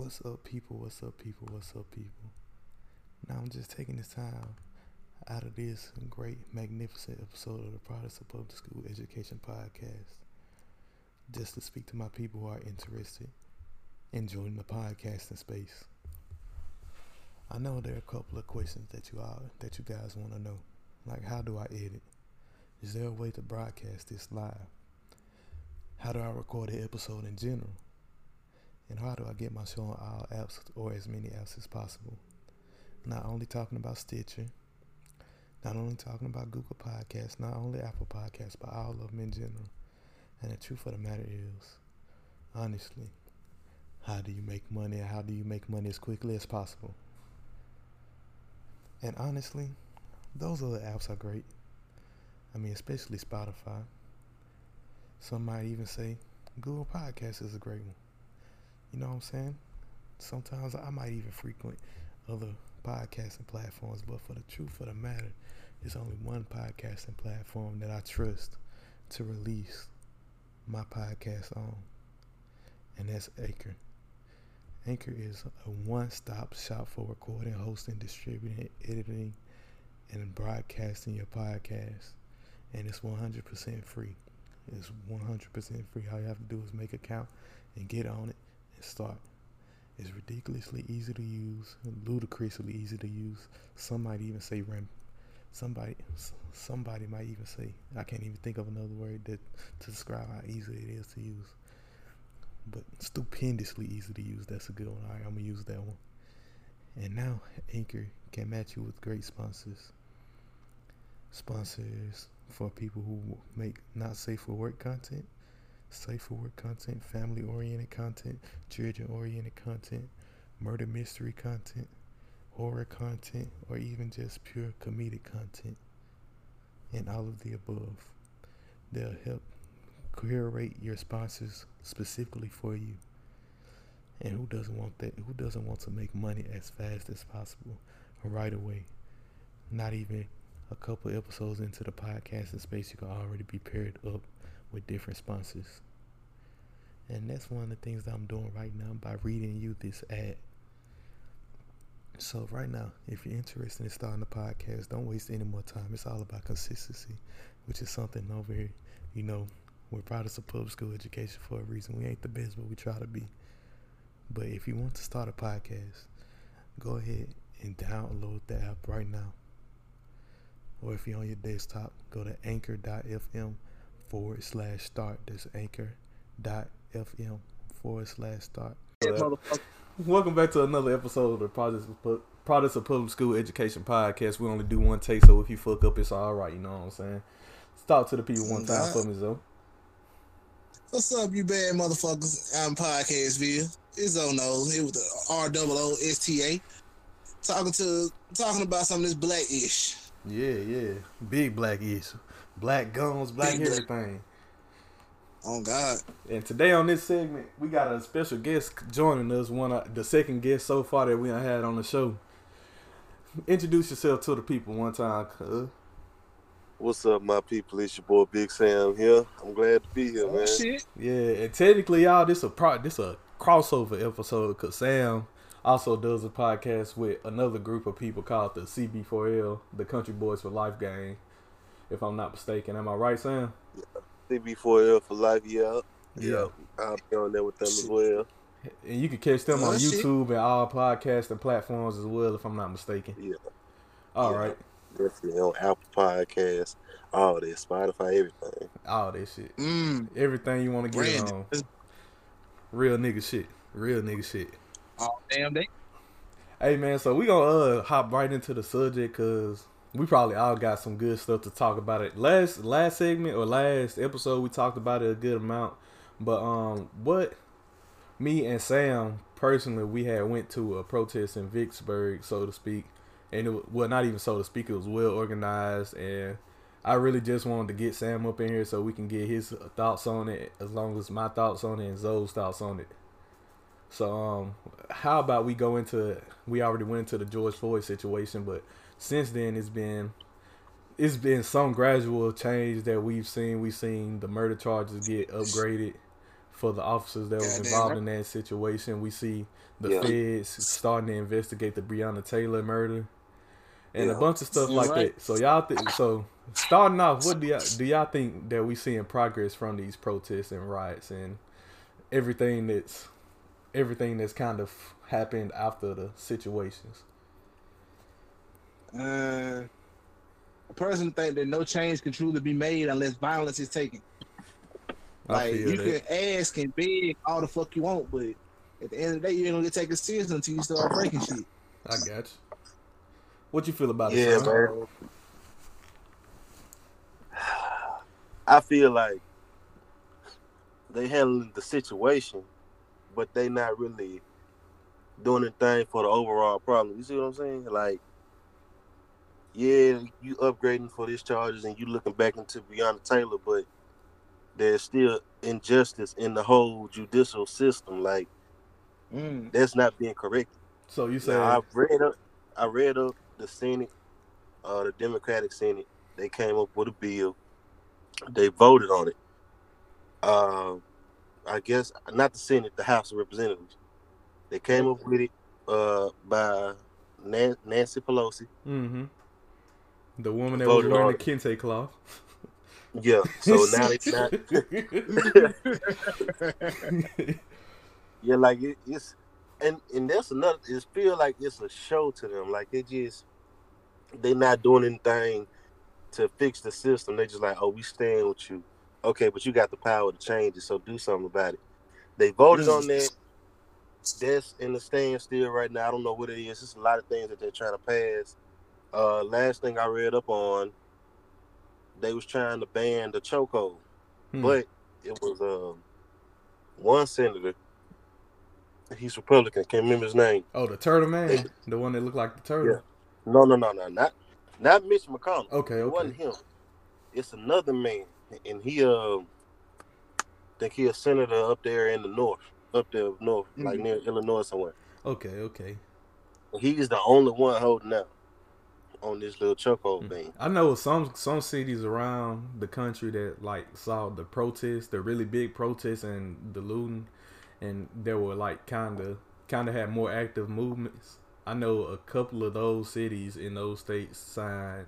What's up, people? What's up, people? What's up, people? Now I'm just taking this time out of this great, magnificent episode of the Products of Public School Education Podcast just to speak to my people who are interested in joining the podcasting space. I know there are a couple of questions that you all that you guys want to know, like how do I edit? Is there a way to broadcast this live? How do I record an episode in general? And how do I get my show on all apps or as many apps as possible? Not only talking about Stitcher, not only talking about Google Podcasts, not only Apple Podcasts, but all of them in general. And the truth of the matter is, honestly, how do you make money? How do you make money as quickly as possible? And honestly, those other apps are great. I mean, especially Spotify. Some might even say Google Podcasts is a great one. You know what I'm saying? Sometimes I might even frequent other podcasting platforms, but for the truth of the matter, there's only one podcasting platform that I trust to release my podcast on, and that's Anchor. Anchor is a one stop shop for recording, hosting, distributing, editing, and broadcasting your podcast. And it's 100% free. It's 100% free. All you have to do is make an account and get on it start. It's ridiculously easy to use, ludicrously easy to use. Some might even say ram. Somebody, somebody might even say I can't even think of another word that to describe how easy it is to use. But stupendously easy to use. That's a good one. All right, I'm gonna use that one. And now Anchor can match you with great sponsors. Sponsors for people who make not safe for work content for work content, family oriented content, children oriented content, murder mystery content, horror content, or even just pure comedic content, and all of the above. They'll help curate your sponsors specifically for you. And who doesn't want that? Who doesn't want to make money as fast as possible right away? Not even a couple episodes into the podcasting space, you can already be paired up with different sponsors. And that's one of the things that I'm doing right now by reading you this ad. So right now, if you're interested in starting a podcast, don't waste any more time. It's all about consistency, which is something over here. You know, we're proud of public school education for a reason. We ain't the best, but we try to be. But if you want to start a podcast, go ahead and download the app right now. Or if you're on your desktop, go to anchor.fm forward slash start. That's anchor dot FM forward slash start. Welcome back to another episode of the Products of, Products of Public School Education Podcast. We only do one take, so if you fuck up, it's all right. You know what I'm saying? Talk to the people one time for me, though. What's up, you bad motherfuckers? I'm Podcast Podcastville. It's oh no, it was the R double O S T A. Talking to talking about some of this black ish. Yeah, yeah. Big black ish. Black guns, black everything. Black. Oh God! And today on this segment, we got a special guest joining us. One of the second guest so far that we had on the show. Introduce yourself to the people one time, cuz. What's up, my people? It's your boy Big Sam here. I'm glad to be here, oh, man. Shit. Yeah, and technically, y'all, this a pro, this a crossover episode because Sam also does a podcast with another group of people called the CB4L, the Country Boys for Life Gang. If I'm not mistaken, am I right, Sam? Yeah. CB4L for life, yeah. Yeah. I'll be on there with them as well. And you can catch them on YouTube and all podcasting platforms as well, if I'm not mistaken. Yeah. All yeah. right. Definitely on Apple Podcasts, all that, Spotify, everything. All that shit. Mm. Everything you want to get on. Real nigga shit. Real nigga shit. All damn day. Hey, man, so we gonna uh, hop right into the subject because we probably all got some good stuff to talk about it. Last last segment or last episode we talked about it a good amount. But um what me and Sam personally we had went to a protest in Vicksburg, so to speak. And it well not even so to speak, it was well organized and I really just wanted to get Sam up in here so we can get his thoughts on it as long as my thoughts on it and Zoe's thoughts on it. So um how about we go into we already went into the George Floyd situation, but since then it's been it's been some gradual change that we've seen. We've seen the murder charges get upgraded for the officers that was involved in that situation. We see the Yeah. feds starting to investigate the Breonna Taylor murder and a bunch of stuff Yeah, like right. that. So y'all think so starting off, what do y'all do y'all think that we see in progress from these protests and riots and everything that's everything that's kind of happened after the situations? Uh, a person think that no change can truly be made unless violence is taken. Like you that. can ask and beg all the fuck you want, but at the end of the day, you ain't gonna get taken serious until you start breaking shit. I got you. What you feel about it? Yeah, son? man. I feel like they handling the situation, but they not really doing anything for the overall problem. You see what I'm saying? Like, yeah, you upgrading for these charges and you looking back into Breonna Taylor, but there's still injustice in the whole judicial system. Like, Mm. that's not being corrected. So you say Now, I read up, I read up the Senate, uh, the Democratic Senate. They came up with a bill. They voted on it. Uh, I guess not the Senate, the House of Representatives. They came up with it uh, by Nancy Pelosi. Mm-hmm. The woman that was wearing the kente cloth. Yeah. So now they not. Yeah, like it, it's, and and that's another. It feel like it's a show to them. Like they just, they not doing anything to fix the system. They just like, oh, we stand with you. Okay, but you got the power to change it, so do something about it. They voted on that. That's in the standstill right now. I don't know what it is. It's a lot of things that they're trying to pass. Uh, last thing I read up on, they was trying to ban the chokehold, Hmm. but it was um one senator. He's Republican. Can't remember his name. oh, the turtle man, the one that looked like the turtle. Yeah. No, no, no, no, not not Mitch McConnell. Okay, It wasn't him. It's another man, and he uh, think he a senator up there in the north, up there north, like Mhm. near Illinois somewhere. Okay, okay. He's the only one holding out on this little chokehold thing. I know some some cities around the country that like saw the protests, the really big protests and the looting, and there were like kind of kind of had more active movements. I know a couple of those cities in those states signed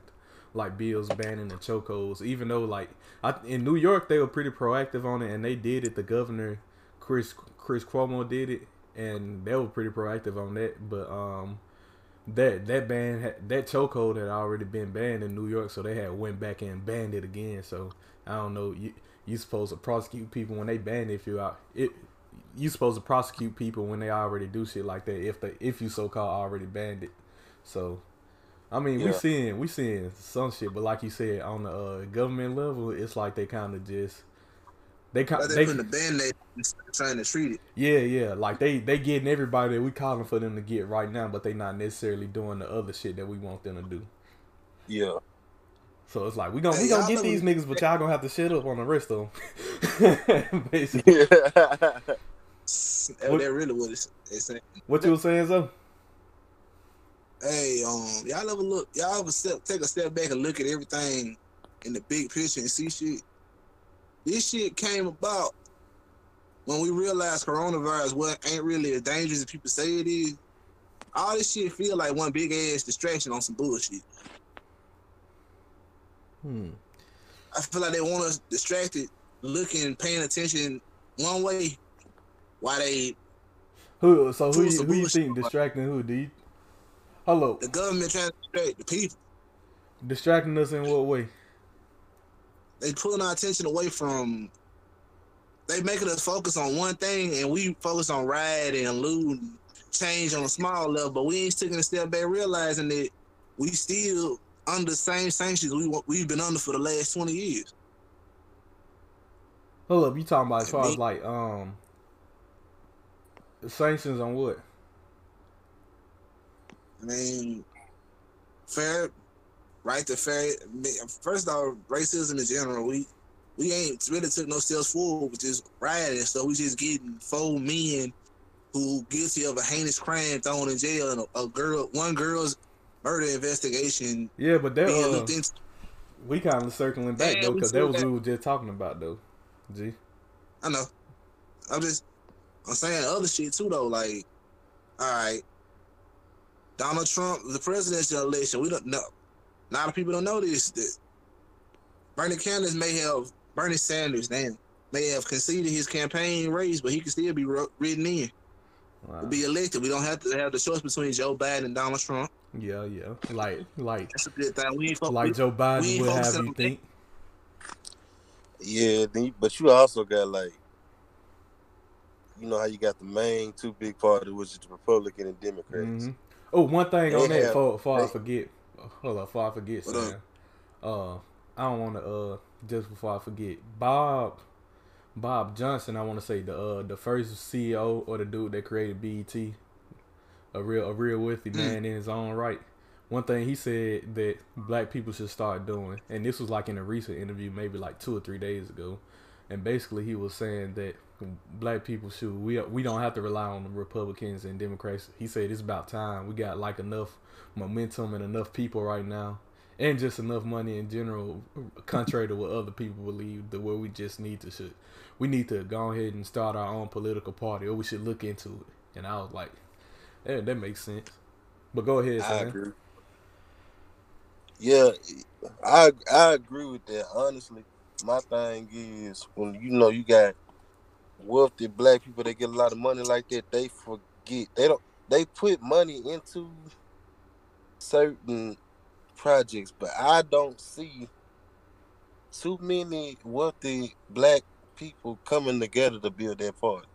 like bills banning the chokeholds, even though like I, in New York they were pretty proactive on it and they did it. The governor Chris Chris Cuomo did it, and they were pretty proactive on that. But um, that that ban had, that chokehold had already been banned in New York, so they had went back and banned it again. So I don't know. You you supposed to prosecute people when they ban it if you out it. You supposed to prosecute people when they already do shit like that if they if you so called already banned it. So I mean we seeing we seeing some shit, but like you said on the uh, government level, it's like they kind of just they kind they they putting the instead of trying to treat it. yeah, yeah. Like they they getting everybody that we calling for them to get right now, but they not necessarily doing the other shit that we want them to do. Yeah. So it's like we gonna Hey, we gonna get these we- niggas, but y'all gonna have to shut up on the rest of them. Basically, That's What- that really what it's, it's saying. what you was saying, so? Hey, um, y'all ever look? Y'all ever step, take a step back and look at everything in the big picture and see shit? This shit came about when we realize coronavirus what ain't really as dangerous as people say it is. All this shit feel like one big ass distraction on some bullshit. Hmm. I feel like they want us distracted, looking, paying attention one way, while they Who? So who? You, who you think distracting who? D? Hello, the government trying to distract the people. distracting us in what way? they pulling our attention away from they making us focus on one thing and we focus on rioting and looting change on a small level but we ain't taking a step back realizing that we still under the same sanctions we we've been under for the last 20 years Hold up, you talking about as far as like um sanctions on what? i mean fair right to fair first off racism in general we we ain't really took no steps forward with just rioting so we just getting four men who guilty of a heinous crime thrown in jail and a, a girl one girl's murder investigation Yeah, but that being uh, looked into. we kind of circling back Yeah, though, because that was that. what we were just talking about though. G. I know. I'm just I'm saying other shit too though. Like, all right, Donald Trump, the presidential election, we don't know. A lot of people don't know this. That Bernie Sanders may have Bernie Sanders, damn, may have conceded his campaign race, but he can still be written in. Wow. Be elected, we don't have to have the choice between Joe Biden and Donald Trump. Yeah, yeah, like, like that's a good thing. We ain't like Joe Biden would have you think. Yeah, but you also got like, you know how you got the main two big parties, which is the Republican and Democrats. Mm-hmm. Oh, one thing they on that before, before I forget. Hold on, before I forget, Sam. Uh, I don't want to. Uh, just before I forget, Bob, Bob Johnson. I want to say the uh the first CEO or the dude that created BET, a real a real worthy mm. man in his own right. One thing he said that black people should start doing, and this was like in a recent interview, maybe like two or three days ago, and basically he was saying that black people should we we don't have to rely on the Republicans and Democrats. He said it's about time. We got like enough momentum and enough people right now, and just enough money in general, contrary to what other people believe. The where we just need to should we need to go ahead and start our own political party, or we should look into it. And I was like, yeah, that makes sense. But go ahead, I agree. Yeah, I I agree with that. Honestly, my thing is when you know you got wealthy black people that get a lot of money like that, they forget they don't they put money into certain projects, but I don't see too many wealthy black people coming together to build their party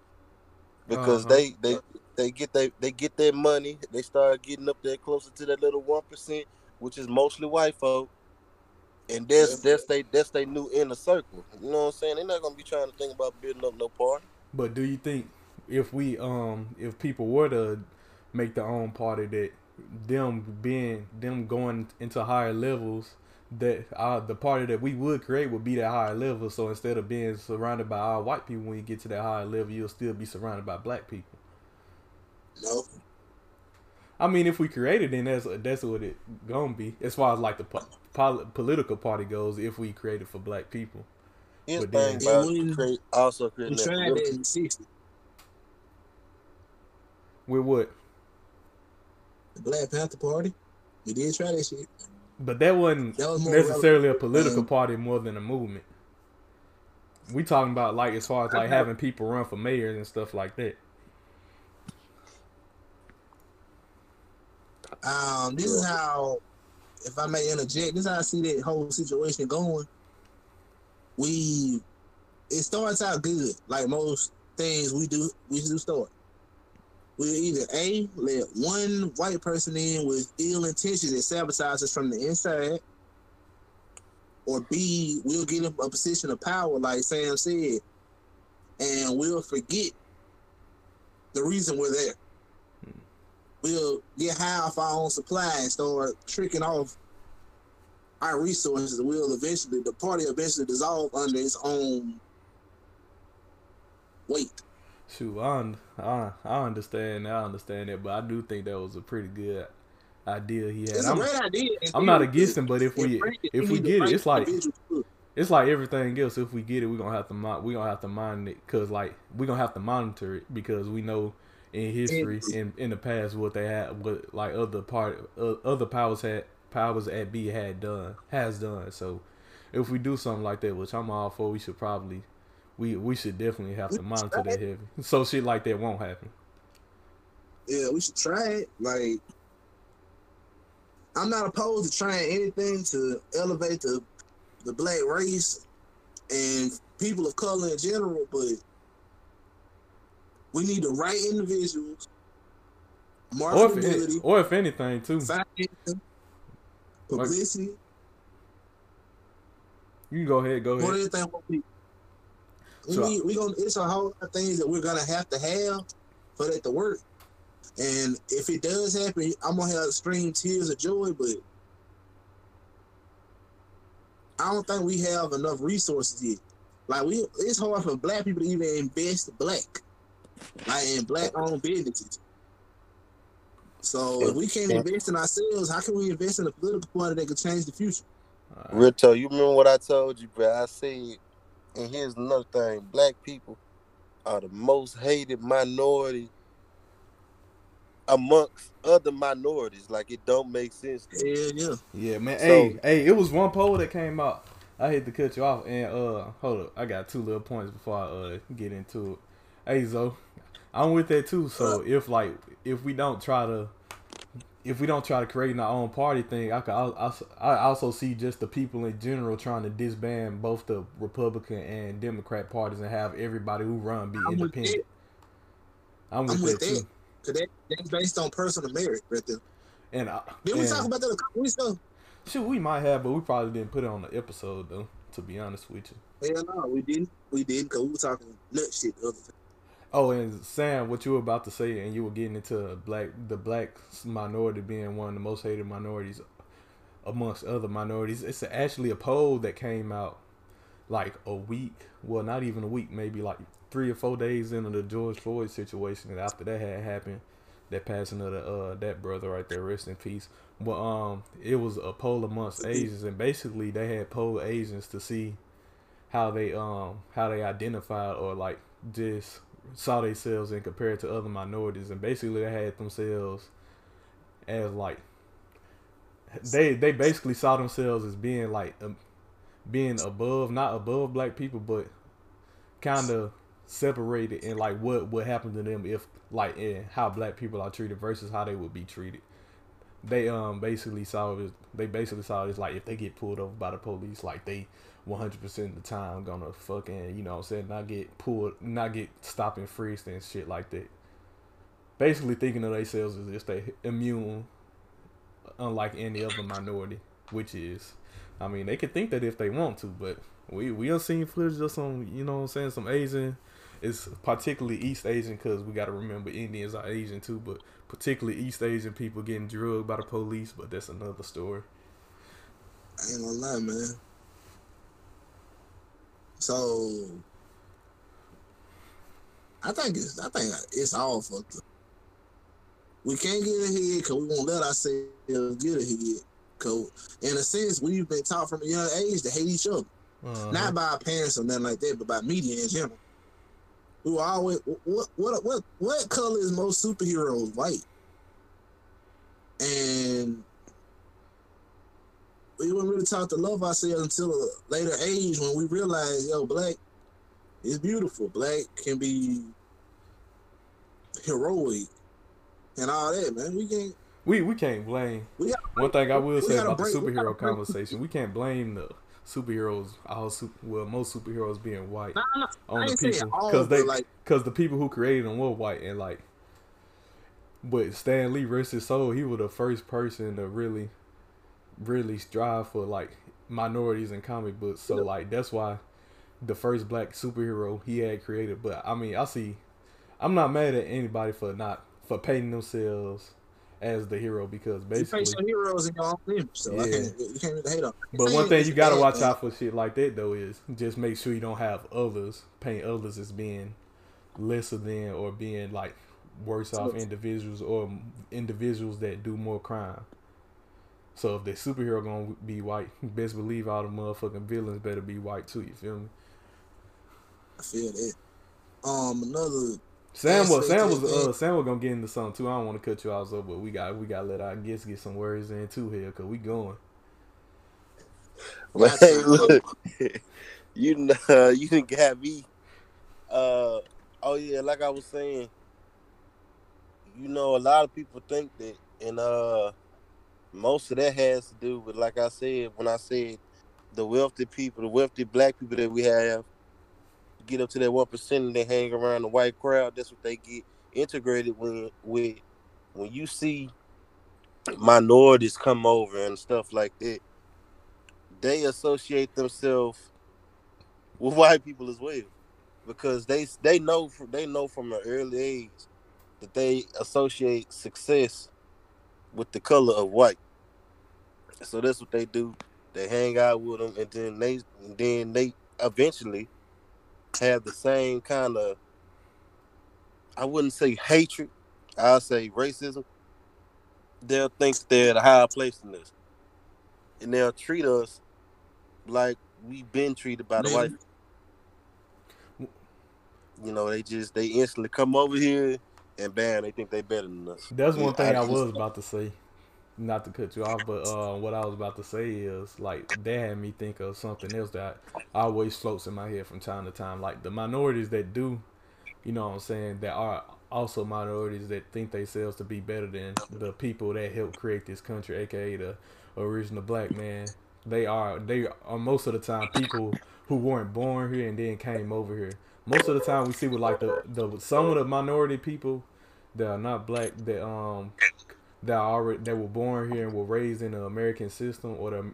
because uh-huh. they they they get they they get their money. They start getting up there closer to that little one percent, which is mostly white folk. And that's that's they that's they new inner circle. You know what I'm saying? They're not gonna be trying to think about building up no party. But do you think if we um if people were to make their own party that them being them going into higher levels that uh, the party that we would create would be that higher level. So instead of being surrounded by all white people, when you get to that higher level, you'll still be surrounded by black people. No. I mean, if we create it, then that's that's what it gonna be. As far as like the po- political party goes, if we create it for black people. His but then, about we, create, also creating tried that in '60. With what? The Black Panther Party. We did try that shit. But that wasn't that was necessarily relevant. a political um, party more than a movement. We talking about like as far as like having people run for mayors and stuff like that. Um, this is how, if I may interject, this is how I see that whole situation going. We, it starts out good, like most things we do. We do start. We either a let one white person in with ill intentions and sabotage us from the inside, or b we'll get in a position of power, like Sam said, and we'll forget the reason we're there hmm. we'll get high off our own supply and start tricking off our resources. We'll eventually, the party eventually dissolve under its own weight. Shoot, I, I, I understand, I understand that, but I do think that was a pretty good idea he had. It's I'm, idea. I'm not against him, but if we if we get it, it's like it's like everything else. If we get it, we're gonna have to we gonna have to monitor it because like we're gonna have to monitor it because we know in history in in the past what they had what like other part uh, other powers had powers at B had done has done. So if we do something like that, which I'm all for, we should probably we we should definitely have to monitor that heavy so shit like that won't happen. Yeah, we should try it. Like I'm not opposed to trying anything to elevate the the black race and people of color in general, but we need the right individuals, marketability, or if, or if anything, too, publicity. You can go ahead, go ahead. More anything, we, so, we, we gonna it's a whole lot of things that we're gonna have to have for that to work. And if it does happen, I'm gonna have extreme tears of joy, but I don't think we have enough resources yet. Like we, it's hard for black people to even invest black like in black owned businesses. So if we can't invest in ourselves, how can we invest in a political party that could change the future? Right. Rito, you remember what I told you, bro? I said, and here's another thing: black people are the most hated minority amongst other minorities. Like it don't make sense. to. Yeah, yeah. Yeah, man. So- hey, hey, it was one poll that came out. I hate to cut you off, and uh, hold up, I got two little points before I uh get into it. Hey, Zo, I'm with that too. So if like if we don't try to, if we don't try to create our own party thing, I could al- also I also see just the people in general trying to disband both the Republican and Democrat parties and have everybody who run be I'm with independent. I'm with, I'm with that too. Cause that, that's based on personal merit right there. And, uh, I, Did we and talk about that a couple weeks ago? shit, we might have, but we probably didn't put it on the episode though. To be honest with you. Hell no, we didn't. We didn't because we were talking nut shit the other time. Oh, and Sam, what you were about to say, and you were getting into black, the black minority being one of the most hated minorities amongst other minorities. It's actually a poll that came out like a week, well, not even a week, maybe like three or four days into the George Floyd situation. And after that had happened, that passing of the uh that brother right there, rest in peace. But um, it was a poll amongst Asians, and basically they had polled Asians to see how they um how they identified or like just saw themselves and compared to other minorities and basically they had themselves as like they they basically saw themselves as being like um, being above not above black people but kind of separated in like what would happen to them if like in how black people are treated versus how they would be treated. They um basically saw it they basically saw it as like if they get pulled over by the police like they 100% of the time gonna fucking you know what I'm saying not get pulled not get stopped and frisked and shit like that basically thinking of themselves as if they immune unlike any other minority which is I mean they could think that if they want to but we we have seen footage of some you know what I'm saying some Asian it's particularly East Asian because we got to remember Indians are Asian too but particularly East Asian people getting drugged by the police but that's another story I ain't gonna lie, man. So I think it's I think it's all fucked up. We can't get ahead because we won't let ourselves get ahead. Cause in a sense, we've been taught from a young age to hate each other. uh Not by our parents or nothing like that, but by media in general. We were always what what what what color is most superheroes? White. And we weren't really taught to love ourselves until a later age when we realized, yo, black is beautiful. Black can be heroic and all that, man. We can't we we can't blame we got One thing I will say about the break- we gotta superhero break- conversation, we can't blame the superheroes. All super, well, most superheroes being white nah, on the people because they but like because the people who created them were white and like. But Stan Lee, rest his soul, he was the first person to really, really strive for like minorities in comic books. So Yeah. like that's why the first black superhero he had created. But I mean, I see, I'm not mad at anybody for not for painting themselves as the hero because basically your heroes in your own image, so I can't you can't really hate on. But one thing you gotta watch out for shit like that though is just make sure you don't have others paint others as being lesser than or being like worse off individuals or individuals that do more crime. So if the superhero gonna be white, best believe all the motherfucking villains better be white too. You feel me? I feel that. Um, another Sam was Sam was uh Sam was gonna get into something too. I don't want to cut you off, so but we got we got to let our guests get some words in too here because we going. But Gotcha. hey, look, you know, you didn't got me. Uh, oh yeah, like I was saying, you know, a lot of people think that, and uh, most of that has to do with, like I said, when I said the wealthy people, the wealthy black people that we have, get up to that one percent and they hang around the white crowd. That's what they get integrated when with when you see minorities come over and stuff like that they associate themselves with white people as well because they they know they know from an early age that they associate success with the color of white. So that's what they do. They hang out with them, and then they and then they eventually have the same kind of I wouldn't say hatred, I'll say racism. They'll think they're at a higher place than us, and they'll treat us like we've been treated by the Man. white. you know, they just they instantly come over here and bam, they think they better than us. That's one thing I, just- was about to say. Not to cut you off, but uh, what I was about to say is like that had me think of something else that always floats in my head from time to time. Like the minorities that do, you know what I'm saying, that are also minorities that think they themselves to be better than the people that helped create this country, aka the original black man. They are they are most of the time people who weren't born here and then came over here. Most of the time we see with like the, the some of the minority people that are not black that um that are already that were born here and were raised in the American system or the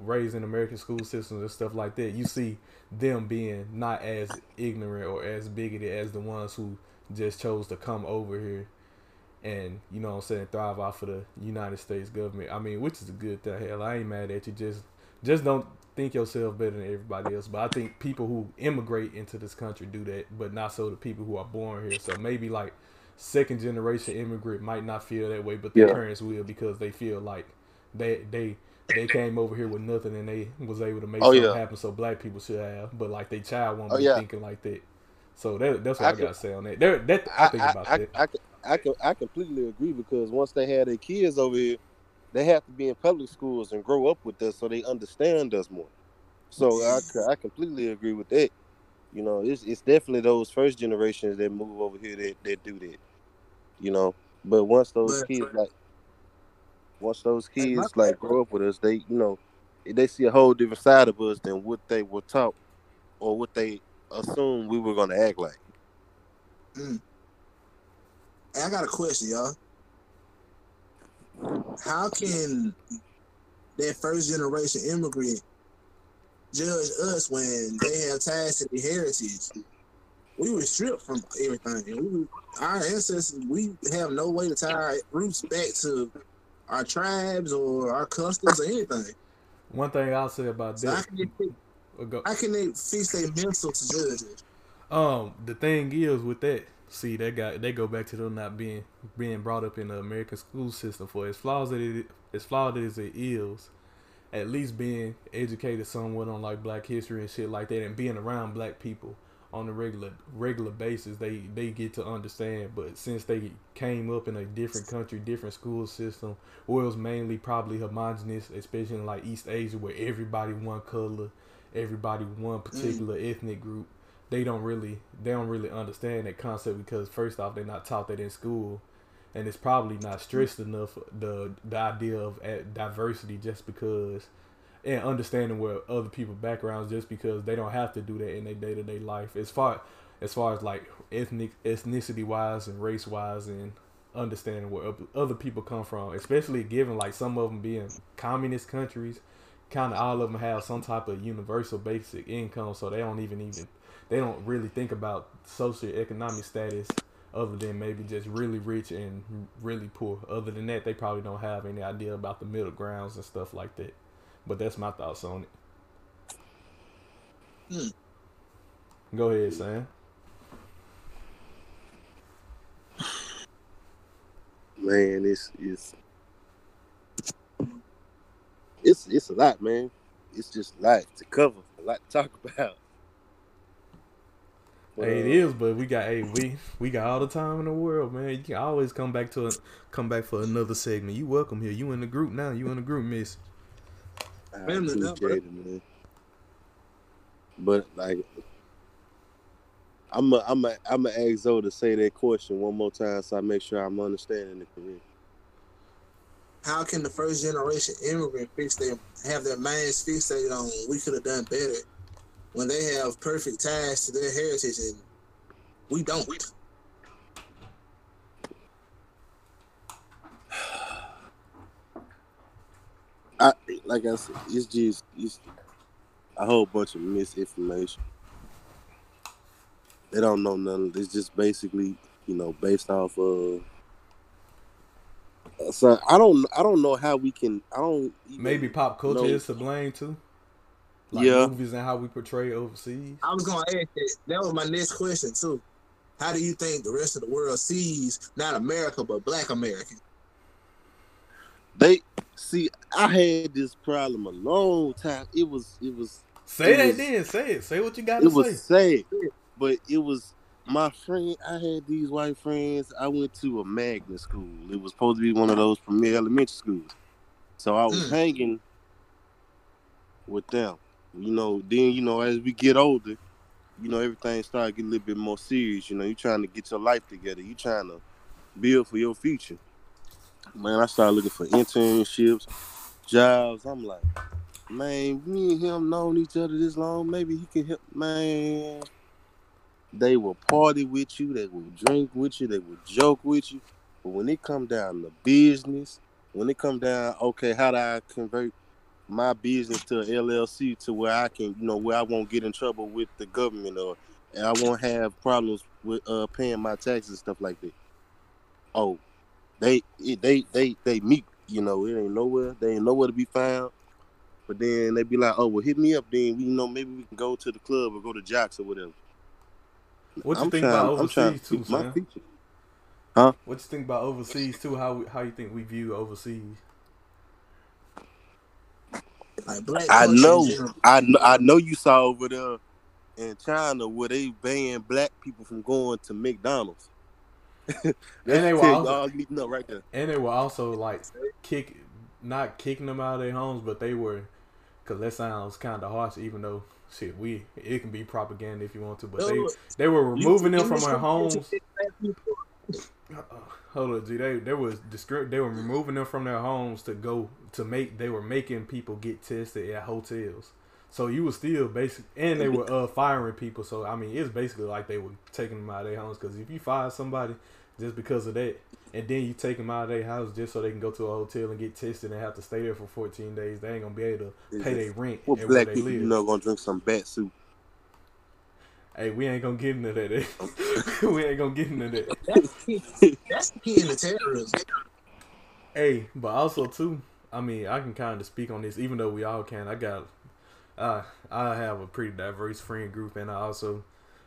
raised in American school systems and stuff like that. You see them being not as ignorant or as bigoted as the ones who just chose to come over here and you know what I'm saying thrive off of the United States government. I mean, which is a good thing. Hell, I ain't mad at you. Just just don't think yourself better than everybody else. But I think people who immigrate into this country do that, but not so the people who are born here. So maybe like second generation immigrant might not feel that way, but their Yeah. parents will because they feel like they they they came over here with nothing and they was able to make Oh, something yeah. happen. So black people should have, but like they child won't Oh, be yeah. thinking like that. So that, that's what I, I gotta say on that. There, that I think about I, that. I, can- I, I completely agree because once they have their kids over here, they have to be in public schools and grow up with us so they understand us more. So I, I completely agree with that. You know, it's it's definitely those first generations that move over here that, that do that. You know, but once those kids like, once those kids like grow up with us, they you know, they see a whole different side of us than what they were taught or what they assumed we were gonna act like. Mm. Hey, I got a question, y'all. How can that first generation immigrant judge us when they have ties to the heritage? We were stripped from everything. We were, our ancestors, we have no way to tie our roots back to our tribes or our customs or anything. One thing I'll say about So how that, can they, go- how can they fix their mental to judge it? Um, the thing is with that, see, that guy, they go back to them not being being brought up in the American school system for as flaws as it as flawed as it is, at least being educated somewhat on like Black history and shit like that, and being around Black people on a regular regular basis, they they get to understand. But since they came up in a different country, different school system, where it was mainly probably homogenous, especially in like East Asia, where everybody one color, everybody one mm. particular ethnic group they don't really they don't really understand that concept because first off they're not taught that in school. And it's probably not stressed enough the the idea of diversity just because and understanding where other people backgrounds just because they don't have to do that in their day-to-day life. As far as far as like ethnic ethnicity wise and race wise and understanding where other people come from especially given like some of them being communist countries kind of all of them have some type of universal basic income so they don't even even they don't really think about socioeconomic status other than maybe just really rich and really poor. Other than that, they probably don't have any idea about the middle grounds and stuff like that. But that's my thoughts on it. Hmm. Go ahead, Sam. Man, it's it's it's it's a lot, man. It's just a lot to cover, a lot to talk about. But, Hey, it uh, but we got hey we we got all the time in the world, man. You can always come back to a, come back for another segment. You welcome here. You in the group now. You in the group, Miss. I Family now, appreciate it, man. But like, I'm a, I'm a, I'm gonna ask Zoe to say that question one more time, so I make sure I'm understanding it correct. How can the first generation immigrant fix their have their minds fixated on we could have done better when they have perfect ties to their heritage and we don't? I like I said, it's just it's a whole bunch of misinformation. They don't know nothing. It's just basically, you know, based off of. Uh, so I don't, I don't know how we can. I don't Maybe pop culture know- is to blame too. Like Yeah. movies and how we portray overseas. I was gonna ask that. That was my next question too. How do you think the rest of the world sees not America but Black America? They see. I had this problem a long time. It was, it was, Say It that was- then. Say it. Say what you got to say. it say. was sad, but it was my friend, I had these white friends. I went to a magnet school. It was supposed to be one of those premier elementary schools. So I was Mm. hanging with them. You know, then you know, as we get older, you know, everything started getting a little bit more serious. You know, you trying to get your life together. You trying to build for your future. Man, I started looking for internships, jobs. I'm like, man, me and him known each other this long. Maybe he can help. Man, they will party with you. They will drink with you. They will joke with you. But when it come down to business, when it come down, okay, how do I convert my business to LLC to where I can, you know, where I won't get in trouble with the government or and I won't have problems with uh paying my taxes and stuff like that. Oh, they they they they meet, you know, it ain't nowhere. They ain't nowhere to be found. But then they be like, oh, well, hit me up. Then we you know maybe we can go to the club or go to Jocks or whatever. What you I'm think trying- about overseas to too, keep my Sam? future. What you think about overseas too? How how you think we view overseas? Like black I know. I know, I know you saw over there in China where they banned black people from going to McDonald's. That's they were also- all you need to know right there. And they were also like kick, not kicking them out of their homes, but they were, cause that sounds kind of harsh. Even though shit, we it can be propaganda if you want to, but they they were removing them from their homes. Uh, hold on, G. They they was discri- they were removing them from their homes to go to make. They were making people get tested at hotels. So you were still basic, and they were uh firing people. So I mean, it's basically like they were taking them out of their homes. Because if you fire somebody just because of that, and then you take them out of their house just so they can go to a hotel and get tested and have to stay there for 14 days, they ain't gonna be able to pay their rent What and where black they people live. you know gonna drink some bat soup? Hey, we ain't gonna get into that. eh? we ain't gonna get into that. That's the key. That's the key in the terrorism. Hey, but also too, I mean, I can kind of speak on this, even though we all can. I got, uh, I have a pretty diverse friend group, and I also,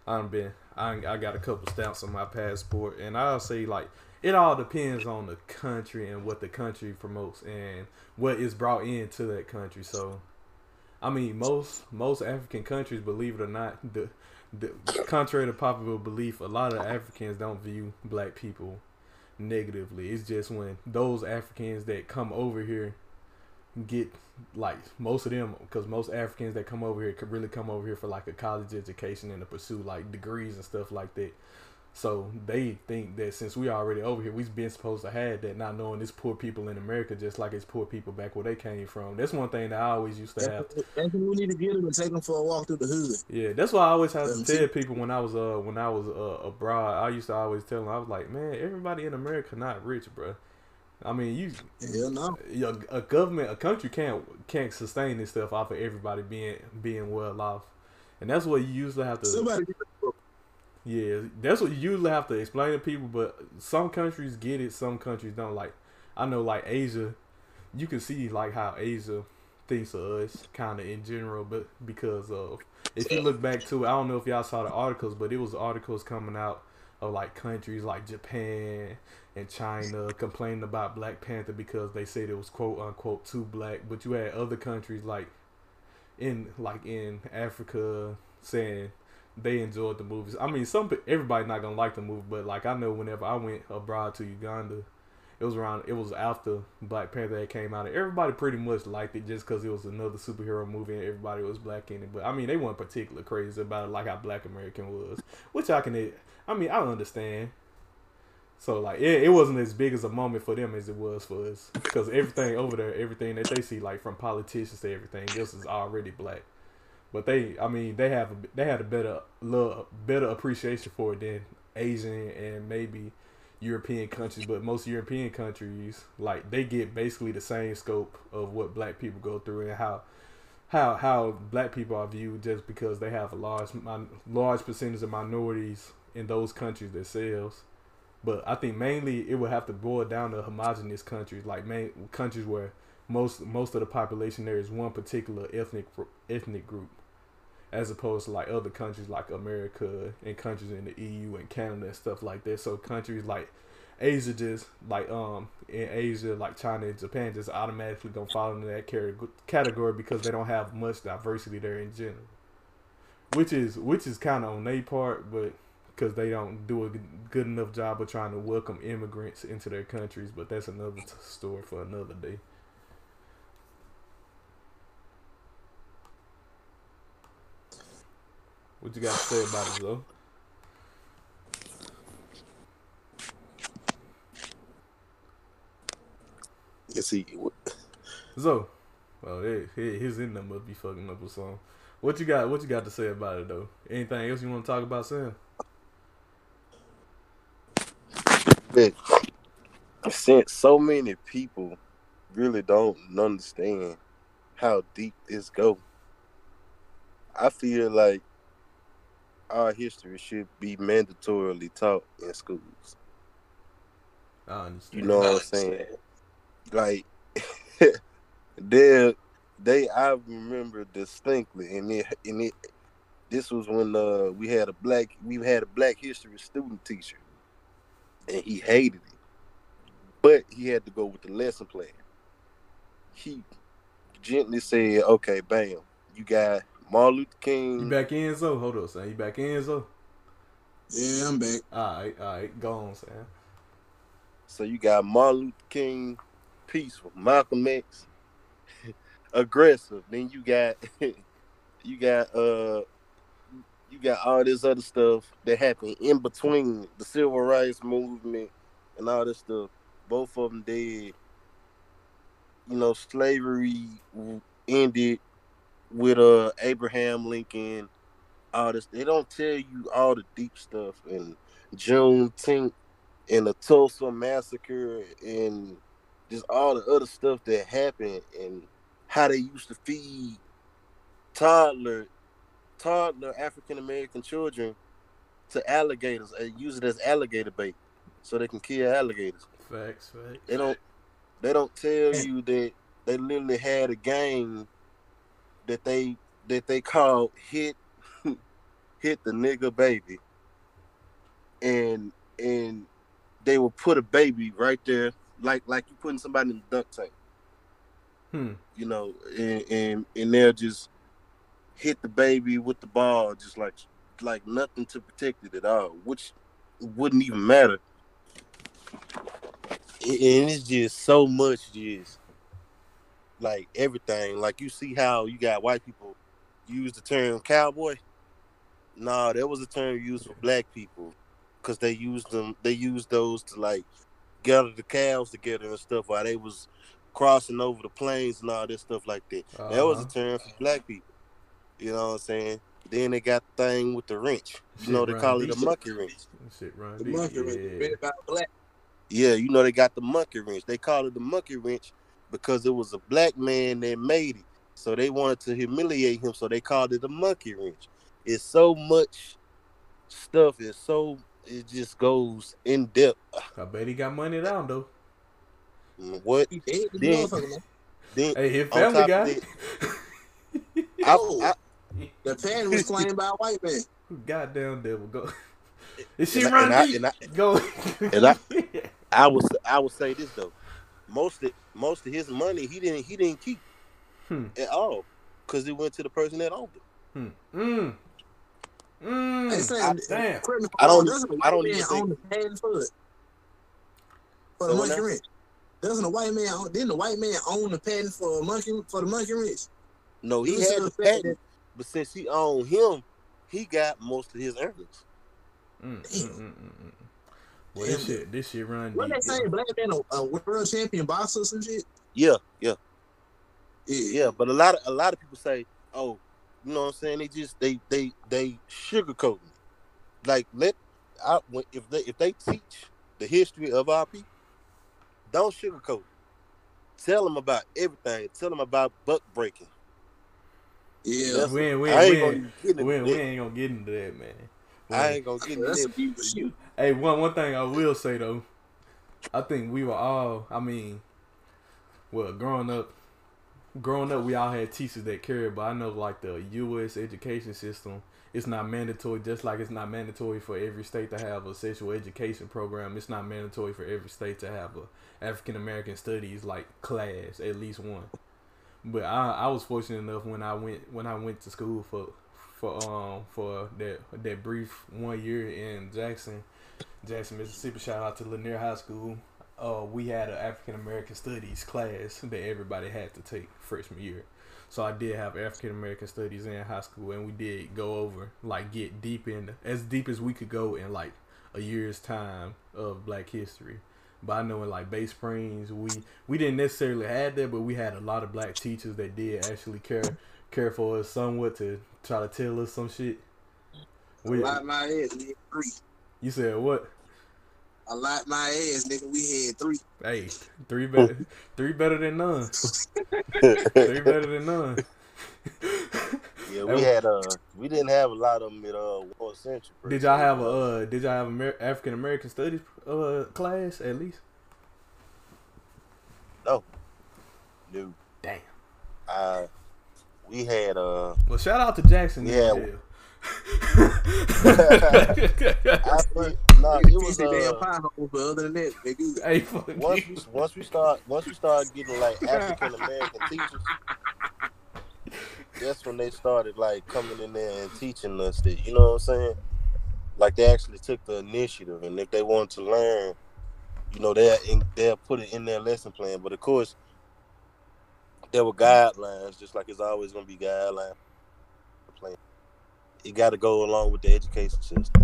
I've been, I, I got a couple stamps on my passport, and I'll say like, it all depends on the country and what the country promotes and what is brought into that country. So, I mean, most most African countries, believe it or not, the the contrary to popular belief, a lot of Africans don't view black people negatively. It's just when those Africans that come over here get like most of them, because most Africans that come over here could really come over here for like a college education and to pursue like degrees and stuff like that. So they think that since we already over here, we've been supposed to have that, not knowing it's poor people in America just like it's poor people back where they came from. That's one thing that I always used to have. That's that's when we need to get them and take them for a walk through the hood. Yeah, that's why I always have to tell people when I was uh when I was uh abroad. I used to always tell them I was like, man, everybody in America not rich, bro. I mean, you Hell no. a, a government, a country can't can't sustain this stuff off of everybody being being well off, and that's what you usually have to. Somebody Yeah, that's what you usually have to explain to people. But some countries get it, some countries don't. Like I know, like Asia, you can see like how Asia thinks of us, kind of in general. But because of if you look back to, I don't know if y'all saw the articles, but it was articles coming out of like countries like Japan and China complaining about Black Panther because they said it was quote unquote too black. But you had other countries like in like in Africa saying they enjoyed the movies. I mean, some everybody not gonna like the movie, but like I know whenever I went abroad to Uganda, it was around. It was after Black Panther had came out, and everybody pretty much liked it just because it was another superhero movie and everybody was black in it. But I mean, they weren't particularly crazy about it like how Black American was, which I can. I mean, I understand. So like, it, it wasn't as big as a moment for them as it was for us, because everything over there, everything that they see, like from politicians to everything else, is already black. But they, I mean, they have a, they had a better love, better appreciation for it than Asian and maybe European countries. But most European countries, like they get basically the same scope of what black people go through and how how how black people are viewed just because they have a large large percentage of minorities in those countries themselves. But I think mainly it would have to boil down to homogenous countries, like main countries where most most of the population there is one particular ethnic ethnic group, as opposed to like other countries like America and countries in the EU and Canada and stuff like that. So countries like Asia just like um in Asia like China and Japan just automatically gonna fall into that category because they don't have much diversity there in general. Which is which is kind of on their part, but because they don't do a good- enough job of trying to welcome immigrants into their countries. But that's another story for another day. What you got to say about it, though? Yes, he. So, well, hey, hey, his in them must be fucking up or something. What you got? What you got to say about it though? Anything else you want to talk about, Sam? But since so many people really don't understand how deep this go, I feel like our history should be mandatorily taught in schools. I understand. You know what I'm saying? Like they they I remember distinctly and it and it this was when uh we had a black we had a black history student teacher and he hated it. But he had to go with the lesson plan. He gently said, Okay, bam, you got Martin Luther King. You back in, so hold up, Sam. You back in, so Yeah, I'm back. all right, all right, go on, Sam. So you got Martin Luther King, peaceful, Malcolm X, aggressive. Then you got you got uh you got all this other stuff that happened in between the civil rights movement and all this stuff. Both of them dead. You know, slavery ended with uh Abraham Lincoln. All this they don't tell you all the deep stuff and Juneteenth and the Tulsa massacre and just all the other stuff that happened and how they used to feed toddler toddler African American children to alligators and use it as alligator bait so they can kill alligators. Facts, facts. They don't they don't tell you that they literally had a game that they that they called hit hit the nigga baby. And and they will put a baby right there like like you putting somebody in the duct tape. Hmm. you know and and, and they'll just hit the baby with the ball just like like nothing to protect it at all which wouldn't even matter. And it's just so much just like everything like you see how you got white people use the term cowboy nah that was a term used for black people because they used them they used those to like gather the cows together and stuff while they was crossing over the plains and all this stuff like that that was a Uh-huh. term for black people you know what i'm saying then they got the thing with the wrench you Shit know they run call it deep. a monkey wrench Shit, run The deep. monkey wrench, yeah. read about black. Yeah, you know they got the monkey wrench. They call it the monkey wrench because it was a black man that made it. So they wanted to humiliate him, so they called it a monkey wrench. It's so much stuff. It's so it just goes in depth. I bet he got money down though. What He dead, the Then- motherfucker, then? Hey, his family top got of it. I, Oh. I, The pen was claimed by a white man. Goddamn devil, go. Is she And I- and I- and I- go. and I- I would I would say this though. Most of most of his money he didn't he didn't keep Hmm. at all because it went to the person that owned it. Hmm. Mm. Mm. saying, damn. correct me I I'm don't- doesn't a I don't white even man own the patent for? For the So monkey now- wrench. Doesn't a white man own, didn't the white man own the patent for a monkey for the monkey wrench? No, he You had the the fact patent, but since he owned him, he got most of his earnings. Damn. mm, mm, mm. Well, this shit, this shit run What they deep. say, black man a, a world champion boxer or some shit? Yeah, yeah, Yeah. yeah. But a lot of a lot of people say, oh, you know what I'm saying? They just they they they sugarcoat me. Like let I if they if they teach the history of our people, don't sugarcoat. it. Tell them about everything. Tell them about buck breaking. Yeah. That's- We ain't, we ain't, ain't we gonna ain't, get into we ain't, that. gonna get into that, man. I ain't gonna get into That's a that. Hey, one one thing I will say though, I think we were all. I mean, well, growing up, growing up, we all had teachers that cared. But I know, like the U.S. education system, it's not mandatory. Just like it's not mandatory for every state to have a sexual education program. It's not mandatory for every state to have a African American studies like class, at least one. But I, I was fortunate enough when I went when I went to school for for um for that that brief one year in Jackson, Jackson, Mississippi. Shout out to Lanier High School. Uh, we had an African American Studies class that everybody had to take freshman year. So I did have African American Studies in high school, and we did go over like get deep in as deep as we could go in like a year's time of Black History. But I know in like Bay Springs, we we didn't necessarily have that, but we had a lot of black teachers that did actually care care for us somewhat to try to tell us some shit. We, my three. You said what? I like my ass, nigga. We had three. Hey, three better, three better than none. three better than none. Yeah, we had uh, we didn't have a lot of them at uh Ward Central. Did y'all have a uh, did y'all have Amer- African American Studies uh class at least? No. No. Damn. Uh, we had uh. Well, shout out to Jackson. Yeah. I think, nah, it was uh, but other than that, they do. Hey, once we once we start once we start getting like African American teachers, that's when they started like coming in there and teaching us that you know what I'm saying. Like they actually took the initiative, and if they wanted to learn, you know, they'll they'll put it in their lesson plan. But of course, there were guidelines, just like it's always going to be guidelines. You got to go along with the education system.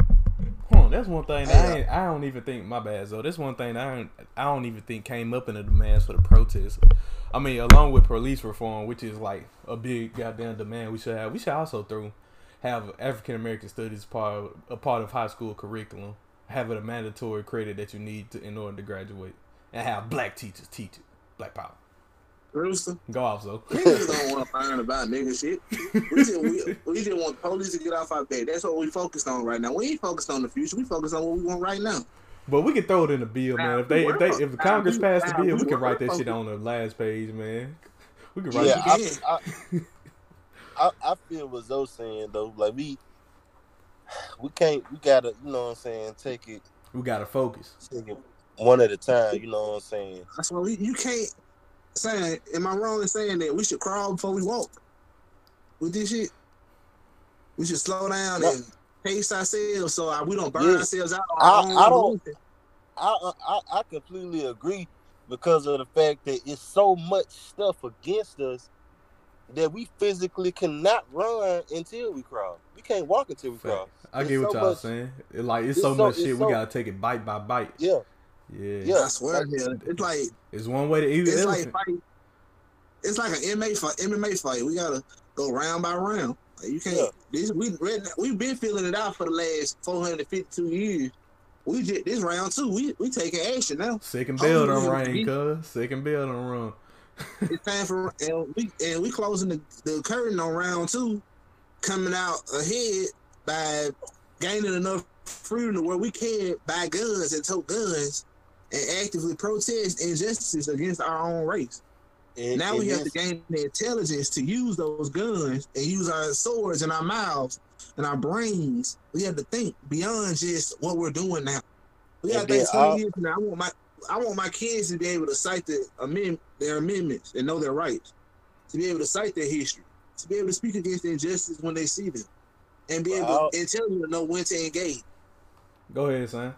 Hold on, that's one thing that I, I don't even think my bad though. That's one thing I don't, I don't even think came up in the demands for the protests. I mean, along with police reform, which is like a big goddamn demand we should have. We should also through have African American studies part of, a part of high school curriculum. Have it a mandatory credit that you need to in order to graduate, and have black teachers teach it. Black power. Rooster. Go off, so. Niggas don't want to learn about nigga shit. We just, we, we just want police to get off our back. That's what we focused on right now. We ain't focused on the future. We focused on what we want right now. But we can throw it in the bill, man. If they if they if the Congress Now, passed the bill, we we can write that shit on the last page, man. We can write Yeah, it. I, I, I, I feel what Zoe saying though. Like we, we can't. We gotta, you know what I'm saying. Take it, We gotta focus. take it one at a time. You know what I'm saying. That's why we, you can't say. Am I wrong in saying that we should crawl before we walk with this shit? We should slow down No. and pace ourselves so uh, we don't burn Yeah. ourselves out. I- our I own don't- I, I I completely agree because of the fact that it's so much stuff against us that we physically cannot run until we crawl. We can't walk until we crawl. I It's get what so y'all much- saying. It, like it's, it's so, so- much it's shit. so- we gotta take it bite by bite. Yeah, Yeah. yeah. I swear, to hell, it's like It's one way to eat it's an like fight. It's like an MMA fight. MMA fight. We gotta go round by round. Like, you can't. Yeah. This we we've been feeling it out for the last four hundred fifty-two years. We just this round two. We we taking action now. Second bell done yeah, cuz. Second bell done run. It's time for and we and we closing the, the curtain on round two, coming out ahead by gaining enough freedom to where we can buy guns and tote guns and actively protest injustices against our own race. And, Now and we have to gain the intelligence to use those guns and use our swords and our mouths and our brains. We have to think beyond just what we're doing now. We have to think then 20 I'll- years from now. I want my I want my kids to be able to cite the amend their amendments and know their rights. To be able to cite their history. To be able to speak against the injustice when they see them. And be able I'll- to intelligent to know when to engage. Go ahead, son.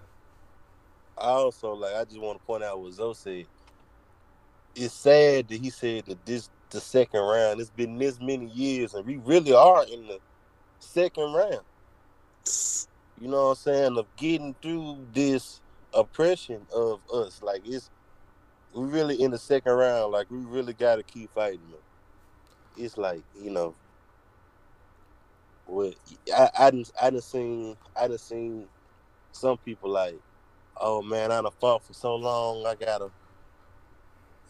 I also like I just want to point out what Zoe said. It's sad that he said that this the second round. It's been this many years, and we really are in the second round. You know what I'm saying? Of getting through this oppression of us. Like it's we really in the second round. Like we really got to keep fighting. It's like you know. What I I didn't I didn't seen I didn't seen some people like oh man, I done fought for so long, I gotta,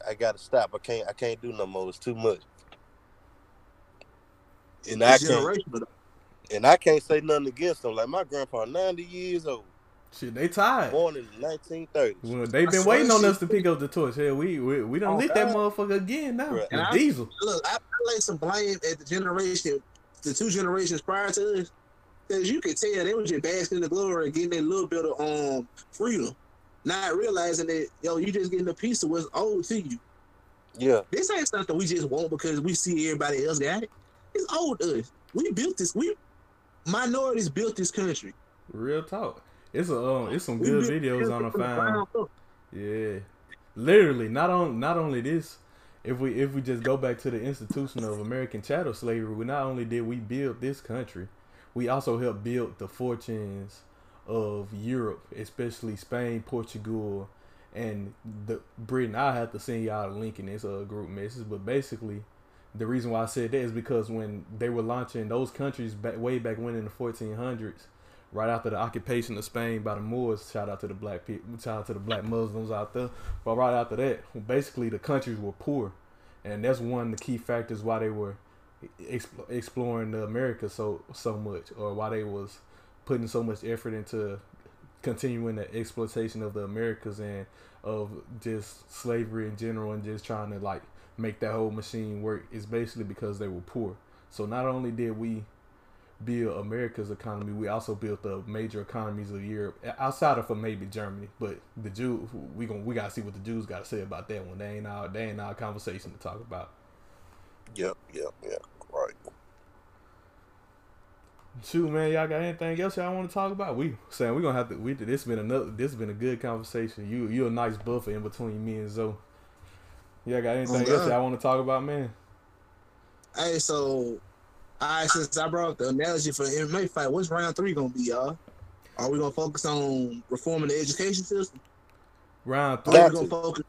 I gotta stop. I can't, I can't do no more. It's too much. And I can't, and I can't say nothing against them. Like my grandpa, ninety years old, Shit, they tired. born in 1930. Well, they've been waiting on us to pick up the torch. Hell, we we, we done Oh, lit that motherfucker again now. Right. The I- diesel. Look, I, I lay some blame at the generation, the two generations prior to us, because you could tell they was just basking in the glory and getting a little bit of um freedom, not realizing that yo, you just getting a piece of what's owed to you. Yeah, This ain't something we just want because we see everybody else got it. It's owed to us. We built this. We minorities built this country. Real talk. It's a um, it's some We good videos on the from found. Yeah, literally. Not on not only this. If we if we just go back to the institution of American chattel slavery, we not only did we build this country, we also helped build the fortunes of Europe, especially Spain, Portugal, and the Britain. I have to send y'all a link in this uh, group message, but basically, the reason why I said that is because when they were launching those countries back way back when in the 1400s, right after the occupation of Spain by the Moors. Shout out to the black people, shout out to the black Muslims out there. But right after that, basically the countries were poor, and that's one of the key factors why they were exp- exploring the America so so much, or why they was putting so much effort into continuing the exploitation of the Americas and of just slavery in general, and just trying to like make that whole machine work. Is basically because they were poor. So not only did we build America's economy, we also built the major economies of Europe outside of for maybe Germany. But the Jew, we gon' we gotta see what the Jews got to say about that one. They ain't our they ain't our conversation to talk about. Yep, yep, yep. Right. Shoot, man, y'all got anything else y'all want to talk about? We saying we gonna have to. We this been another. This has been a good conversation. You you a nice buffer in between me and Zoe. Y'all got oh, anything Oh, else y'all want to talk about, man? Hey, so, all right, since I brought up the analogy for the MMA fight, what's round three gonna be, y'all? Are we gonna focus on reforming the education system? Round three, are we gonna focus?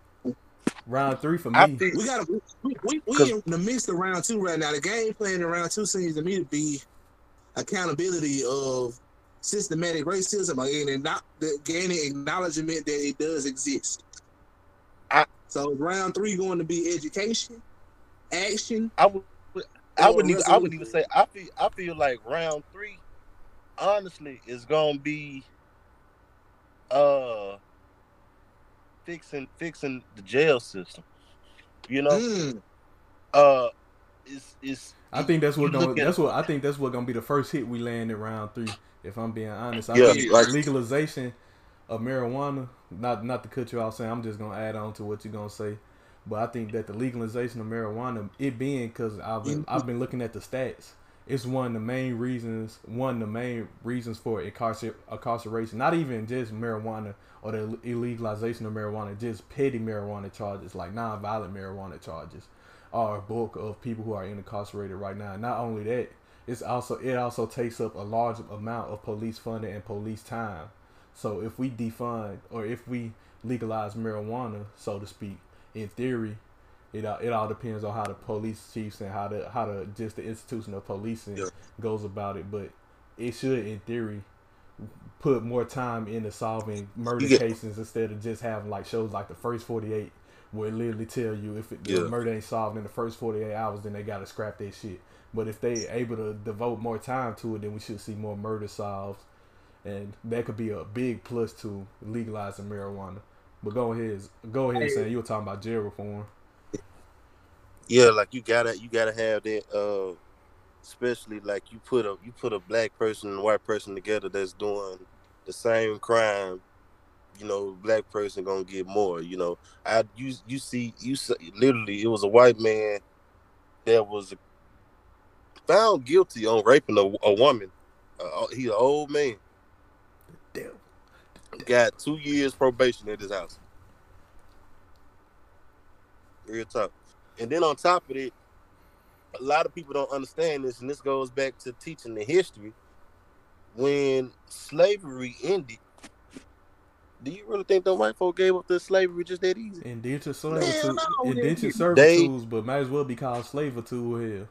round three for I me. think We gotta. We, we, we 'Cause- in the midst of round two right now. The game plan in round two seems to me to be accountability of systematic racism and the- gaining acknowledgement that it does exist. I- so round three going to be education, action. I would, I wouldn't even. I wouldn't even say. I feel. I feel like round three, honestly, is gonna be, uh, fixing fixing the jail system. You know, Mm, uh, it's it's. I think that's what gonna that's what I think that's what gonna be the first hit we land in round three. If I'm being honest, I Yeah, think like- legalization of marijuana. Not not to cut you off, saying I'm just gonna add on to what you're gonna say, but I think that the legalization of marijuana, it being because I've been mm-hmm. I've been looking at the stats. It's one of the main reasons, one of the main reasons for incarcer- incarceration. Not even just marijuana or the illegalization of marijuana, just petty marijuana charges, like non-violent marijuana charges are a bulk of people who are incarcerated right now. Not only that, it's also it also takes up a large amount of police funding and police time. So if we defund or if we legalize marijuana, so to speak, in theory, it all, it all depends on how the police chiefs and how the how the just the institution of policing Yeah. goes about it. But it should, in theory, put more time into solving murder get- cases instead of just having like shows like the first forty eight where it literally tell you if it, the Yeah. murder ain't solved in the first 48 hours, then they got to scrap that shit. But if they able to devote more time to it, then we should see more murder solved, and that could be a big plus to legalizing marijuana. But go ahead, go ahead, saying you were talking about jail reform. Yeah, like you gotta you gotta have that. Uh, especially like you put a you put a black person and a white person together that's doing the same crime. You know, black person gonna get more. You know, I you you see you see, literally it was a white man that was found guilty on raping a, a woman. Uh, he's an old man. Damn. Got two years probation at his house. Real talk. And then on top of it, a lot of people don't understand this, and this goes back to teaching the history. When slavery ended, do you really think the white folk gave up their slavery just that easy? Indentured servitude, no, indentured They- servitudes, but might as well be called slavitude here.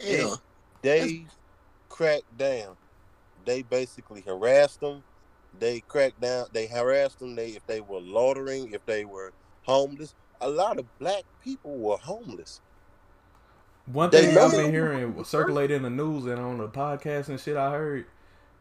yeah. They cracked down. They basically harassed them. They cracked down. They harassed them. They if they were loitering, if they were homeless. A lot of black people were homeless. One thing know I've been hearing circulating in the news and on the podcast and shit I heard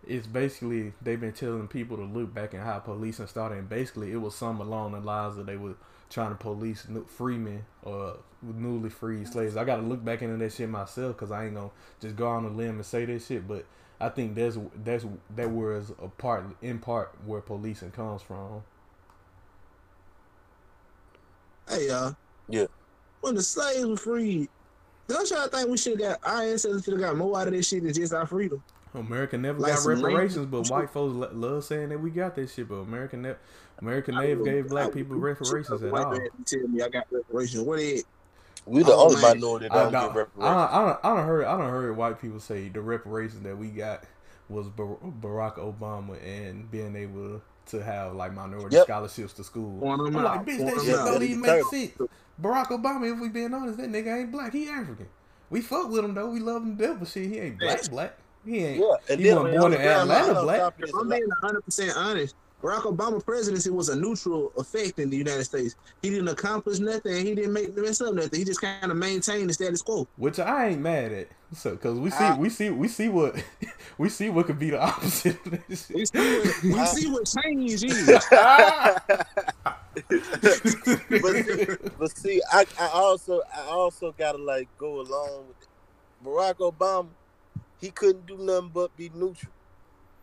is basically they've been telling people to look back at how policing started and basically it was some along the lines that they were trying to police new- freemen or newly freed slaves. I got to look back into that shit myself because I ain't gonna just go on a limb and say that shit. But I think that's that's that was a part in part where policing comes from. Hey, y'all. Yeah. When the slaves were freed, Don't y'all think we should have got our ancestors should have got more out of this shit than just our freedom? America never Like got reparations, land- but white folks lo- love saying that we got this shit. But America never, America I never gave black would- people reparations at all. Tell me I got reparations. What is? It? We the Oh, only man. minority that I, don't don't- get reparations. I, don't- I don't heard I don't heard white people say the reparations that we got was Bar- Barack Obama and being able to have like minority Yep. scholarships to school. I'm like, out. bitch, Point that 'em shit don't even make sense. Barack Obama, if we being honest, that nigga ain't black. He African. We fuck with him though. We love him to death, but shit, he ain't black. Black. He ain't. yeah, and he then wasn't man, born on in Atlanta, black. top If I'm being 100 percent honest, Barack Obama presidency was a neutral effect in the United States. He didn't accomplish nothing. He didn't make mess up nothing. He just kind of maintained the status quo. Which I ain't mad at. So, cause we see, I- we see, we see what, we see what could be the opposite. Of this We see what, we see what change is. but, but see, I, I also I also gotta like go along with it. Barack Obama. He couldn't do nothing but be neutral.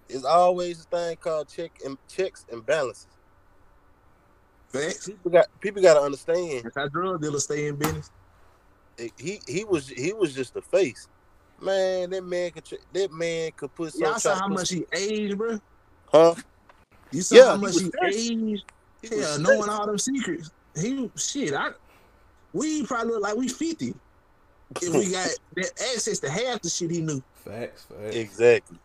It's always a thing called check and checks and balances. Facts. People got people got to understand. That's how drug dealers stay in business. He he was he was just a face. Man, that man could that man could put some. Y'all saw how much he aged, bro. Huh? You saw Yeah, how much was he aged. He Yeah, knowing all them secrets. He shit. I we probably look like we fifty if we got that access to half the shit he knew. Facts, facts. Exactly.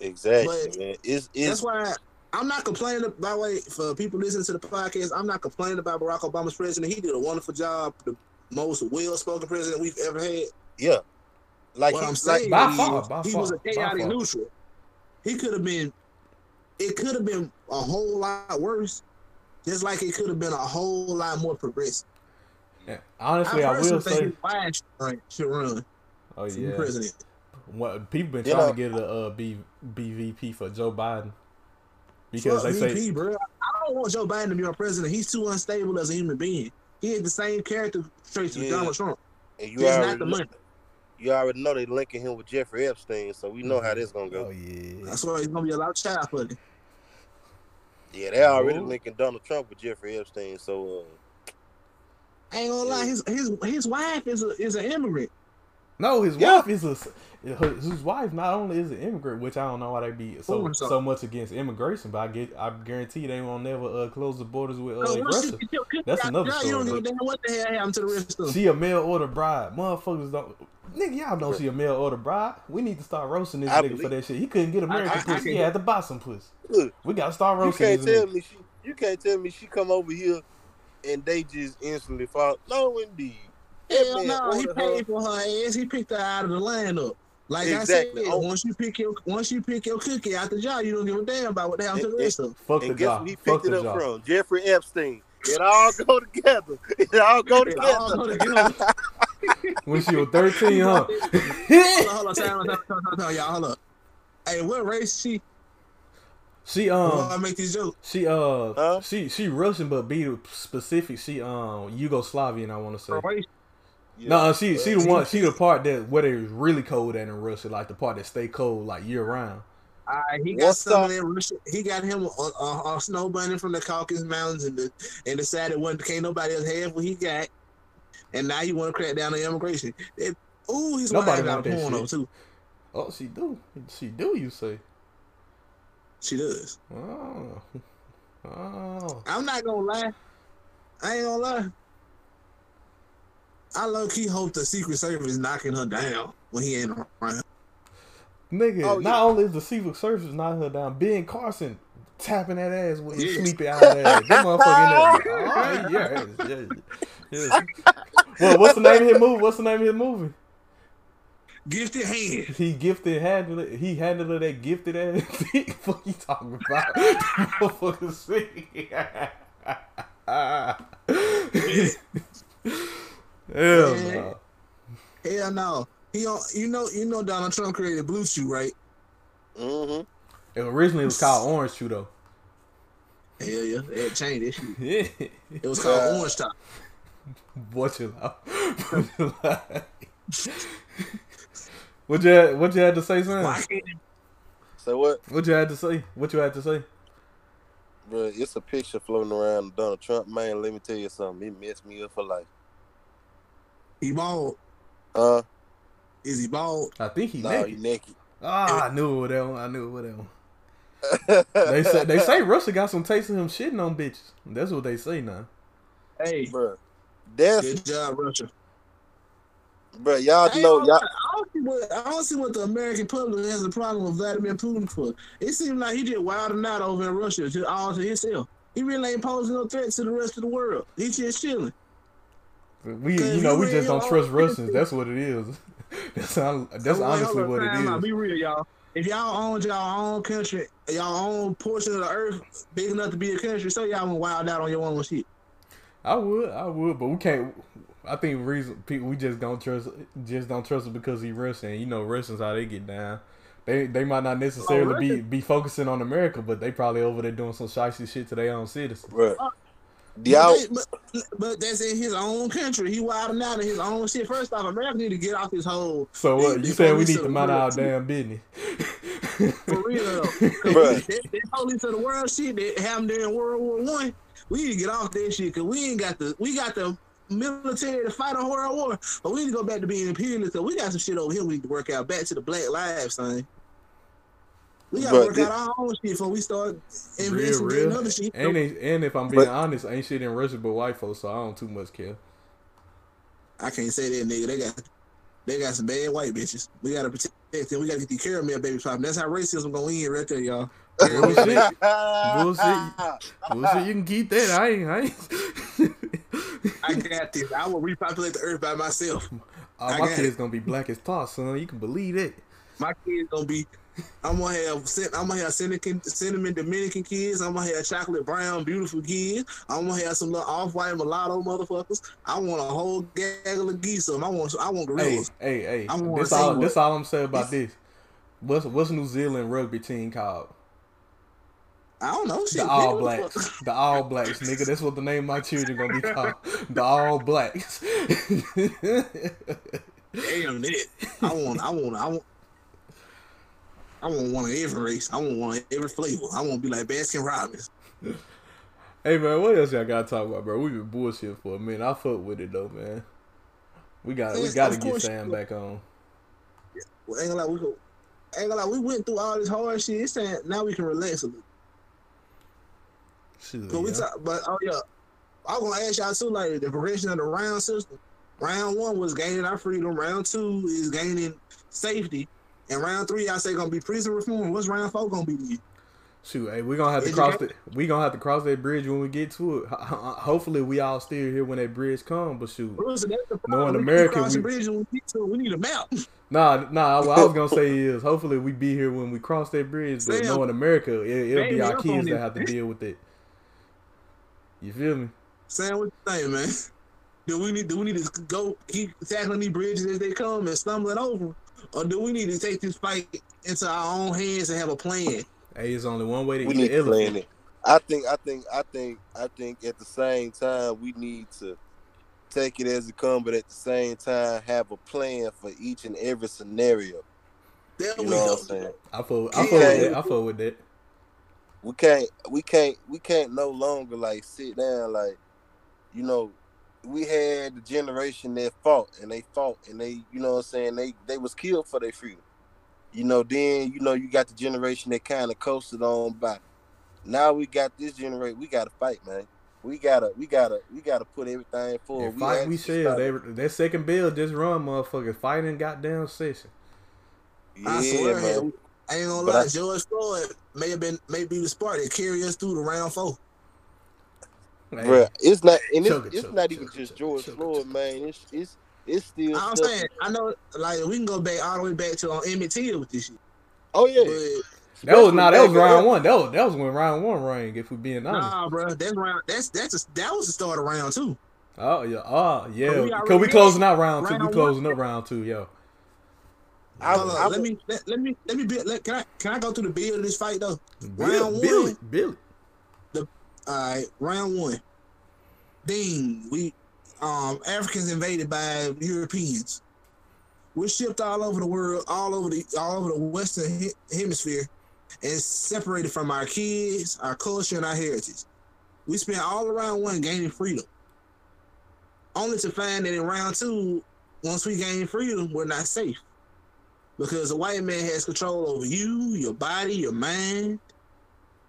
Exactly, But man. It's That's why I'm not complaining. By the way, for people listening to the podcast, I'm not complaining about Barack Obama's president. He did a wonderful job. The most well-spoken president we've ever had. yeah. Like what he, I'm like saying By is, far, by he far, was a by chaotic neutral. He could have been. It could have been a whole lot worse, just like it could have been a whole lot more progressive. Yeah. Honestly, I, personally will say, his should run, should run oh for yeah, president. what people been You trying know- to get a uh, B, BVP for Joe Biden because Fuck they say bro. I don't want Joe Biden to be our president. He's too unstable as a human being. He had the same character traits as Donald Trump. and you Just not already the know, money. you already know they linking him with Jeffrey Epstein, so we know how this gonna go. oh go. yeah, That's why he's gonna be a lot of child fucking. Yeah, they already Oh. linking Donald Trump with Jeffrey Epstein, so uh, I ain't gonna lie, his his his wife is a is an immigrant. no, his Yeah. wife is a his wife not only is an immigrant, which I don't know why they be so Fooling so something. much against immigration, but I get I guarantee they won't never uh, close the borders with uh, No, once you aggressive. get your cookie That's another the jar, You don't story, give a damn what the hell happened to the rest of them. She a mail order bride. Motherfuckers don't. Nigga, y'all know she a mail order bride. We need to start roasting this I nigga for that shit. He couldn't get American I- I pussy. He had to buy some pussy. look, We gotta start roasting. you roasting can't this tell nigga. me she you can't tell me she come over here and they just instantly fall. No, indeed. Hell no, he ordered paid her- for her ass. He picked her out of the lineup. Like Exactly. I said, Oh. once you pick your once you pick your cookie out the jar, you don't give a damn about what happened to the And- rest of them. Fuck the And guess job. where he Fuck picked it up job. from? Jeffrey Epstein. It all go together. It all go It all go together. together. When she was 13, huh? Hold on, hold on, time, time, time, time, time, y'all, hold up. Hey, what race she? She Before I um make these jokes. she uh Huh? she she Russian but be specific. She um Yugoslavian. I want to say. Race? No, she she the one. She the part that where it's really cold at in Russia, like the part that stay cold like year round. Uh, he got What's some up? of that He got him a, a, a snow bunny from the Caucasus Mountains, and the, and decided one can't nobody else have what he got, and now he want to crack down on immigration. It, ooh, he's Nobody nobody got a want porno too. Oh, she do. She do. You say? She does. Oh. Oh. I'm not gonna lie. I ain't gonna lie. I low key hope the Secret Service knocking her down when he ain't around. Nigga, Oh, not yeah. only is the Secret Service knocking her down, Ben Carson tapping that ass with his Yeah. sleepy out ass. That motherfucker in there. Oh, yeah, yeah, yeah. Well, what's the name of his movie? What's the name of his movie? Gifted hand. He gifted handled it. He handled it that gifted ass. fuck you talking about? Motherfucker sick. Hell Yeah. no. Hell no. He on. You know. You know. Donald Trump created BlueChew, right? Mm-hmm. It originally was called Orange Chew though. Hell yeah. They had changed it. shit. Yeah. It was called Uh, Orange Top. What you out? What you had, what you had to say, son? Why can't So what? What you had to say? What you had to say? Bro, it's a picture floating around of Donald Trump. Man, let me tell you something. It messed me up for life. He bald. Uh, Is he bald? I think he no, naked. he naked. Ah, I knew it with that one. I knew it with that one. They say they say Russia got some taste of him shitting on bitches. That's what they say now. Hey, Bruh. That's good job, Russia. Bro. Y'all I, know y'all. I, don't see what, I don't see what the American public has a problem with Vladimir Putin for. It seems like he just wilding out over in Russia just all to himself. He really ain't posing no threat to the rest of the world. He's just chilling. We, you know, we just don't trust Russians. That's what it is. That's how, that's So, honestly what it is. out. Be real, y'all. If y'all owned y'all own country, y'all own portion of the earth big enough to be a country, so y'all went wild out on your own shit. I would, I would, but we can't. I think reason people we just don't trust, just don't trust him because he Russian. You know, Russians how they get down. They they might not necessarily be Russian- be focusing on America, but they probably over there doing some shicey shit to their own citizens. Bruh. But, Y'all, they- but, but that's in his own country. He wilding out in his own shit. First off, America need to get off this whole So what They- you they saying? We need to mind world, our too. damn business. For real though. Bruh. that, that police of the world shit that happened during World War One, we need to get off that shit because we ain't got the we got the military to fight a World War, but we need to go back to being imperialist. So we got some shit over here we need to work out. Back to the Black Lives thing. We gotta But work thi- out our own shit before we start Real, investing in real. other shit. And and if I'm being But- honest, ain't shit in Russia but white folks, so I don't too much care. I can't say that nigga. They got they got some bad white bitches. We gotta protect them. We gotta get the caramel baby popping. That's how racism gonna end right there, y'all. Bullshit. Bullshit. Bullshit, you can keep that. I ain't. I ain't. I got this. I will repopulate the earth by myself. I my kids it. gonna be black as tar, son. You can believe it. My kids gonna be. I'm gonna have I'm gonna have cinnamon, cinnamon Dominican kids. I'm gonna have chocolate brown beautiful kids. I'm gonna have some little off white mulatto motherfuckers. I want a whole gaggle of geese. I want I want Hey, gorillas. hey, hey. I wanna This all. This all I'm saying about this. What's what's New Zealand rugby team called? I don't know. Shit, The All nigga, what the Blacks. The All Blacks, nigga. That's what the name of my children gonna be called. The All Blacks. Damn that. I want. I want. I want. I want one of every race. I want one of every flavor. I want to be like Baskin Robbins. hey man, what else y'all gotta talk about, bro? We been bullshit for a minute. I fuck with it though, man. We got we gotta of get Sam back on. Well, ain't gonna lie, we go. Ain't gonna lie, we went through all this hard shit. It's saying now we can relax a little. Shoot, But we yeah. talk, but oh yeah, I was gonna ask y'all too, like the progression of the round system. Round one was gaining our freedom. Round two is gaining safety, and round three I say gonna be prison reform. What's round four gonna be? Then? Shoot, hey, we gonna have to it cross the we gonna have to cross that bridge when we get to it. Ho- ho- Hopefully, we all still here when that bridge come. But shoot, No. We America, we- when we. We need a map. nah, nah. What I was gonna say is, hopefully, we be here when we cross that bridge. But Sam, knowing America, it, it'll baby be our kids that have to deal with it. You feel me? Sam, what you think, man? Do we need do we need to go keep tackling these bridges as they come and stumbling over, or do we need to take this fight into our own hands and have a plan? Hey, it's only one way to we eat need an elephant. it. I think, I think, I think, I think. At the same time, we need to take it as it comes, but at the same time, have a plan for each and every scenario. There You we know go. what I'm saying? I fuck, I fuck Yeah. with that. I fuck with that. We can't we can't we can't no longer like sit down like you know we had the generation that fought and they fought and they you know what I'm saying they they was killed for their freedom you know then you know you got the generation that kind of coasted on by now we got this generation we gotta fight man we gotta we gotta we gotta put everything forward And fight we actually shall. started- That, that second bill just run, motherfucker. Fighting goddamn session. I yeah swear, man I ain't gonna But lie. I- George Floyd may have been maybe the spark that carry us through the round four. Hey, Bruh, it's not and it's, Chugga, it's chugga, not even chugga, just chugga, George chugga, Floyd chugga. man it's it's it's still I'm stuff- saying, I know, like we can go back all the way back to on Emmett Till with this shit. oh yeah But that was nah, that was round one. That was that was when round one rang. If we're being honest. nah, bro, that's round. That's that's a, that was the start of round two. Oh yeah, oh But yeah. we Cause we closing out round two. round We one. closing up round two, yo. I- Hold on, I- let me let, let me let me be, let, can I can I go through the build of this fight though? Round Billy, one. Billy. All right, round one. Ding, we um Africans invaded by Europeans. We're shipped all over the world, all over the all over the Western he- Hemisphere, and separated from our kids, our culture, and our heritage. We spent all around one gaining freedom, only to find that in round two once we gain freedom, we're not safe because the white man has control over you, your body, your mind.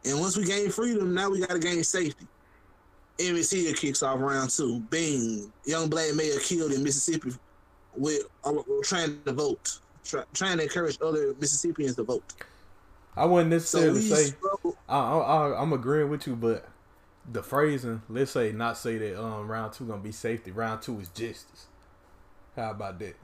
And once we gain freedom, now we got to gain safety. Emmett Till kicks off round two. Bing, young black male killed in Mississippi with uh, trying to vote, try, trying to encourage other Mississippians to vote. I wouldn't necessarily So say struggle- I, I, I'm agreeing with you, but the phrasing, let's say, not say that um round two gonna be safety. Round two is justice. How about that?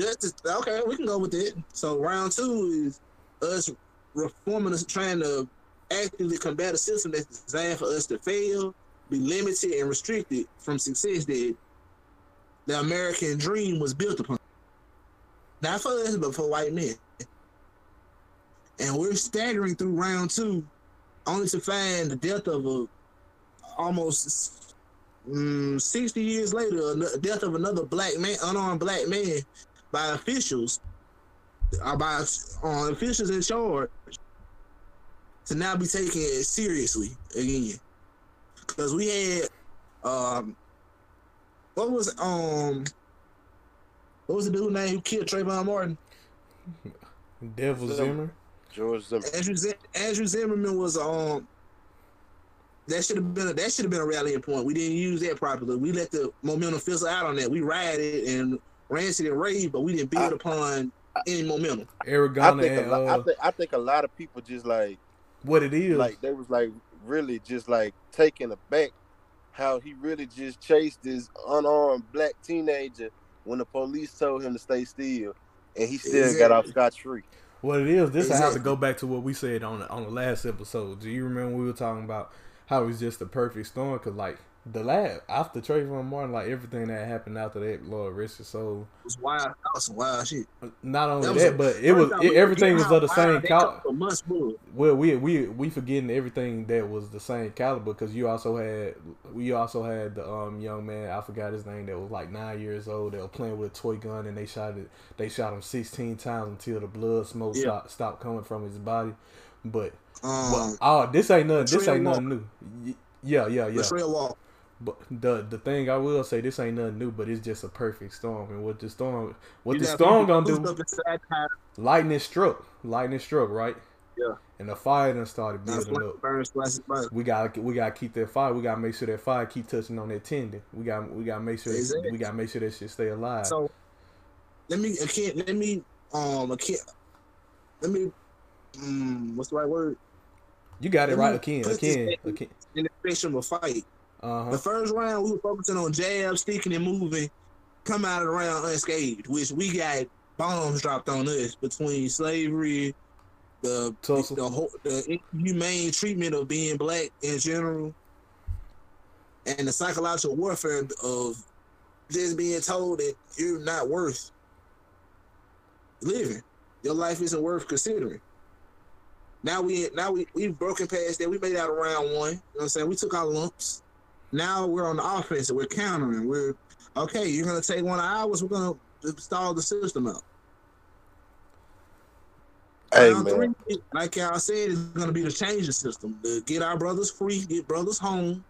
Okay, we can go with it. So round two is us reforming us, trying to actively combat a system that's designed for us to fail, be limited and restricted from success that the American dream was built upon. Not for us, but for white men. And we're staggering through round two, only to find the death of a almost mm, 60 years later, the death of another black man, unarmed black man by officials, or by uh, officials in charge, to now be taken seriously again. Because we had, um, what was um, what was the dude name who killed Trayvon Martin? Devil So- Zimmer. George Zimmer. Andrew Zim- Andrew Zimmerman was um. That should have been a, that should have been a rallying point. We didn't use that properly. We let the momentum fizzle out on that. We rioted and ranted and raved, but we didn't build I- upon any momentum. Eric I Garner think, and lot, uh, I think I think a lot of people just like what it is. like they was like really just like taken aback how he really just chased this unarmed black teenager when the police told him to stay still and he still got off scot free. What it is, this I have to go back to what we said on the, on the last episode. Do you remember we were talking about how it was just the perfect storm? Cause like the last after Trayvon Martin, like everything that happened after that, Lord rest his soul. It was wild. That was some wild shit. Not only That that, a- but it was it, everything was of the same caliber. Well, we we we forgetting everything that was the same caliber because you also had we also had the um young man I forgot his name that was like nine years old that was playing with a toy gun and they shot it they shot him sixteen times until the blood smoke Yeah. stopped stopped coming from his body. But Um, well, oh, this ain't nothing. This ain't nothing new. Yeah, yeah, yeah. Latrell Walker. But the the thing I will say, this ain't nothing new. But it's just a perfect storm. And what the storm, what You the storm gonna do? up inside the house. Lightning struck. Lightning struck. Right. Yeah. And the fire done started building up. burns twice as much. We gotta we gotta keep that fire. We gotta make sure that fire keep touching on that tendon. We got we gotta make sure Exactly. we gotta make sure that shit stay alive. So let me I can't let me um I can't let me um what's the right word you got it let right, put this again, in- again. in the spectrum of a fight. Uh The first round we were focusing on jabs, sticking and moving, come out of the round unscathed, which we got bombs dropped on us between slavery, the Tulsa. the whole the inhumane treatment of being black in general, and the psychological warfare of just being told that you're not worth living. Your life isn't worth considering. Now we now we we've broken past that. We made out of round one. You know what I'm saying? We took our lumps. Now we're on the offense and we're countering. We're okay, you're gonna take one of ours, we're gonna install the system out. Hey Round man, three, like I said, is gonna be to change the system. To get our brothers free, get brothers home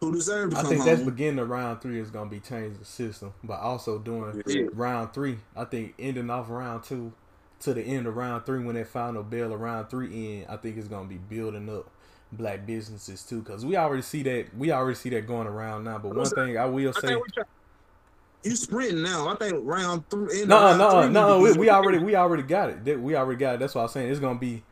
who deserve to I come think home. that's beginning of round three is gonna be changing the system, but also doing Yeah. round three. I think ending off round two to the end of round three when that final bell of round three end, I think it's gonna be building up black businesses too, because we already see that we already see that going around now. But one thing I will say, you sprinting now. I think round three. no, no, no, we, we already we already got it. We already got it. That's what I'm saying. It's gonna be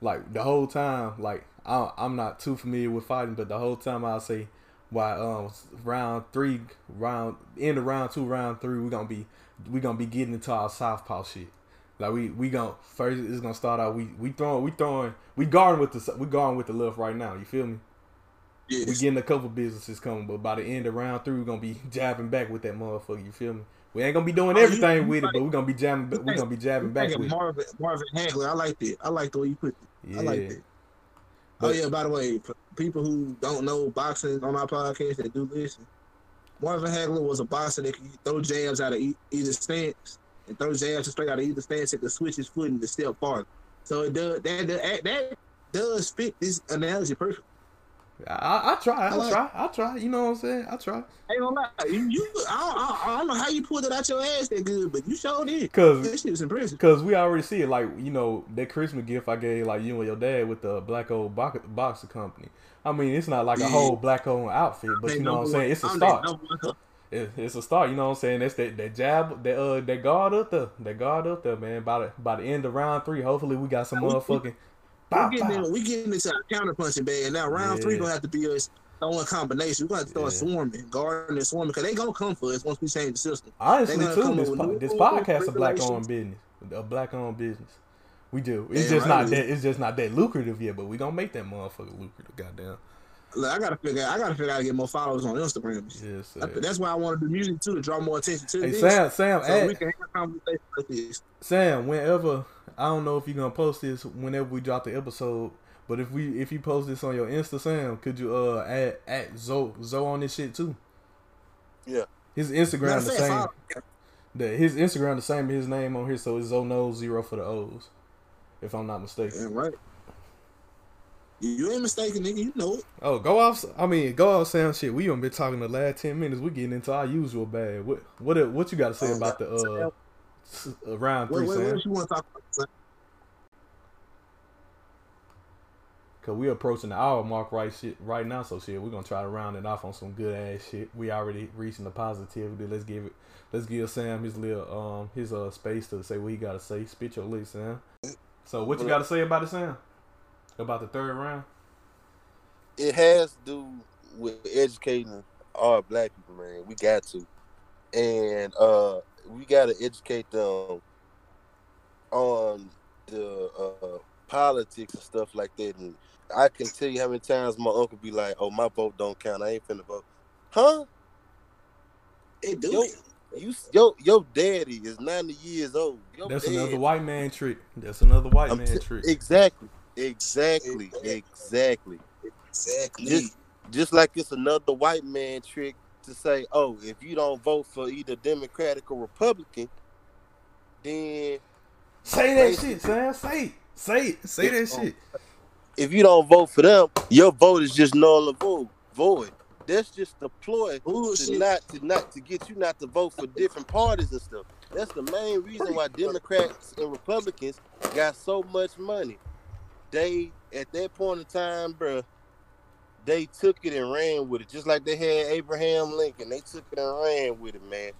like the whole time. Like I, I'm not too familiar with fighting, but the whole time I'll say why um round three, round end of round two, round three, we're gonna be we're gonna be getting into our southpaw shit. Like we we gonna first it's gonna start out we we throwing we throwing we guarding with the we guarding with the left right now. You feel me? We getting a couple businesses coming, but by the end of round three, we're gonna be jabbing back with that motherfucker. You feel me? We ain't gonna be doing Oh, you- everything you with it, but we're gonna be jamming. you We're gonna be jabbing back thinking with. it. Marvin Marvin Hagler. I like that. I like the way you put it. Yeah, I like that. oh yeah, by the way, people who don't know boxing on our podcast that do listen, Marvin Hagler was a boxer that could throw jabs out of either stance and throw jabs straight out of either stance and could switch his foot and to step farther. So it does that that, that does fit this analogy perfect. I, I try, I I try, I try. You know what I'm saying? I try. I ain't gonna lie. You, you I, don't, I, I don't know how you pulled it out your ass that good, but you showed it. Cause That shit was impressive. Cause we already see it, like you know that Christmas gift I gave like you and your dad with the black old box, boxer company. I mean, it's not like a whole black owned outfit, but you know no what I'm saying. It's a start. It, it's a start. You know what I'm saying. That's that that jab, that uh, that guard up there, that guard up there, man. By the by the end of round three, hopefully we got some motherfucking. Bow, We getting, in, we getting into a counter punching bag now. Round three gonna have to be us throwing combination. We're gonna have to start Yeah. swarming, guarding and swarming, because they gonna come for us once we change the system. Honestly, too, this po- this podcast a black owned business, a black owned business. We do. It's Yeah, just right. not that. It's just not that lucrative yet, but we gonna make that motherfucker lucrative. Goddamn. Look, I gotta figure. I gotta figure out how to get more followers on Instagram. Yes. Sir. That's why I want to do music too to draw more attention to Hey this. Sam, Sam, so add- we can have a conversation like this. Sam, whenever I don't know if you're gonna post this whenever we drop the episode, but if we if you post this on your Insta, Sam, could you uh add add Zo Zo on this shit too? Yeah. His Instagram the same. follow- The, his Instagram the same his name on here, so it's Zo no zero for the O's, if I'm not mistaken. Yeah, right. You- ain't mistaken, nigga. You know it. Oh, go off. I mean, go off, Sam. Shit, we done been talking the last ten minutes. We getting into our usual bag. What what what you got to say Oh, about the uh, uh round three, what, Sam? what you want to talk about? son? Cause we approaching the hour mark right shit right now, so shit, we're gonna try to round it off on some good ass shit. We already reaching the positivity. Let's give it let's give Sam his little um his uh space to say what he gotta say. Spit your lick, Sam. So what you gotta say about it, Sam? About the third round? it has to do with educating our black people, man. We got to, and uh, we got to educate them on the uh, politics and stuff like that. And I can tell you how many times my uncle be like, "Oh, my vote don't count. I ain't finna vote." Huh? It do. Yo, you, yo, your daddy is ninety years old. Your That's daddy- another white man trick. That's another white I'm man t- trick. Exactly, exactly, exactly. Exactly. Just- just like it's another white man trick to say, oh, if you don't vote for either Democratic or Republican, then Say that shit, Sam. Say it. Say it. Say that shit. if you don't vote for them, your vote is just null and void. void. That's just a ploy to not to not to get you not to vote for different parties and stuff. That's the main reason why Democrats and Republicans got so much money. They at that point in time, bruh, they took it and ran with it, just like they had Abraham Lincoln. They took it and ran with it, man.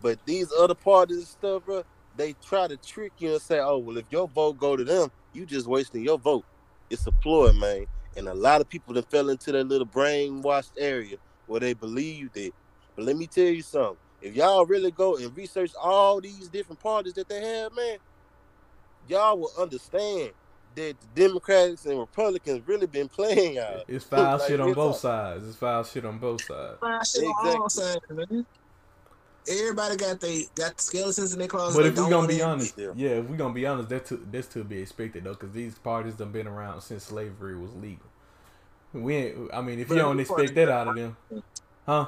But these other parties and stuff, bruh, they try to trick you and say, "Oh, well, if your vote go to them, you just wasting your vote." It's a ploy, man. And a lot of people that fell into that little brainwashed area where they believed it. But let me tell you something. If y'all really go and research all these different parties that they have, man, y'all will understand that the Democrats and Republicans really been playing y'all. It's foul Like, shit on both talk. sides. It's foul shit on both sides. Fine shit on Exactly. all sides, man. Everybody got they got the skeletons in their closet. But if we don't gonna be admit. honest, Yeah. yeah, if we're gonna be honest, that's to that's to be expected though, because these parties have been around since slavery was legal. We ain't. I mean, if But you don't expect that out of them, huh?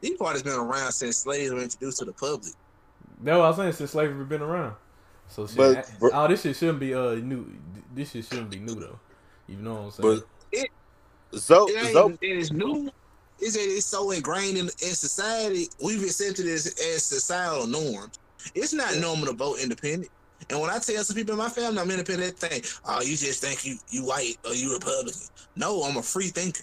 these parties been around since slaves were introduced to the public. No, I was saying. Since slavery been around, so shit, But, I- bro- all this shit shouldn't be uh new. This shit shouldn't be new though. You know what I'm saying? But Zo, It ain't. Zo, it is new. It's, it's so ingrained in, in society. We've accepted it as, as societal norms. It's not normal to vote independent. And when I tell some people in my family I'm independent, they think, "Oh, you just think you you white or you Republican." No, I'm a free thinker.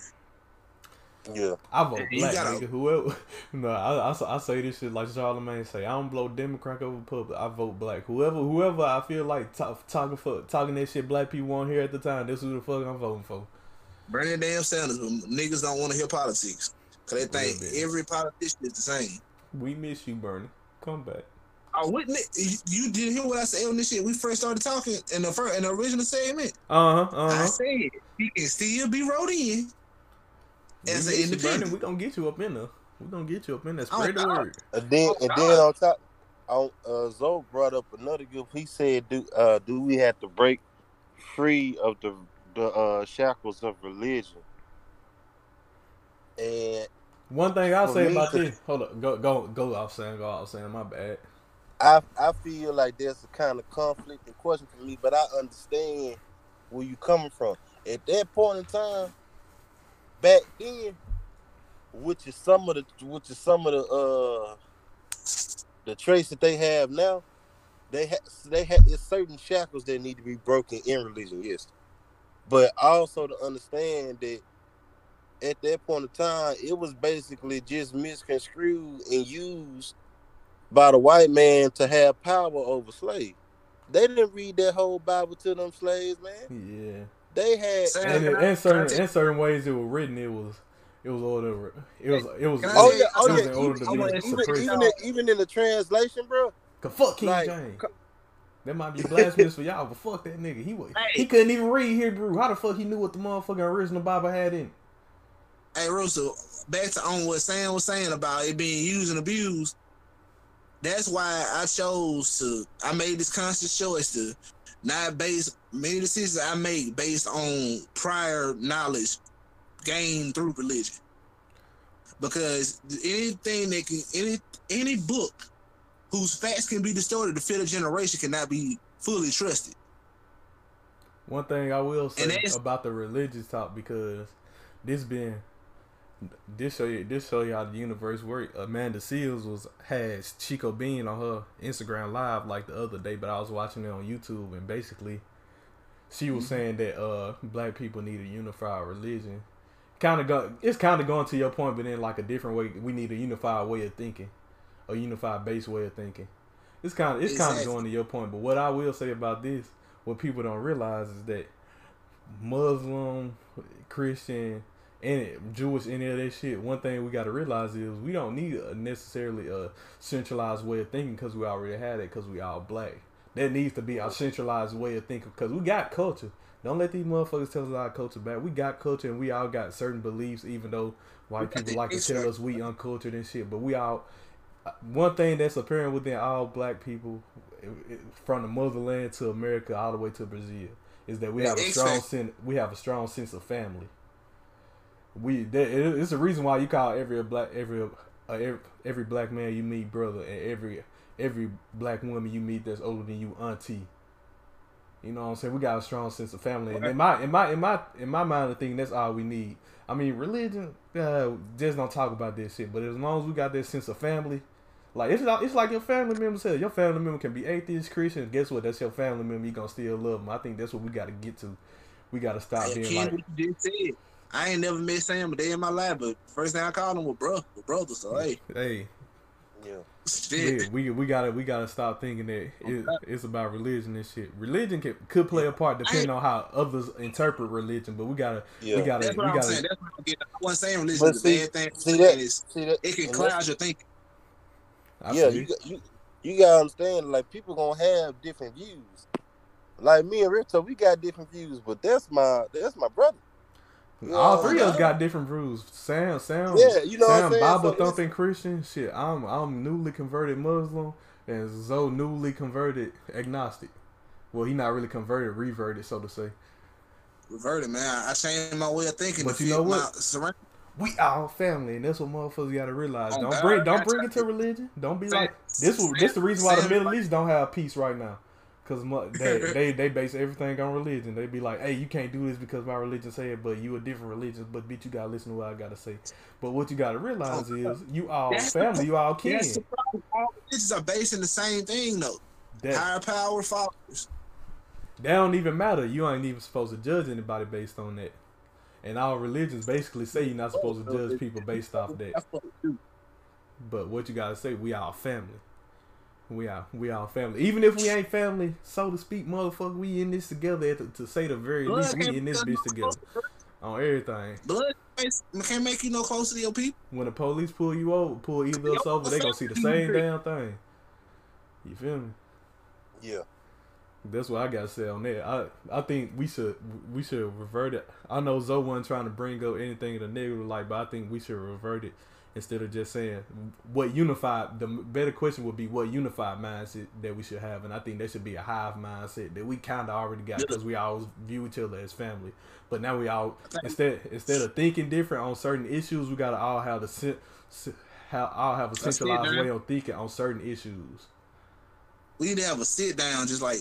Yeah, I vote black, gotta- nigga. Whoever, no, I, I, I say this shit like Charlamagne say. I don't blow Democrat over public. I vote black. Whoever, whoever I feel like talk, talking for talking that shit black people want here at the time. This who the fuck I'm voting for. Bernie damn Sanders, but niggas don't want to hear politics because they think Real bit. every politician is the same. We miss you, Bernie. Come back. I wouldn't. You, you didn't hear what I said on this shit. We first started talking in the first in the original segment. Uh huh. Uh I huh. said he can still be wrote in. As an independent. We're gonna get you up in there. We're gonna get you up in there. Oh, Spread the word. and then Oh, and then on top, on uh, Zo brought up another good. He said, "Do uh, do we have to break free of the the uh, shackles of religion?" And One thing I'll say about the- this. Hold up. Go go go off saying go off saying my bad. I I feel like there's a kind of conflict and question for me, but I understand where you coming from. At that point in time, back then, which is some of the which is some of the uh the traits that they have now, they have they it's certain shackles that need to be broken in religion, yes. But also to understand that at that point in time, it was basically just misconstrued and used by the white man to have power over slaves. They didn't read that whole Bible to them slaves, man. Yeah. They had And can in, in certain in certain ways it was written, it was it was order it was it was Oh yeah, oh it was yeah. in order Even, to be even, suppressed. even, in, even in the translation, bro. Cause fuck King like, James. co- That might be blasphemous for y'all, but fuck that nigga. He was, Hey. he couldn't even read Hebrew. How the fuck he knew what the motherfucking original Bible had in? it? Hey, Russell, back to on what Sam was saying about it being used and abused. That's why I chose to. I made this conscious choice to not base many decisions I make based on prior knowledge gained through religion. Because anything that can any any book whose facts can be distorted to fit a generation cannot be fully trusted. One thing I will say about the religious talk because this been this show you this show how the universe work. Amanda Seales was has Chico Bean on her Instagram live like the other day, but I was watching it on YouTube and basically she was saying that uh black people need a unified religion. Kind of go it's kind of going to your point, but in like a different way. We need a unified way of thinking, a unified base way of thinking. It's kind of it's kind of going to your point, but what I will say about this, what people don't realize is that Muslim, Christian, and Jewish, any of that shit. One thing we got to realize is we don't need a necessarily a centralized way of thinking because we already had it because we all black. That needs to be our centralized way of thinking because we got culture. Don't let these motherfuckers tell us our culture back. We got culture and we all got certain beliefs, even though white people like to tell us we uncultured and shit. But we all uh, one thing that's apparent within all black people, from the motherland to America all the way to Brazil, is that we have a strong sense. We have a strong sense of family. We there, it's a reason why you call every black every uh, every, every black man you meet brother and every every black woman you meet that's older than you auntie. You know what I'm saying? We got a strong sense of family. And in my in my in my in my mind of thinking that's all we need. I mean religion, uh, just don't talk about this shit. But as long as we got that sense of family, like it's not, it's like your family member said, your family member can be atheist, Christian. Guess what? That's your family member. You gonna still love them. I think that's what we got to get to. We got to stop being like, what you just said. I ain't never met Sam a day in my life, but first thing I called him was bro, was brother. So hey, hey, Yeah. shit. Yeah, we we gotta we gotta stop thinking that oh, it, it's about religion and shit. Religion can, could play a part depending on how others interpret religion, but we gotta Yeah. we gotta That's we what I'm gotta. saying. That's what I'm getting. I wasn't saying religion But is a bad thing. see that- saying is See that? it can cloud that's- your thinking. I yeah, you, got- you you gotta understand, like people gonna have different views. Like me and Rito, we got different views, but that's my that's my brother. You. all three of us got different rules. Sam Sam Yeah, you know Sam? Bible so thumping Christian shit. I'm I'm newly converted Muslim and Zoe newly converted agnostic. Well, he not really converted, reverted, so to say. Reverted, man. I, changed my way of thinking. But you know what? We all family, and that's what motherfuckers gotta realize. Oh, don't God, bring, don't bring it to religion. Don't be Sam- like this. Was this the reason why the Middle East don't have peace right now? Cause they, they they base everything on religion. They be like, hey, you can't do this because my religion say it, but you a different religion. But bitch, you gotta listen to what I gotta say. But what you gotta realize Oh, is you all that's family, you all kin. That's the problem. All religions are based in the same thing, though. That Higher power followers. that don't even matter. You ain't even supposed to judge anybody based on that. And all religions basically say you're not supposed to judge people based off that. That's what we do. But what you gotta say, we all family. We are we all family. Even if we ain't family, so to speak, motherfucker, we in this together. At the, to say the very Blood least, we in this bitch together on everything. Blood can't make you no closer to your people. When the police pull you over, pull either of us over, they gonna see the same damn thing. You feel me? Yeah. That's what I gotta say on that. I I think we should we should revert it. I know Zoe wasn't trying to bring up anything in the negative light, but I think we should revert it instead of just saying what unified. The better question would be what unified mindset that we should have, and I think that should be a hive mindset that we kind of already got because we always view each other as family. But now we all instead instead of thinking different on certain issues, we gotta all have the how all have a centralized way of thinking on certain issues. We need to have a sit down, just like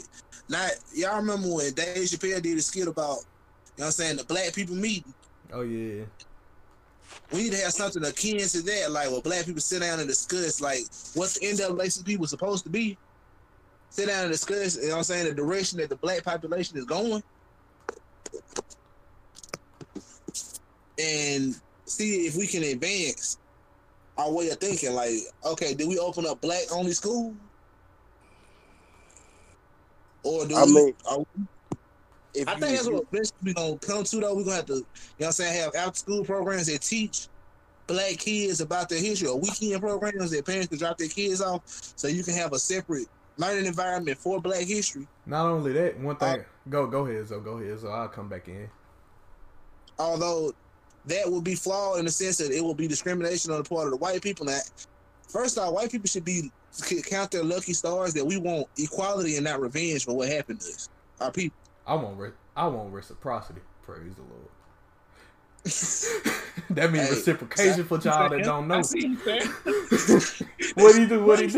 not y'all remember when Dave Chappelle did a skit about, you know what I'm saying, the black people meeting. Oh yeah, we need to have something akin to that, like where black people sit down and discuss like what the NAACP people supposed to be. Sit down and discuss, you know what I'm saying, the direction that the black population is going. And see if we can advance our way of thinking. Like, okay, do we open up black only school? Or do I we, mean, are we If I you- think that's what eventually we're gonna come to though. We're gonna have to, you know what I'm saying, have after school programs that teach black kids about their history or weekend programs that parents can drop their kids off so you can have a separate learning environment for black history. Not only that, one thing. Uh, go go ahead, so go ahead. So I'll come back in. Although that would be flawed in the sense that it will be discrimination on the part of the white people. Now, first off, white people should be count their lucky stars that we want equality and not revenge for what happened to us, our people. I want re- I want reciprocity. Praise the Lord. that means Hey, reciprocation for y'all that don't know. See you, what do you do? What do you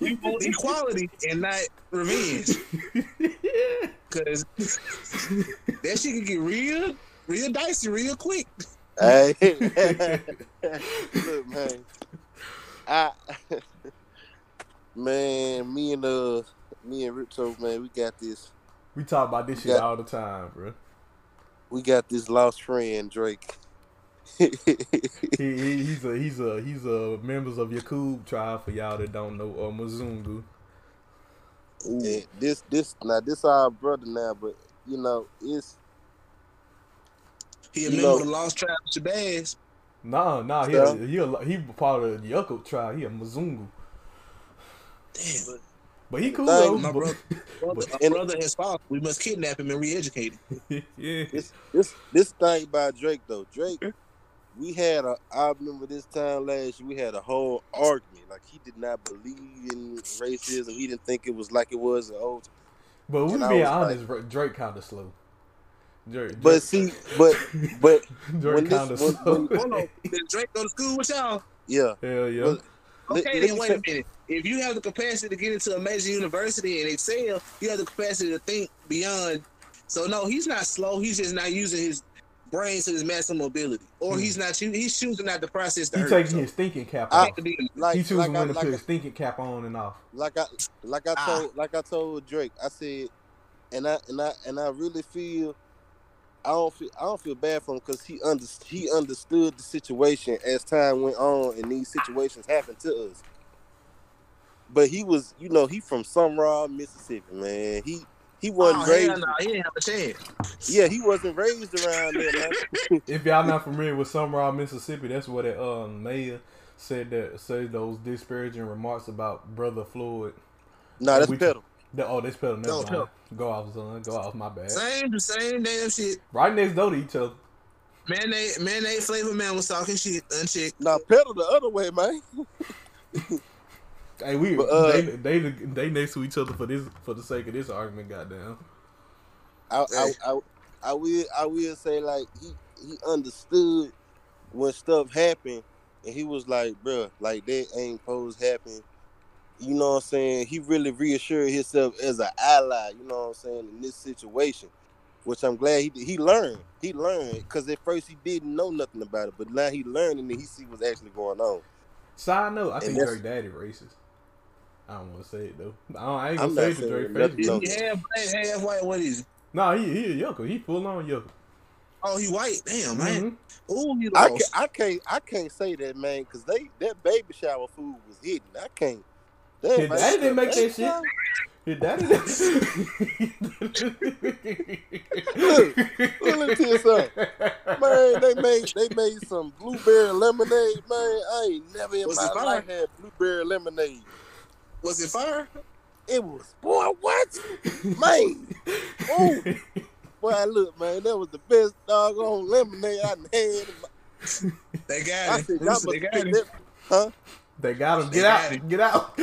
We do? want equality and not revenge. Cause that shit can get real, real dicey real quick. Hey, look, man. I, man, me and uh, me and Ripto, man, we got this. We talk about this shit Yeah. all the time, bro. We got this lost friend, Drake. He, he, he's a he's a he's a members of Yakub tribe for y'all that don't know uh, or Mzungu. And this, this, now this our brother now, but you know, it's He a member know- of the Lost Tribe of Shabazz. Nah, nah, he Yeah. a, he a, he part of the Yakub tribe. He a Mzungu, Damn, but he cool though. my but- brother, brother, but- our And- brother has fallen. We must kidnap him and re-educate him. yeah, this, this, this thing by Drake though. Drake, we had a. I remember this time last year. We had a whole argument. Like he did not believe in racism. He didn't think it was like it was in old. but we And I being honest, Dra- Drake kind of slow. Drake, But Drake- see, but but Drake when this- kind of when- slow. when- Hold on, did Drake go to school with y'all? yeah, Hell yeah. Well, Let- Okay, let then me wait a minute. If you have the capacity to get into a major university and excel, you have the capacity to think beyond. So no, he's not slow. He's just not using his brain to his maximum ability, or Hmm. he's not. He's choosing not to process the he hurt. taking So his thinking cap off. that could be- like he choosing like I, when to like, put I- his thinking cap on and off. like I like I Ah. told like I told Drake, I said, and I and I and I really feel I don't feel I don't feel bad for him because he under, he understood the situation as time went on and these situations happened to us. But he was, you know, he from Sumrall, Mississippi, man. He he wasn't Oh, raised. hell no, he didn't have a chance. Yeah, he wasn't raised around there, man. If y'all not familiar with Sumrall, Mississippi, that's where that um, mayor said that said those disparaging remarks about brother Floyd. nah, that's We- better. That, oh, they spelled never No, mind. no. Go off, son. Go off. My bad. Same, same damn shit. Right next door to each other. Man, they, man, mayonnaise flavor man was talking shit, unchecked. Nah, Petal the other way, man. Hey, we But, uh, they, they they next to each other for this for the sake of this argument. Goddamn. I, I, I, I will I will say like he he understood when stuff happened and he was like, bruh, like that ain't supposed to happen. You know what I'm saying? He really reassured himself as an ally, you know what I'm saying, in this situation. Which I'm glad he he learned. He learned because at first he didn't know nothing about it, but now he learned and he see what's actually going on. Side note, I And think that's- Drake Daddy racist. I don't want to say it though. I, don't, I ain't I'm gonna not say it to saying Drake face. no. He half black, half white. What is? He? Nah, he he a yucca. He full on yucca. Oh, he white. Damn, man. Mhm. Ooh, he I lost. can't, I can't I can't say that man because they that baby shower food was hidden. I can't. That His daddy didn't make that shit. shower- His daddy. Look, let me tell you something. Man, they made they made some blueberry lemonade. Man, I ain't never in Was my life had blueberry lemonade. Was it fire? It was boy, what? Man, oh boy, look, man, that was the best doggone lemonade I done had. my- They got I it. said, Listen, they got it. that, huh? They got him. They Get got out. him. Get out.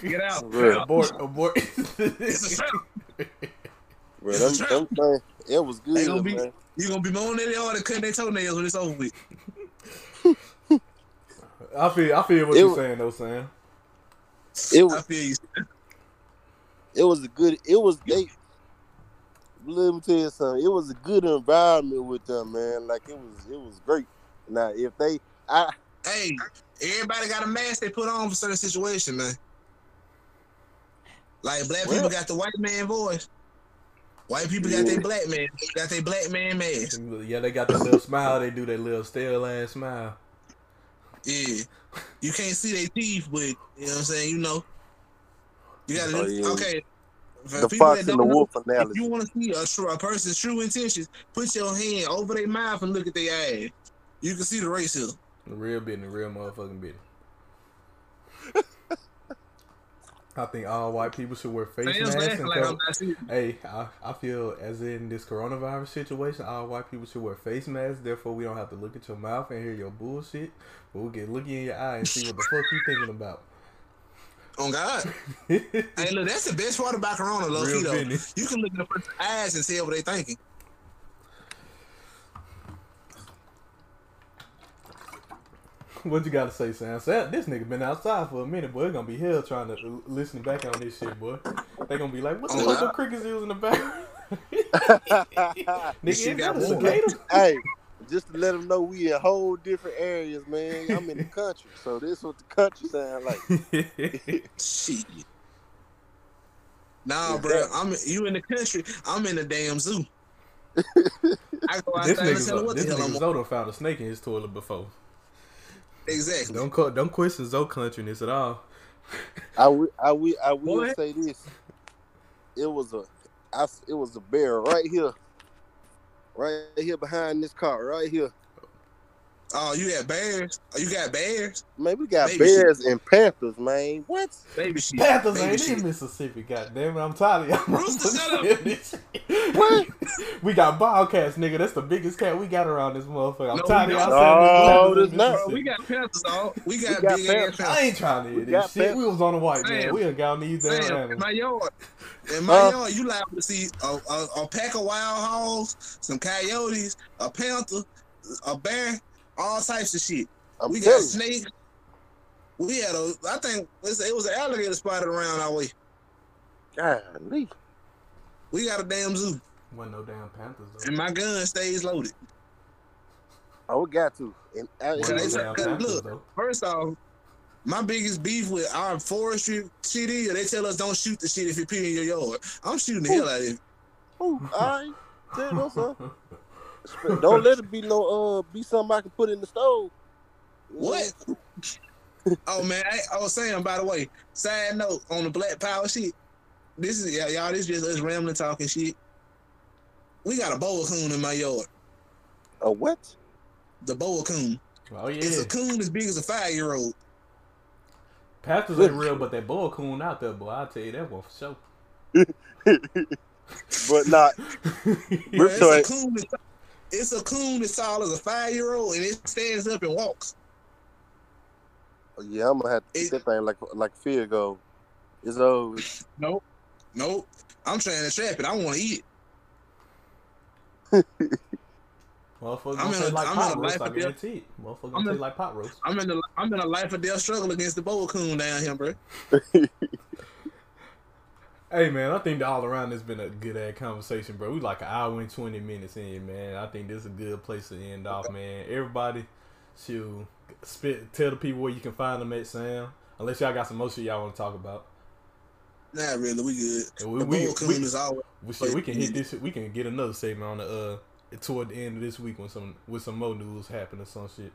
Get out. Real. abort. Abort. It's a trap. Bro, them, them things, it was They good, gonna be- man. You gonna be moaning at hard and cutting their toenails when it's over with. I feel. I feel what It you're was- saying, though, Sam. It I was feel you. it was a good it was they let me tell you something. It was a good environment with them, man. Like it was it was great. Now, if they, I, Hey, everybody got a mask they put on for certain situation, man. Like black people got the white man voice. White people got their black man, got their black man mask. Yeah, they got that little smile. They do their little stale ass smile. Yeah. You can't see their teeth, but you know what I'm saying, you know. You gotta Oh, yeah. okay. For the people fox and the don't know, wolf If you want to see a, true, a person's true intentions, put your hand over their mouth and look at their ass. You can see the racism. The real business, real motherfucking business. I think all white people should wear face Sam's masks. And like cover- I'm not serious. Hey, I, I feel as in this coronavirus situation, all white people should wear face masks. Therefore, we don't have to look at your mouth and hear your bullshit. But we can look you in your eye and see what the fuck you thinking about. On God. Hey, look, that's the best part about Corona, low Real key, though. business. You can look in the person's eyes and see what they thinking. What you gotta say, Sam? Sam? This nigga been outside for a minute, boy. It's gonna be hell trying to uh, l- listen back on this shit, boy. They gonna be like, what the Oh, fuck wow. the crickets is in the background? Nigga, This shit is that got a cicada? hey, just to let them know we in whole different areas, man. I'm in the country, so this what the country sound like. Shit. Nah, bro. I'm you in the country. I'm in the damn zoo. I go this and tell nigga, them what the hell I'm nigga. Zoto found a snake in his toilet before. Exactly. Don't call, don't question Zo countryness at all. I will, I will, I will say this. It was a, I, it was a bear right here, right here behind this car, right here. Oh, you got bears? Oh, you got bears? Man, we got Baby bears and panthers, man. What? Baby shit. Panthers Baby ain't shit. in Mississippi, goddamn it! I'm tired of y'all. Rooster, shut up. What? we got bobcats, nigga. That's the biggest cat we got around this motherfucker. I'm No, tired we of y'all don't. saying No, this. there's not. We got panthers, dog. We got, We got big ass panthers. I ain't trying to hear We this shit. pep- We was on the white man. We ain't got these damn Sam, in animals. my yard. In my Huh? yard, you liable to see a, a, a pack of wild hogs, some coyotes, a panther, a bear, all types of shit. I'm we got telling snakes. We had a, I think it was an alligator spotted around our way. Golly. We got a damn zoo, Wasn't no damn panthers though. and my gun stays loaded. Oh, we got to. And I, Wasn't no they say- damn cause panthers look. though. First off, my biggest beef with our forestry shit is they tell us don't shoot the shit if you pee in your yard. I'm shooting the hell out of it. Ooh, all right. Tell you son. Don't let it be no uh be something I can put in the stove. What? oh man, I, I was saying by the way, side note on the Black Power shit. This is yeah, y'all. This just us rambling talking shit. We got a boa coon in my yard. A what? The boa coon. Oh yeah. It's a coon as big as a five year old. Panthers ain't real, but that boa coon out there, boy. I'll tell you that one for sure. But not. We're it's a coon. As, it's a coon as tall as a five year old, and it stands up and walks. Yeah, I'm gonna have to It- keep that thing like like fear go. It's over. Nope. Nope. I'm trying to trap it. I want to eat it. Motherfucker I'm gonna in taste a- like I'm pot in a roast, life I or death- guarantee it. Motherfucker I'm gonna in- taste like pot roast. I'm in a I'm in a life or death struggle against the boa coon down here, bro. Hey man, I think all around this been a good ass conversation, bro. We like an hour and twenty minutes in, man. I think this is a good place to end off, man. Everybody should spit tell the people where you can find them at Sam. Unless y'all got some more shit y'all want to talk about. Nah, really. We good. And we- the we- we- is always. We shit, we can hit this. We can get another segment on the uh toward the end of this week when some with some more news happen or some shit.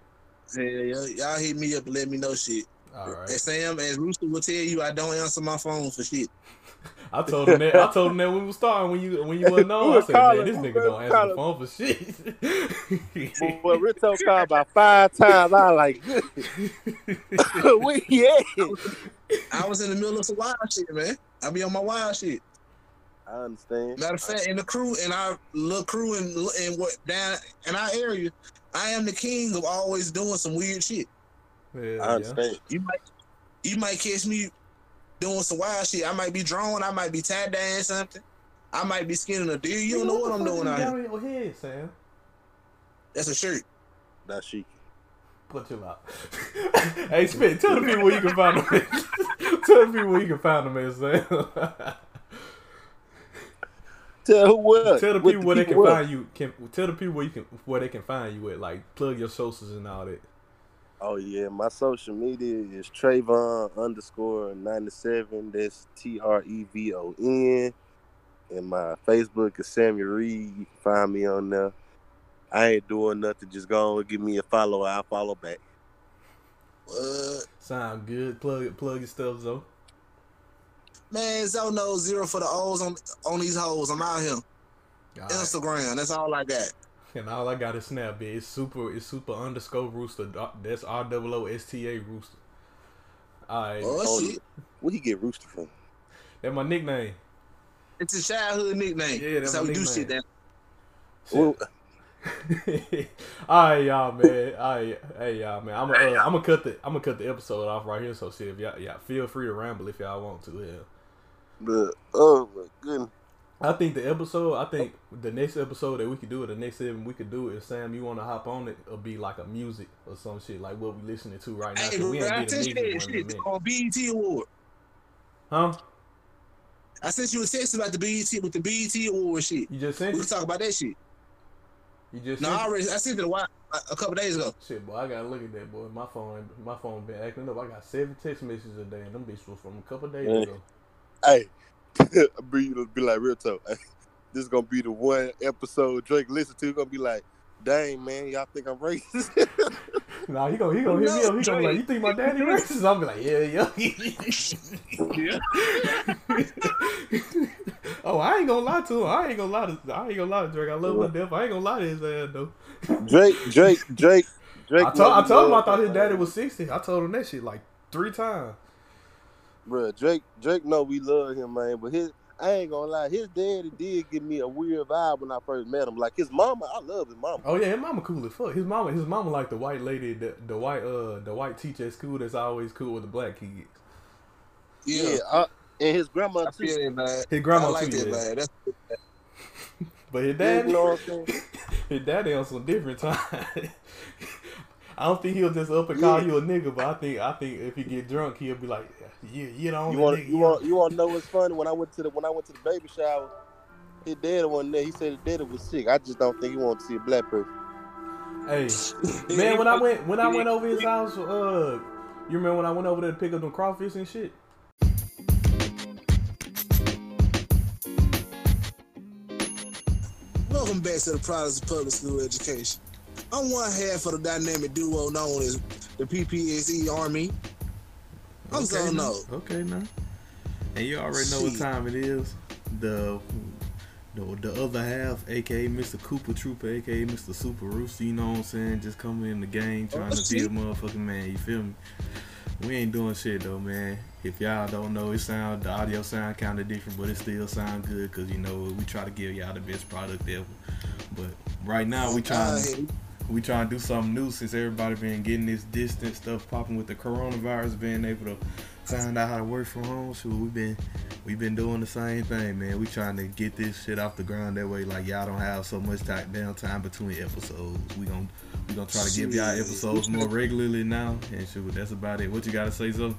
Y'all, y'all hit me up and let me know shit. All right. And Sam, as Rooster will tell you, I don't answer my phone for shit. I told him that. I told him that when we was starting when you when you wasn't Who on. I was said, man, this nigga don't answer the phone for shit. But Rito called about five times. I like, where he at? I was in the middle of some wild shit, man. I be on my wild shit. I understand. Matter of fact, in the crew, in our little crew, in in what down in our area, I am the king of always doing some weird shit. Yeah, I yeah. You might, you might catch me doing some wild shit. I might be drawing. I might be tie dyeing something. I might be skinning a deer. You don't know what I'm doing out you here. got on your head, Sam. That's a shirt. That's chic. Put you out. hey, Spit, tell the people where you can find them. tell the people where you can find them, at, Sam. Tell who what? Tell the What people where they can what? find you. Can tell the people where you can where they can find you at. Like plug your socials and all that. Oh yeah, my social media is Trevon underscore ninety seven. That's T R E V O N. And my Facebook is Samuel Reed. You can find me on there. I ain't doing nothing. Just go on and give me a follow. I'll follow back. What? Sound good. Plug plug your stuff, Zoe. Man, Zo knows zero for the O's on on these hoes. I'm out here. All right. Instagram. That's all I got. And all I got is Snap. bitch. It's super. It's super underscore rooster. That's R O O S T A rooster. All right, Oh, Oh, shit. Where you get Rooster from? that's my nickname. It's a childhood nickname. Yeah, that's that's how my we do nickname. shit. That Well, all right, y'all, man. All right, hey, y'all, man. I'm gonna, uh, I'm gonna cut the, I'm gonna cut the episode off right here. So, see if y'all, yeah, feel free to ramble if y'all want to. Yeah. but, oh my goodness. I think the episode, I think the next episode that we could do, or the next seven we could do, if Sam, you want to hop on it, it'll be like a music or some shit, like what we listening to right now. Hey, we bro, I ain't sent you a that music one in a shit on BET Award. Huh? I sent you a text about the BET with the BET Award shit. You just We sent can it? talk about that shit. You just No, sent I it? already I sent it a while a, a couple days ago. Shit, boy, I gotta look at that, boy. My phone, my phone been acting up. I got seven text messages a day, and them bitches was from a couple days Yeah. ago. Hey, be, be like real talk. This is gonna be the one episode Drake listen to. Gonna be like, dang man, y'all think I'm racist? Nah, he gonna he gonna hit me up. He gonna be like, "You think my daddy racist?" I'm be like, "Yeah, yeah." oh, I ain't gonna lie to him. I ain't gonna lie to. I ain't gonna lie to Drake. I love my death. I ain't gonna lie to his ass though. Drake, Drake, Drake, Drake. I told I told him I thought his daddy was sixty. I told him that shit like three times. Bruh, Drake, Drake know we love him, man. But his, I ain't gonna lie, his daddy did give me a weird vibe when I first met him. Like his mama, I love his mama. Oh yeah, his mama cool as fuck. His mama, his mama like the white lady, the, the white uh the white teacher at school that's always cool with the black kids. Yeah. Yeah, I, and his grandma I too. feel that, man. His grandma I like too. that, yeah. man. That's But his daddy, You daddy, know what I'm saying? his daddy on some different time. I don't think he'll just up and call Yeah. you a nigga, but I think I think if he get drunk, he'll be like, "Yeah, you the only You want, nigga." you want, you want to know what's funny? When I went to the, when I went to the baby shower, his daddy wasn't there. He said his daddy was sick. I just don't think he wanted to see a black person. Hey, man, when I went when I went over his house, uh, you remember when I went over there to pick up them crawfish and shit? Welcome back to the Products of Public School Education. I'm one half of the dynamic duo known as the PPSE Army. I'm now. no. Okay, now. And you already know what time it is. The the, the other half, aka Mr. Cooper Trooper, aka Mr. Super Rooster, you know what I'm saying? Just coming in the game trying Oh, to be a motherfucking man, you feel me? We ain't doing shit though, man. If y'all don't know, it sound the audio sound kind of different, but it still sound good because you know we try to give y'all the best product ever. But right now we trying Uh, we trying to do something new since everybody been getting this distant stuff popping with the coronavirus, being able to find out how to work from home. So we've been we've been doing the same thing, man. We trying to get this shit off the ground that way, like y'all don't have so much time downtime between episodes. We gon' we gonna try to give y'all episodes more regularly now, and shit. That's about it. What you gotta say, so?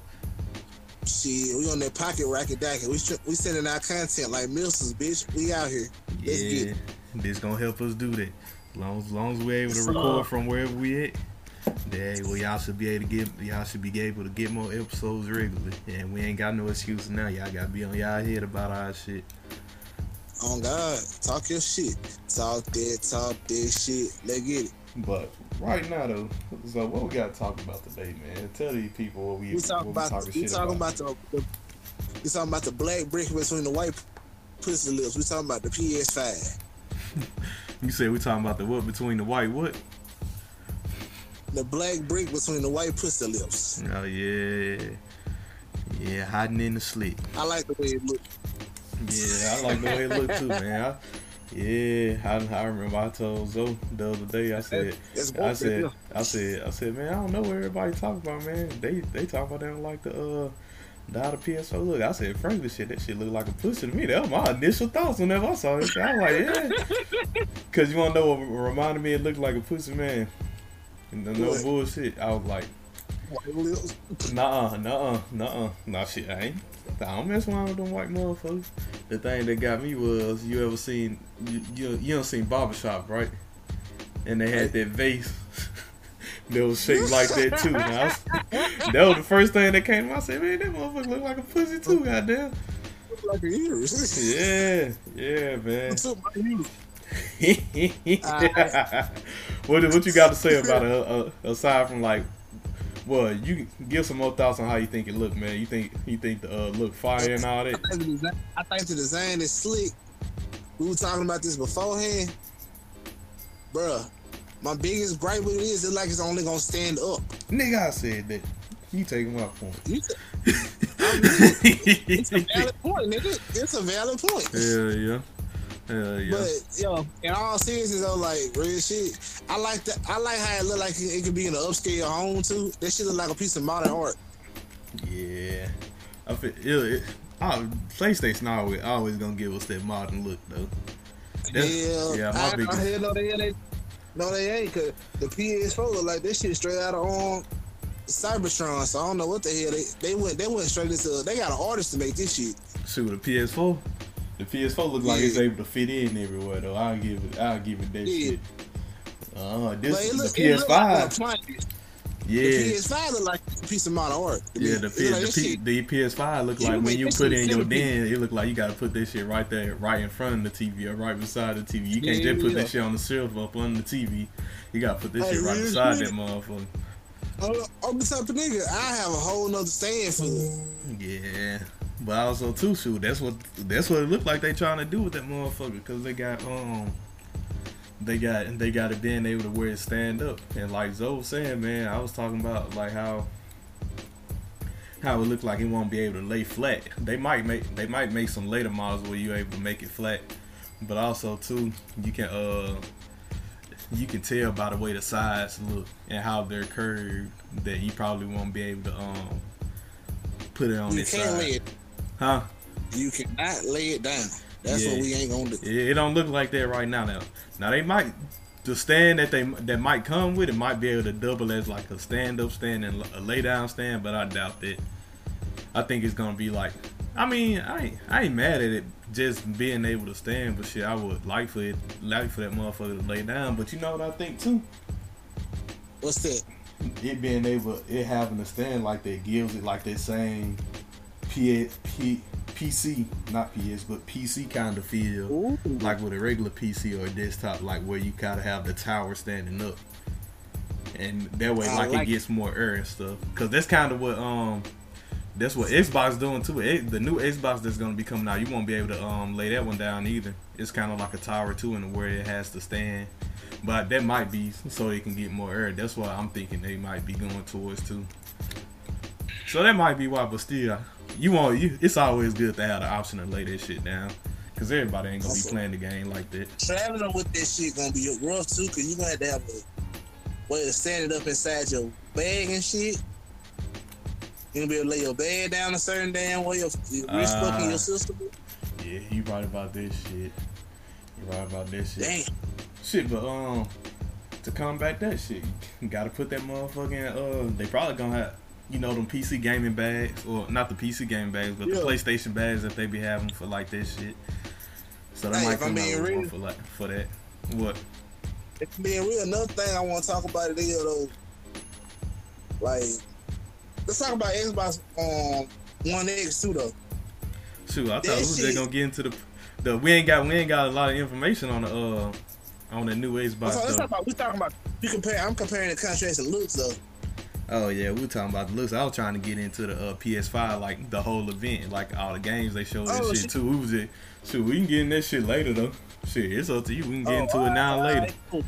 Shit, we on that pocket racket dacket. We we sending our content like Milsons, bitch. We out here. Let's get Yeah, it. this gonna help us do that. As long as, long as we're able to record uh, from wherever we at, then well, y'all should be able to get y'all should be able to get more episodes regularly. And we ain't got no excuse now. Y'all gotta be on y'all head about our shit. On God, talk your shit. Talk that, talk that shit. Let's get it. But right now though, so what we gotta talk about today, man? Tell these people what we, We talking about we shit talking about the, the we talking about the black brick between the white pussy lips. We talking about the PS5. You said we talking about the what between the white what? The black brick between the white pussy lips. Oh yeah, yeah, hiding in the slick. I like the way it look. Yeah, I like the way it looked too, man. I, yeah, I, I remember I told Zoe the other day. I said, I said, I said, I said, man, I don't know what everybody talking about, man. They they talk about don't like the uh how the PS4 look. I said, frankly, shit, that shit look like a pussy to me. That was my initial thoughts whenever I saw it. I was like, yeah, cause you wanna know what reminded me? It looked like a pussy man. No, no bullshit. I was like. Nuh-uh, nuh-uh, nuh-uh. Nah, shit, I ain't. I don't mess around with them white motherfuckers. The thing that got me was you ever seen you you, you don't seen barbershop right? And they had that vase was shaped like that too. I was, that was the first thing that came. to. I said, man, that motherfucker look like a pussy too. Goddamn. Like a uterus. Yeah, yeah, man. What what you got to say about it uh, uh, aside from like well you give some more thoughts on how you think it look man you think you think the uh, look fire and all that I think design, I think the design is slick. We were talking about this beforehand, bruh. My biggest gripe with it is it's like it's only gonna stand up. nigga I said that you taking my point I mean, it's a valid point, nigga. It's a valid point. hell yeah hell yeah But yo, in all seriousness though, like real shit, I like that. I like how it look like it, it could be in an upscale home too. That shit look like a piece of modern art. yeah I feel it, it, I, PlayStation always always gonna give us that modern look though That's- yeah, yeah, my I, biggest- I hear no they, they no they ain't cause the PS4 look like this shit straight out of um, Cybertron. So I don't know what the hell they they went they went straight into they got an artist to make this shit. shoot the PS4 the PS4 look like it's able to fit in everywhere though I'll give it I'll give it that Yeah. shit uh this it look, the it look like PS5 an appliance. yeah The PS5 look like a piece of modern art. Yeah, the, P, like the, P, the PS5 look like when you put it in your den, it look like you gotta put this shit right there, right in front of the TV or right beside the TV. You can't Yeah, just put yeah. this shit on the shelf up under the TV. You gotta put this Hey, shit right beside that motherfucker. I'm I'm the type of nigga. I have a whole nother stand for it. Yeah, but also too, shoot, that's what that's what it looked like they trying to do with that motherfucker because they got um. They got they got it being able to wear it stand up and like Zoe was saying, man, I was talking about like how how it looked like it won't be able to lay flat. They might make they might make some later models where you're able to make it flat, but also too you can uh you can tell by the way the sides look and how they're curved that you probably won't be able to um put it on You this can't side, lay it. huh? You cannot lay it down. That's Yeah. what we ain't gonna do. It, it don't look like that right now. Now, now they might the stand that they that might come with it might be able to double as like a stand up stand and a lay down stand, but I doubt that. I think it's gonna be like, I mean, I ain't I ain't mad at it just being able to stand, but shit, I would like for it like for that motherfucker to lay down. But you know what I think too? What's that? It being able, it having a stand like that gives it like that same P, P, PC, not PS, but PC kind of feel Ooh. like with a regular PC or a desktop, like where you kind of have the tower standing up, and that way, like, like it gets more air and stuff. Cause that's kind of what um, that's what Xbox doing too. It, the new Xbox that's gonna be coming out, you won't be able to um lay that one down either. It's kind of like a tower too, and where it has to stand. But that might be so it can get more air. That's what I'm thinking they might be going towards too. So that might be why, but still, you want you. It's always good to have the option to lay that shit down, cause everybody ain't gonna be playing the game like that. Traveling with this shit gonna be rough too, cause you gonna have to have a way to stand it up inside your bag and shit. You gonna be able to lay your bag down a certain damn way, your, your wrist fucking your system. Yeah, you right about this shit. You right about this shit. Damn. Shit, but um, to combat that shit, you gotta put that motherfucking uh. They probably gonna have. You know them PC gaming bags, or not the PC gaming bags, but Yeah. the PlayStation bags that they be having for like this shit. So they Hey, might come out real- for like for that. What? If being real, another thing I want to talk about it is though, like, let's talk about Xbox um One X too though. Shoot, I thought That we was just gonna get into the the we ain't got we ain't got a lot of information on the uh on the new Xbox. So let's though. talk about we talking about you compare. I'm comparing the contrast and looks though. Oh yeah, we talking about the looks. I was trying to get into the uh, PS5, like the whole event, like all the games they showed and Oh, shit shit. too. We was just, shoot, we can get in that shit later though. Shit, it's up to you. We can get Oh, into it now or alright, later.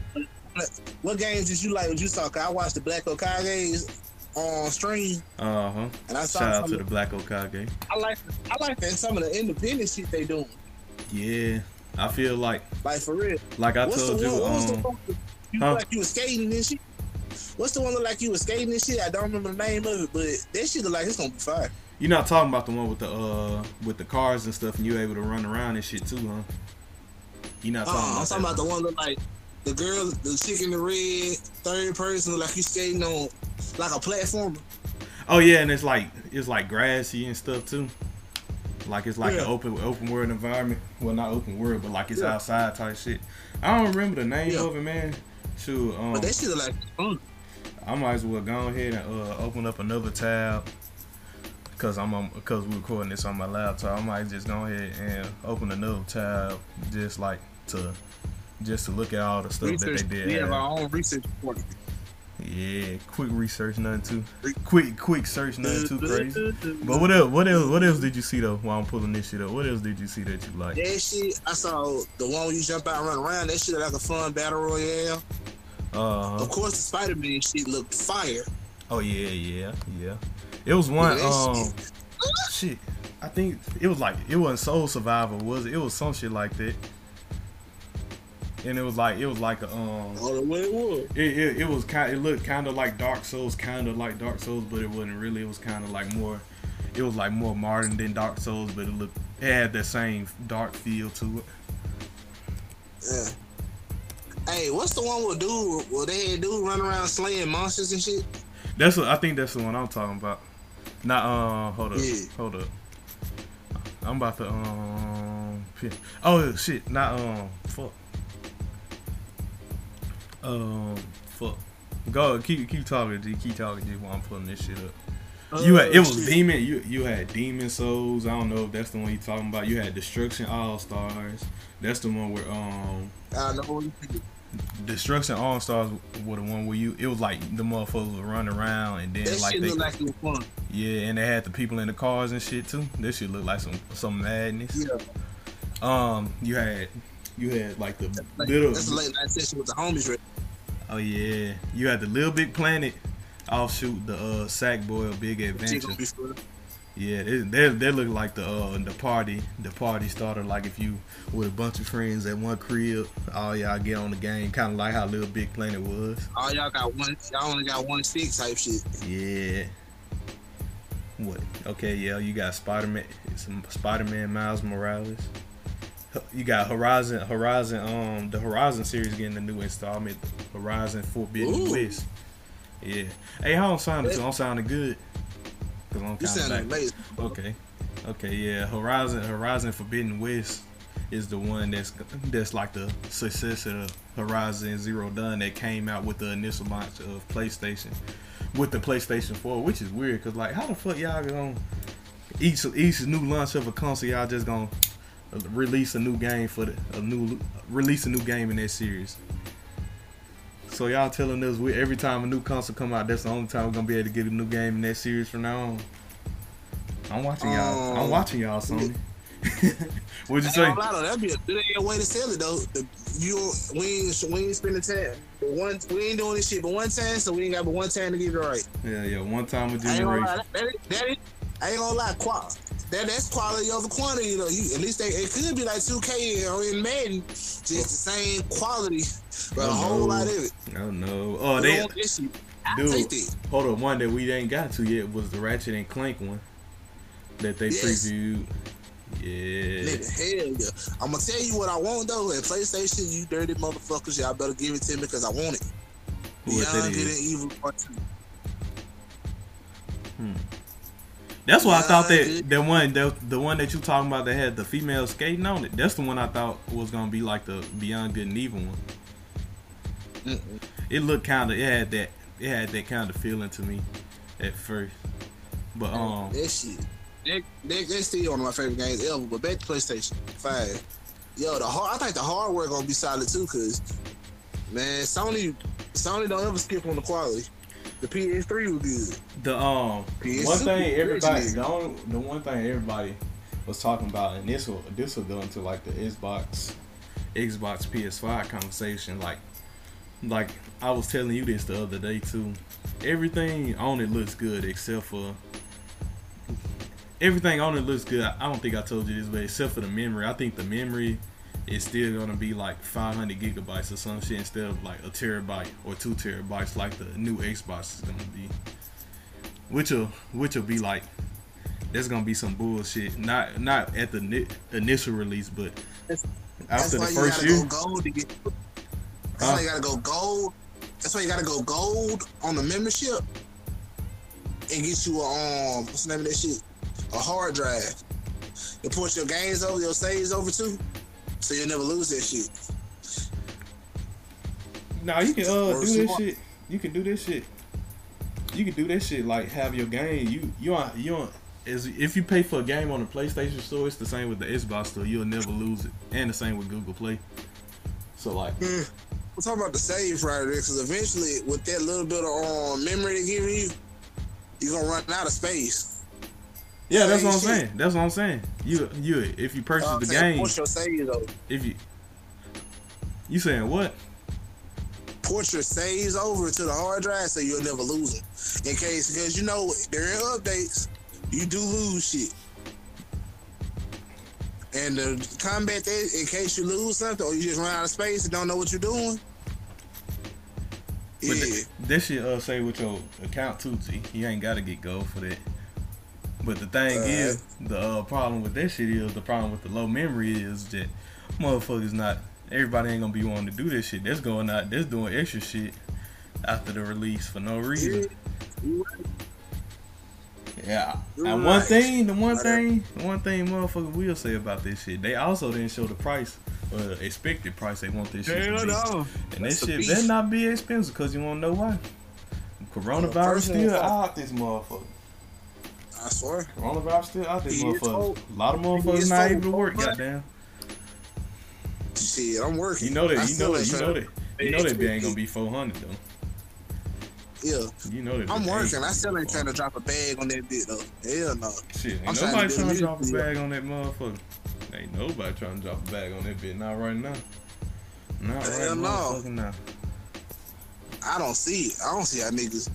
What games did you like? What you saw? 'Cause I watched the Black Okage on stream, Uh huh. and I saw Shout out to the Black Okage. I like I like that some of the independent shit they doing. Yeah, I feel like, Like for real. like I what's told you, one? What was the um. You huh? like you was skating and shit. What's the one look like you was skating and shit? I don't remember the name of it, but that shit look like it's gonna be fire. you're not talking about the one with the uh with the cars and stuff, and you able to run around and shit too, huh? You're not talking Uh, I'm about talking that about the one look like the girl, the chick in the red, third person, like you skating on like a platform. Oh yeah, and it's like it's like grassy and stuff too. Like it's like Yeah. an open open world environment. Well, not open world, but like it's Yeah. outside type shit. I don't remember the name Yeah. of it, man. Shoot, um, But that shit look like fun. I might as well go ahead and uh, open up another tab because I'm on because we're recording this on my laptop. I might just go ahead and open another tab just like to just to look at all the stuff Research. that they did. We have our own research report. Yeah, quick research, nothing too quick, quick search, nothing too crazy. But what else? What else? What else did you see though? While I'm pulling this shit up, what else did you see that you like? That shit, I saw the one where you jump out and run around. That shit like a fun battle royale. Uh, Of course, Spider Man shit looked fire. oh yeah, yeah, yeah. It was one. Um, shit. I think it was like it wasn't Soul Survivor, was it? It was some shit like that. And it was like it was like a um. Don't know what it was. It, it, it was kind. It looked kind of like Dark Souls, kind of like Dark Souls, but it wasn't really. It was kind of like more. It was like more modern than Dark Souls, but it looked. It had that same dark feel to it. Yeah. Hey, what's the one with dude? Well, they had dude run around slaying monsters and shit. That's what I think. That's the one I'm talking about. Not uh, hold up, Yeah. hold up. I'm about to um. Oh shit! Not um. Fuck. Um. Fuck. Go keep keep talking. G. Keep talking. G. While I'm pulling this shit up. You had it was Oh, shit. demon. You you had Demon's Souls. I don't know if that's the one you talking about. You had destruction all stars. That's the one where um I know what you think. Destruction all stars were the one where you it was like the motherfuckers would run around and then That like they like it was fun. yeah and they had the people in the cars and shit too. This shit look like some some madness. Yeah. Um, you had you had like the Like, little that's a late night session with the homies. Right? oh yeah you had the little big planet offshoot the uh Sackboy Big Adventure. Gonna be fun. Yeah, they, they they look like the uh the party the party starter. Like if you with a bunch of friends at one crib, all y'all get on the game, kind of like how Little Big Planet was. All y'all got one. Y'all only got one stick type shit. Yeah. What? Okay, yeah, you got Spider Man, Spider Man Miles Morales. You got Horizon, Horizon, um, the Horizon series getting a new installment, Horizon Forbidden Ooh. West. Yeah. Hey, how I'm sounding? I'm sounding good. Cause I'm You sound back. amazing. Okay. Okay, yeah. Horizon Horizon Forbidden West is the one that's that's like the successor of Horizon Zero Dawn that came out with the initial launch of PlayStation with the PlayStation 4, which is weird cuz like how the fuck y'all to each each new launch of a console y'all just to release a new game for the a new release a new game in that series. So y'all telling us we every time a new console come out, that's the only time we're gonna be able to get a new game in that series from now on. I'm watching y'all. I'm Um, watching y'all, Sony. What'd you say? lie that'd be a good way to sell it though. The, you we ain't we ain't spending time. But one we ain't doing this shit but one time, so we ain't got but one time to get it right. Yeah, yeah. One time with I ain't gonna lie, generation. that, that, that I ain't gonna lie, qual- that that's quality over quantity though. You at least they, it could be like 2K or in Madden, just the same quality, but a Oh, whole no. lot of it. Oh no. Oh, they don't want this shit. I Dude. hold on. One that we ain't got to yet was the Ratchet and Clank one that they Yes. previewed. Yeah. Nigga, hell yeah. I'm gonna tell you what I want though. At PlayStation, you dirty motherfuckers, y'all better give it to me because I want it. What that Beyond Good is? and Evil Part Two. Hmm. That's why I thought that dude. that one that, the one that you talking about that had the female skating on it. That's the one I thought was gonna be like the Beyond Good and Evil one. It looked kind of it had that it had that kind of feeling to me at first, but um that shit. That, that, that's still one of my favorite games ever. But back to PlayStation Five. Yo, the hard. I think the hardware gonna be solid too, cause man, Sony, Sony don't ever skip on the quality. The PS3 was good. the um PS2 one thing everybody the, only, the one thing everybody was talking about and this will this will go into like the Xbox Xbox PS5 conversation like like I was telling you this the other day too. Everything on it looks good except for everything on it looks good. I don't think I told you this, but except for the memory, I think the memory is still gonna be like 500 gigabytes or some shit instead of like a terabyte or two terabytes like the new Xbox is gonna be. Which will which will be like there's gonna be some bullshit. Not not at the ni- initial release, but That's- after the first year. That's why you gotta go gold. That's why you gotta go gold on the membership and get you a um what's the name of that shit? A hard drive. and port your games over, your saves over too, so you'll never lose that shit. Now you can uh do this shit. You can do this shit. You can do this shit like have your game. You you on you on is if you pay for a game on the PlayStation Store, it's the same with the Xbox Store. You'll never lose it, and the same with Google Play. So like, We're talking about the save right there, because eventually, with that little bit of um, memory they give you, you're gonna run out of space. yeah, that's what I'm shit. saying. That's what I'm saying. You you if you purchase Uh, the game, Port your saves over. if you you saying what? Port your saves over to the hard drive so you'll never lose them. In case, because you know during updates, you do lose shit. And to combat that, in case you lose something or you just run out of space and don't know what you're doing. Yeah, But th- this shit uh say with your account too, T. You ain't gotta get gold for that. But the thing Alright. is, the uh, problem with that shit is the problem with the low memory is that motherfuckers not everybody ain't gonna be wanting to do this shit. That's going out, that's doing extra shit after the release for no reason. right. Yeah. You're And one right. thing, the one thing, the one thing motherfuckers will say about this shit, they also didn't show the price, or uh, expected price they want this shit to be. no. And That's that the shit better not be expensive because you wanna know why? Coronavirus personal still fault. out this motherfucker. I swear. Coronavirus still out this motherfucker. told- A lot of motherfuckers not told- able to work, but- goddamn. Shit, I'm working. You know that, you know that, you know that. You know that bitch ain't gonna be 400 though. Yeah, You know that. I'm working. I still ain't trying to drop a bag on that bit though. Hell no. 400. Shit, I'm ain't trying to nobody trying to drop a bag on that motherfucker. Ain't nobody trying to drop a bag on that bitch. Not right now. Not right Hell no. now. I don't see it. I don't see how niggas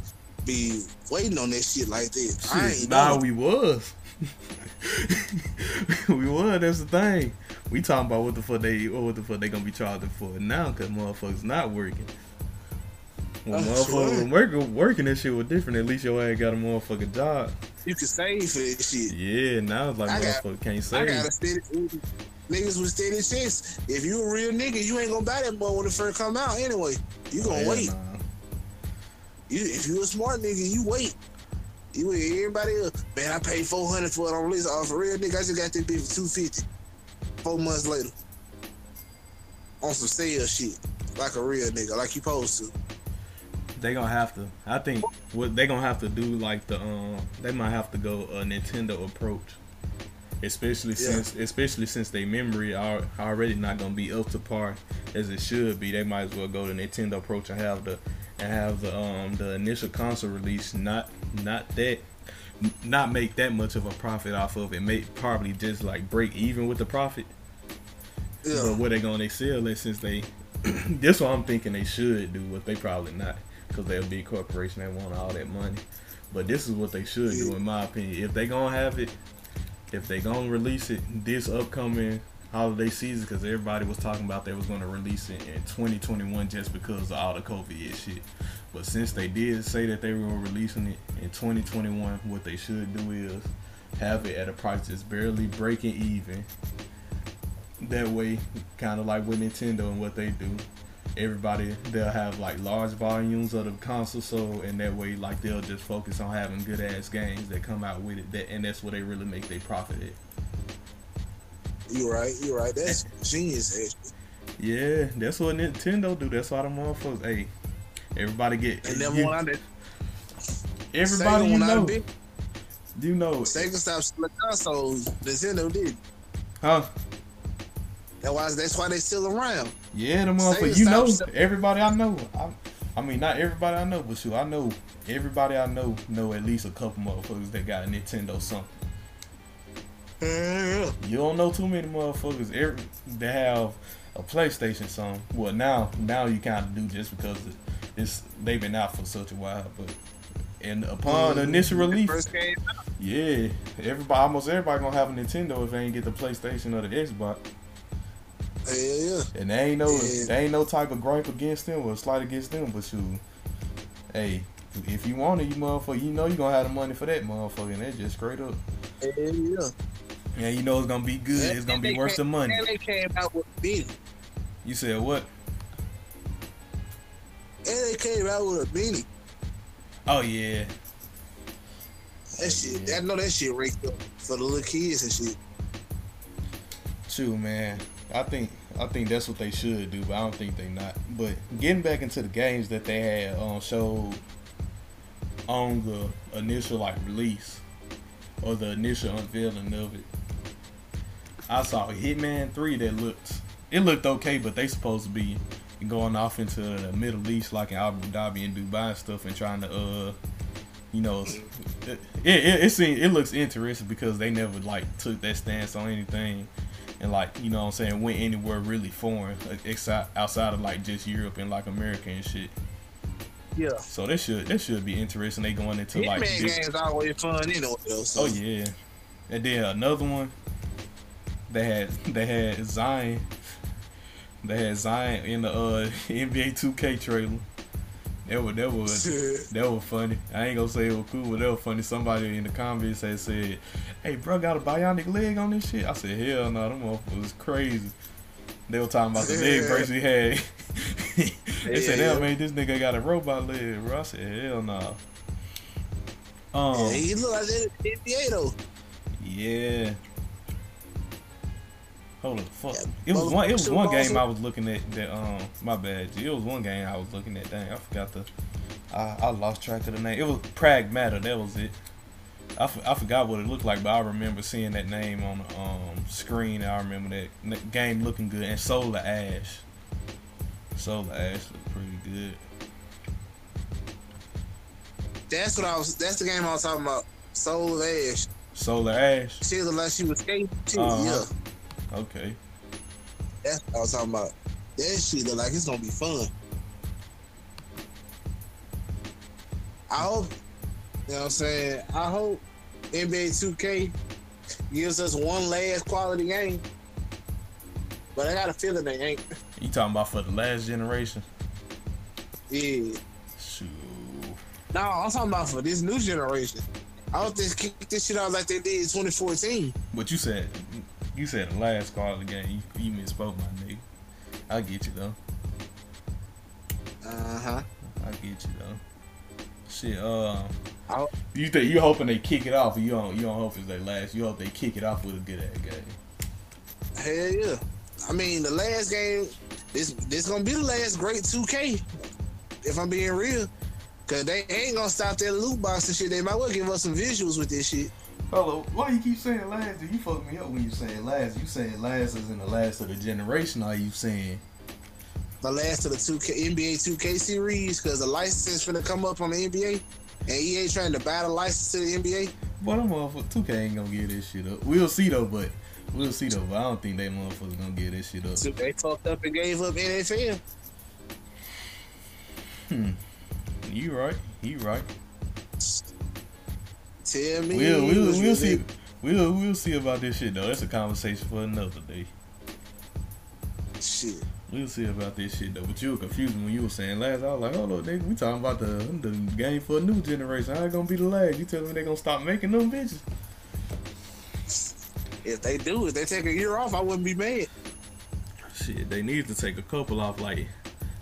be waiting on that shit like that. I ain't nah, we was. we was. That's the thing. We talking about what the fuck they, or what the fuck they gonna be charging for now, cause motherfuckers not working. When Oh, motherfuckers sure. working, working that shit was different. At least your ass got a motherfucking job. You can save for that shit. Yeah, now it's like I got- motherfucker can't I save. got a steady niggas with steady checks. If you a real nigga, you ain't gonna buy that boy when it first come out anyway. You gonna Hell wait. nah. You if you a smart nigga, you wait. You with everybody else. Man, I paid four hundred for it on release. Oh, for real nigga, I just got that bitch for two fifty. Four months later. On some sale shit. Like a real nigga, like you supposed to. They gonna have to. I think what they gonna have to do, like the um, they might have to go a Nintendo approach, especially Yeah. since especially since their memory are already not gonna be up to par as it should be. They might as well go the Nintendo approach and have the and have the um the initial console release not not that not make that much of a profit off of it. Make probably just like break even with the profit. But Yeah. what they gonna sell it since they? this is what I'm thinking they should do, but they probably not because they're a corporation. They want all that money. But this is what they should do, in my opinion. If they gonna have it, if they gonna release it this upcoming holiday season, because everybody was talking about they was gonna release it in 2021 just because of all the COVID shit. But since they did say that they were releasing it in 2021, what they should do is have it at a price that's barely breaking even that way, kind of like with Nintendo and what they do. Everybody they'll have like large volumes of the console, so and that way like they'll just focus on having good ass games that come out with it. That and that's where they really make their profit at. You right, you right. That's genius actually. Yeah, that's what Nintendo do. That's why the motherfuckers. Hey, everybody get And then you- one out everybody you know. You know, Sega stopped selling consoles. Nintendo did. huh? That's why that's why they still around. Yeah, the motherfucker. You know, everybody I know. I, I mean, not everybody I know, but shoot, I know everybody I know know at least a couple motherfuckers that got a Nintendo something. You don't know too many motherfuckers every, that have a PlayStation song. Well, now now you kind of do just because it's they've been out for such a while. But and upon the initial release, first came out, yeah, everybody almost everybody gonna have a Nintendo if they ain't get the PlayStation or the Xbox. Yeah, yeah. And there ain't no Yeah. there ain't no type of gripe against them or slight against them, but shoot, hey, if you want it, you motherfucker, you know you gonna have the money for that motherfucker, and that's just straight up. Yeah, yeah. Yeah, you know it's gonna be good. It's gonna And be worth the money. And they came out with a beanie. You said what? And they came out with a beanie. Oh yeah, That oh, shit, Yeah. I know that shit raked up for the little kids and shit. True, man. I think I think that's what they should do, but I don't think they not. But getting back into the games that they had um, showed on the initial like release or the initial unveiling of it, I saw Hitman Three that looked it looked okay, but they supposed to be going off into the Middle East like in Abu Dhabi and Dubai and stuff and trying to uh you know it it, it, it, seems, it looks interesting because they never like took that stance on anything and like you know what I'm saying went anywhere really foreign like, outside of like just Europe and like America and shit. Yeah. So that should that should be interesting. They going into like big... games always fun anyway. So. Oh yeah, and then another one. They had they had Zion. They had Zion in the uh, NBA 2K trailer. That was that was that was funny. I ain't gonna say it was cool, but that was funny. Somebody in the comments had said, "Hey, bro, got a bionic leg on this shit." I said, "Hell no, them motherfuckers was crazy." They were talking about the leg brace he had. they yeah, said, "Hell, man, this nigga got a robot leg, bro." I said, "Hell no." Um, yeah, he look like that NBA though. Yeah. Hold on, fuck. It was one. It was one game I was looking at. That um, my bad. It was one game I was looking at. Dang, I forgot the. I, I lost track of the name. It was Pragmata. That was it. I, f- I forgot what it looked like, but I remember seeing that name on the um, screen. I remember that game looking good. And Solar Ash. Solar Ash looked pretty good. That's what I was. That's the game I was talking about. Solar Ash. Solar Ash. She looked like she was skating. Uh-huh. Yeah. Okay. That's what I was talking about. That shit look like it's gonna be fun. I hope, you know what I'm saying? I hope NBA 2K gives us one last quality game. But I got a feeling they ain't. You talking about for the last generation? Yeah. Shoot. No, I'm talking about for this new generation. I hope they kick this shit out like they did in 2014. What you said you said the last call of the game. You, you misspoke, my nigga. I get you though. Uh huh. I get you though. Shit. Uh, you think you hoping they kick it off, you don't? You don't hope it's their last. You hope they kick it off with a good ass game. Hell yeah. I mean, the last game. This this gonna be the last great 2K. If I'm being real. Cause they ain't gonna stop that loot box and shit. They might well give us some visuals with this shit. Hello, why you keep saying last? You fuck me up when you saying last? You saying last is in the last of the generation? Are you saying the last of the two K, NBA 2K series? Because the license is finna come up on the NBA, and EA trying to buy the license to the NBA. But them motherfuckers 2K ain't gonna get this shit up. We'll see though, but we'll see though. But I don't think they motherfuckers gonna get this shit up. So they fucked up and gave up NFL. Hmm. You right. You right. Tell me. We'll we'll, we'll see. We'll we'll see about this shit though. That's a conversation for another day. Shit. We'll see about this shit though. But you were confused when you were saying last. I was like, hold on, nigga, we talking about the the game for a new generation. How it gonna be the last? You telling me they gonna stop making them bitches? If they do, if they take a year off, I wouldn't be mad. Shit, they need to take a couple off, like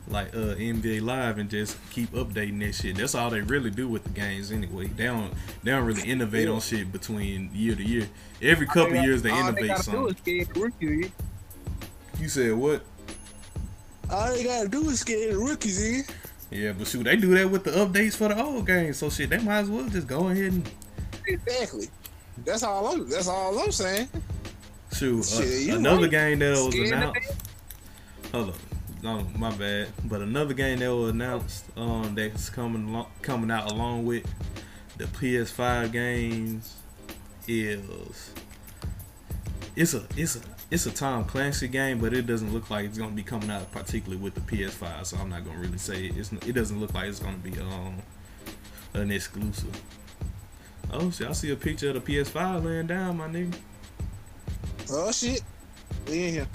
like uh NBA Live and just keep updating that shit. That's all they really do with the games anyway. They don't they don't really innovate on shit between year to year. Every couple got, years they innovate they something. You said what? All they gotta do is get the rookies in. Yeah, but shoot, they do that with the updates for the old games. So shit, they might as well just go ahead and exactly. That's all. I'm, that's all I'm saying. Shoot, uh, another game that was announced. Hold up no, my bad. But another game that was announced um, that's coming lo- coming out along with the PS5 games is it's a it's a it's a Tom Clancy game, but it doesn't look like it's gonna be coming out particularly with the PS5. So I'm not gonna really say it. It's, it doesn't look like it's gonna be um an exclusive. Oh shit! I see a picture of the PS5 laying down, my nigga. Oh shit! We in here.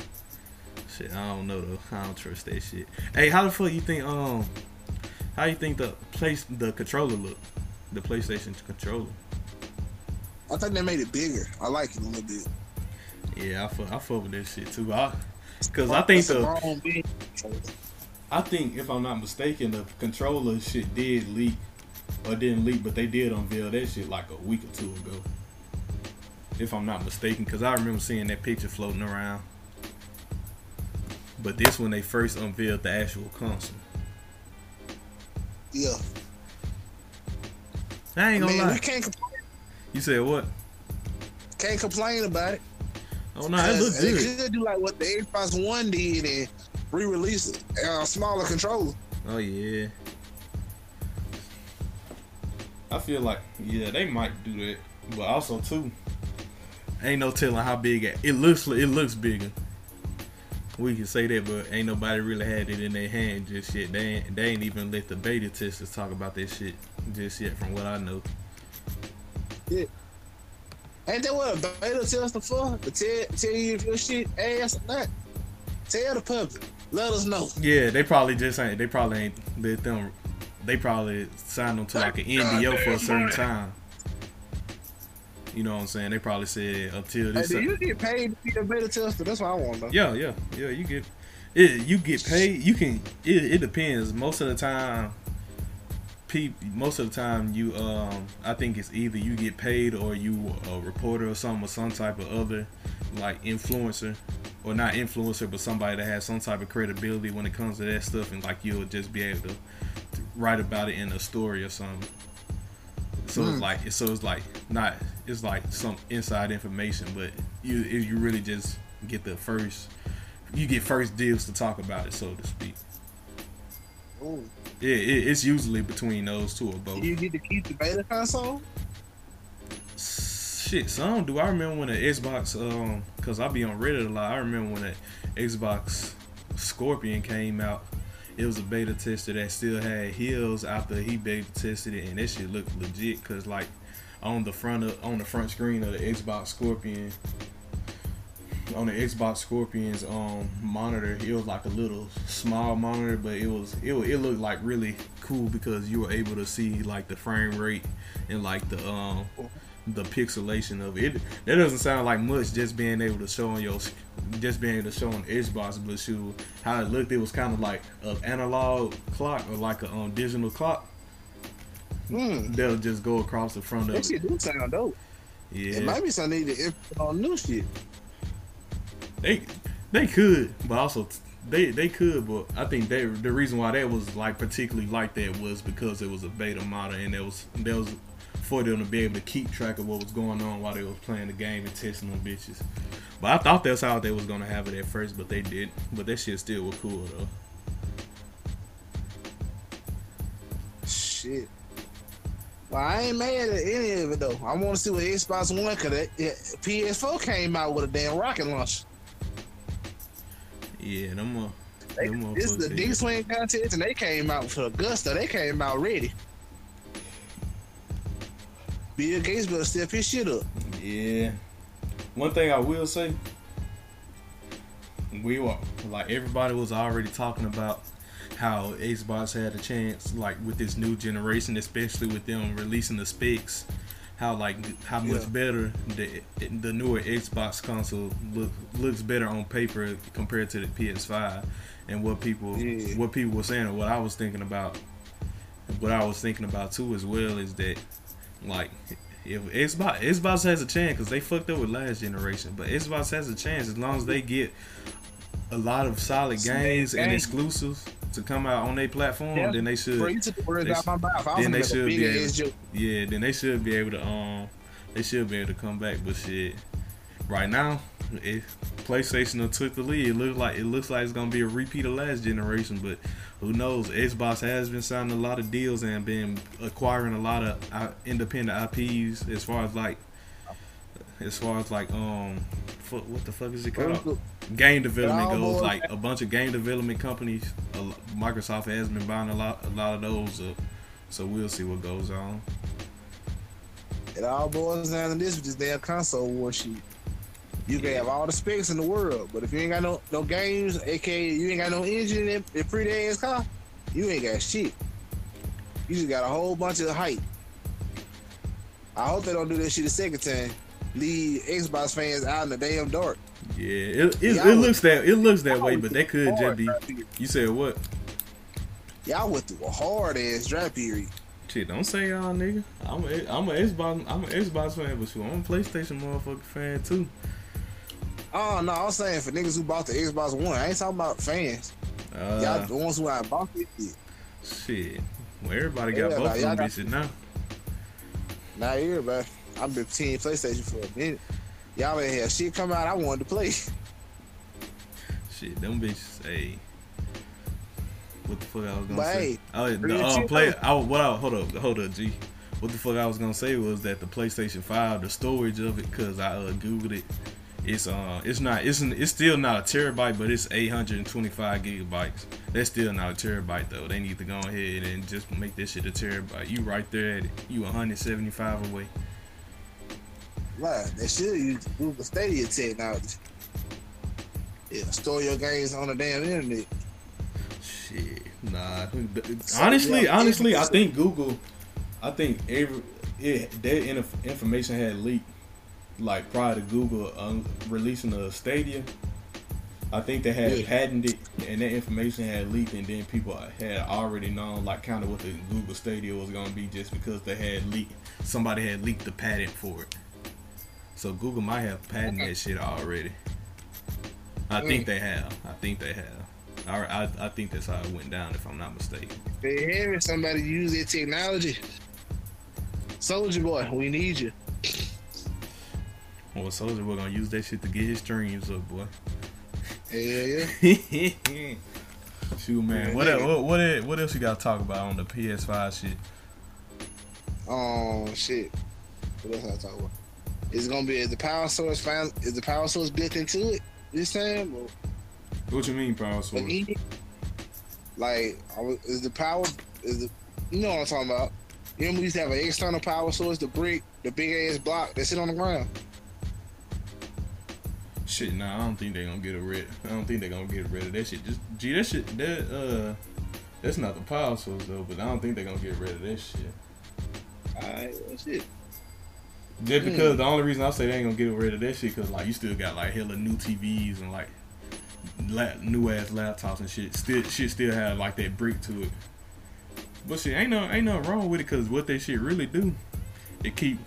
Shit, I don't know though. I don't trust that shit. Hey, how the fuck you think um how you think the place the controller look? The PlayStation controller. I think they made it bigger. I like it a little bit. Yeah, I fuck, I fuck with that shit too. I, Cause I think the I think if I'm not mistaken, the controller shit did leak or didn't leak, but they did unveil that shit like a week or two ago. if I'm not mistaken, because I remember seeing that picture floating around. But this when they first unveiled the actual console. Yeah. I ain't gonna mean, we can't complain, You said what? can't complain about it. Oh no, it looks good. They could do like what the Xbox One did and re-release it, uh, smaller controller. Oh yeah. I feel like yeah, they might do that, but also too, ain't no telling how big it, it looks. It looks bigger. We can say that, but ain't nobody really had it in their hand just yet. They ain't, they ain't even let the beta testers talk about that shit just yet, from what I know. Yeah. Ain't that what a beta tester for? To tell, tell you if your shit ass or not? Tell the public. Let us know. Yeah, they probably just ain't. They probably ain't let them. They probably signed them to like an NDO for a certain time. You know what I'm saying? They probably said until Hey, this. do you get paid to be a beta tester? That's what I want to know. Yeah, yeah, yeah. You get it. You get paid. You can. It, it depends. Most of the time, people. Most of the time, you. Um, I think it's either you get paid or you a reporter or something or some type of other like influencer, or not influencer, but somebody that has some type of credibility when it comes to that stuff, and like you'll just be able to, to write about it in a story or something. So it's Mm. like so it's like not it's like some inside information, but you you really just get the first you get first deals to talk about it, so to speak. Ooh. Yeah, it, it's usually between those two or Do both. you get to keep the beta console? Shit, some do. I remember when the Xbox, um, cause I be on Reddit a lot. I remember when the Xbox Scorpio came out. It was a beta tester that still had heels after he beta tested it, and that shit looked legit. Cause like on the front of on the front screen of the Xbox Scorpio, on the Xbox Scorpio's um monitor, it was like a little small monitor, but it was it it looked like really cool because you were able to see like the frame rate and like the um the pixelation of it. That doesn't sound like much just being able to show on your just being able to show on the Xbox, but shoot how it looked, it was kind of like an analog clock or like a um, digital clock. Hmm. They'll just go across the front of That it. shit do sound dope. Yeah, It might be something to on new shit. they they could, but also they they could, but I think they the reason why that was like particularly like that was because it was a beta model and there was there was for them to be able to keep track of what was going on while they was playing the game and testing them bitches. But I thought that's how they was gonna have it at first, but they did. But that shit still was cool though. Shit. Well, I ain't mad at any of it though. I want to see what Xbox One it, PS4 came out with a damn rocket launcher. Yeah, them uh, They, this is the D Swing contest, and they came out for Augusta. They came out ready. Bill Gates better step his shit up. Yeah. One thing I will say, we were like everybody was already talking about how Xbox had a chance, like with this new generation, especially with them releasing the specs. How like how much Yeah. better the the newer Xbox console look, looks better on paper compared to the PS5, and what people Yeah. what people were saying, or what I was thinking about, what I was thinking about too as well is that like if Xbox Xbox has a chance because they fucked up with last generation, but Xbox has a chance as long as they get a lot of solid games and exclusives to come out on their platform, Yeah. then they Bro, should you took the words out my mouth. Then they gonna make a should be able- yeah, then they should be able to um they should be able to come back. But shit, right now, if PlayStation took the lead, it looks like it looks like it's gonna be a repeat of last generation. But who knows? Xbox has been signing a lot of deals and been acquiring a lot of uh, independent IPs as far as like as far as like um what the fuck is it called? game development goes, like a bunch of game development companies, Microsoft has been buying a lot, a lot of those up. So we'll see what goes on. It all boils down to this this damn console war shit. You can have all the specs in the world, but if you ain't got no no games, aka you ain't got no engine in a pretty ass car, you ain't got shit. You just got a whole bunch of hype. I hope they don't do that shit a second time. Leave Xbox fans out in the damn dark. Yeah, it, it, it looks that it looks that way, but they could a just be. You said what? Y'all went through a hard ass dry period. Shit, don't say y'all, nigga. I'm a, I'm a Xbox, I'm an Xbox fan, but shoot, I'm a PlayStation motherfucker fan too. Oh no, I was saying for niggas who bought the Xbox One. I ain't talking about fans. Uh, y'all the ones who I bought it. shit. shit. Well, everybody got Yeah, both like, of them bitches now. Not here, but I've been team PlayStation for a minute. Y'all ain't had shit come out I wanted to play. Shit, them bitches. Hey, what the fuck I was gonna But say? hey, oh, the, uh, play. I what? I, hold up, hold up, G. What the fuck I was gonna say was that the PlayStation Five, the storage of it, cause I uh, googled it. It's uh, it's not, it's it's still not a terabyte, but it's 825 gigabytes. That's still not a terabyte though. They need to go ahead and just make this shit a terabyte. You right there at it. You 175 away. Right, they should use Google Stadia technology. Yeah, store your games on the damn internet. Shit, nah. So, honestly, yeah, honestly, I think Google, I think every it, that inf- information had leaked like prior to Google um, releasing the Stadia. I think they had Yeah. patented it, and that information had leaked, and then people had already known like kind of what the Google Stadia was gonna be, just because they had leaked. Somebody had leaked the patent for it. So Google might have patented that shit already. I think Mm. they have. I think they have. I, I, I think that's how it went down, if I'm not mistaken. They having somebody use their technology. Soldier boy, we need you. Well, Soldier, we're gonna use that shit to get his streams up, boy. Yeah, yeah. Shoot, man. What, el- what what what else you got to talk about on the PS5 shit? Um, shit. What else I talk about? Is it gonna be is the power source found? Is the power source built into it this time? Or, What you mean, power source? like, like, is the power? Is the you know what I'm talking about? You know, we used to have an external power source, the brick, the big ass block that sit on the ground. Shit, nah, I don't think they gonna get rid. I don't think they gonna get rid of that shit. Just gee, that shit, that uh, that's not the source though. But I don't think they're gonna get rid of that shit. Alright, well, shit. Just because the only reason I say they ain't gonna get rid of that shit, cause like you still got like hella new TVs and like la- new ass laptops and shit. Still, shit still have like that brick to it. But shit, ain't no ain't nothing wrong with it, cause what that shit really do, it keep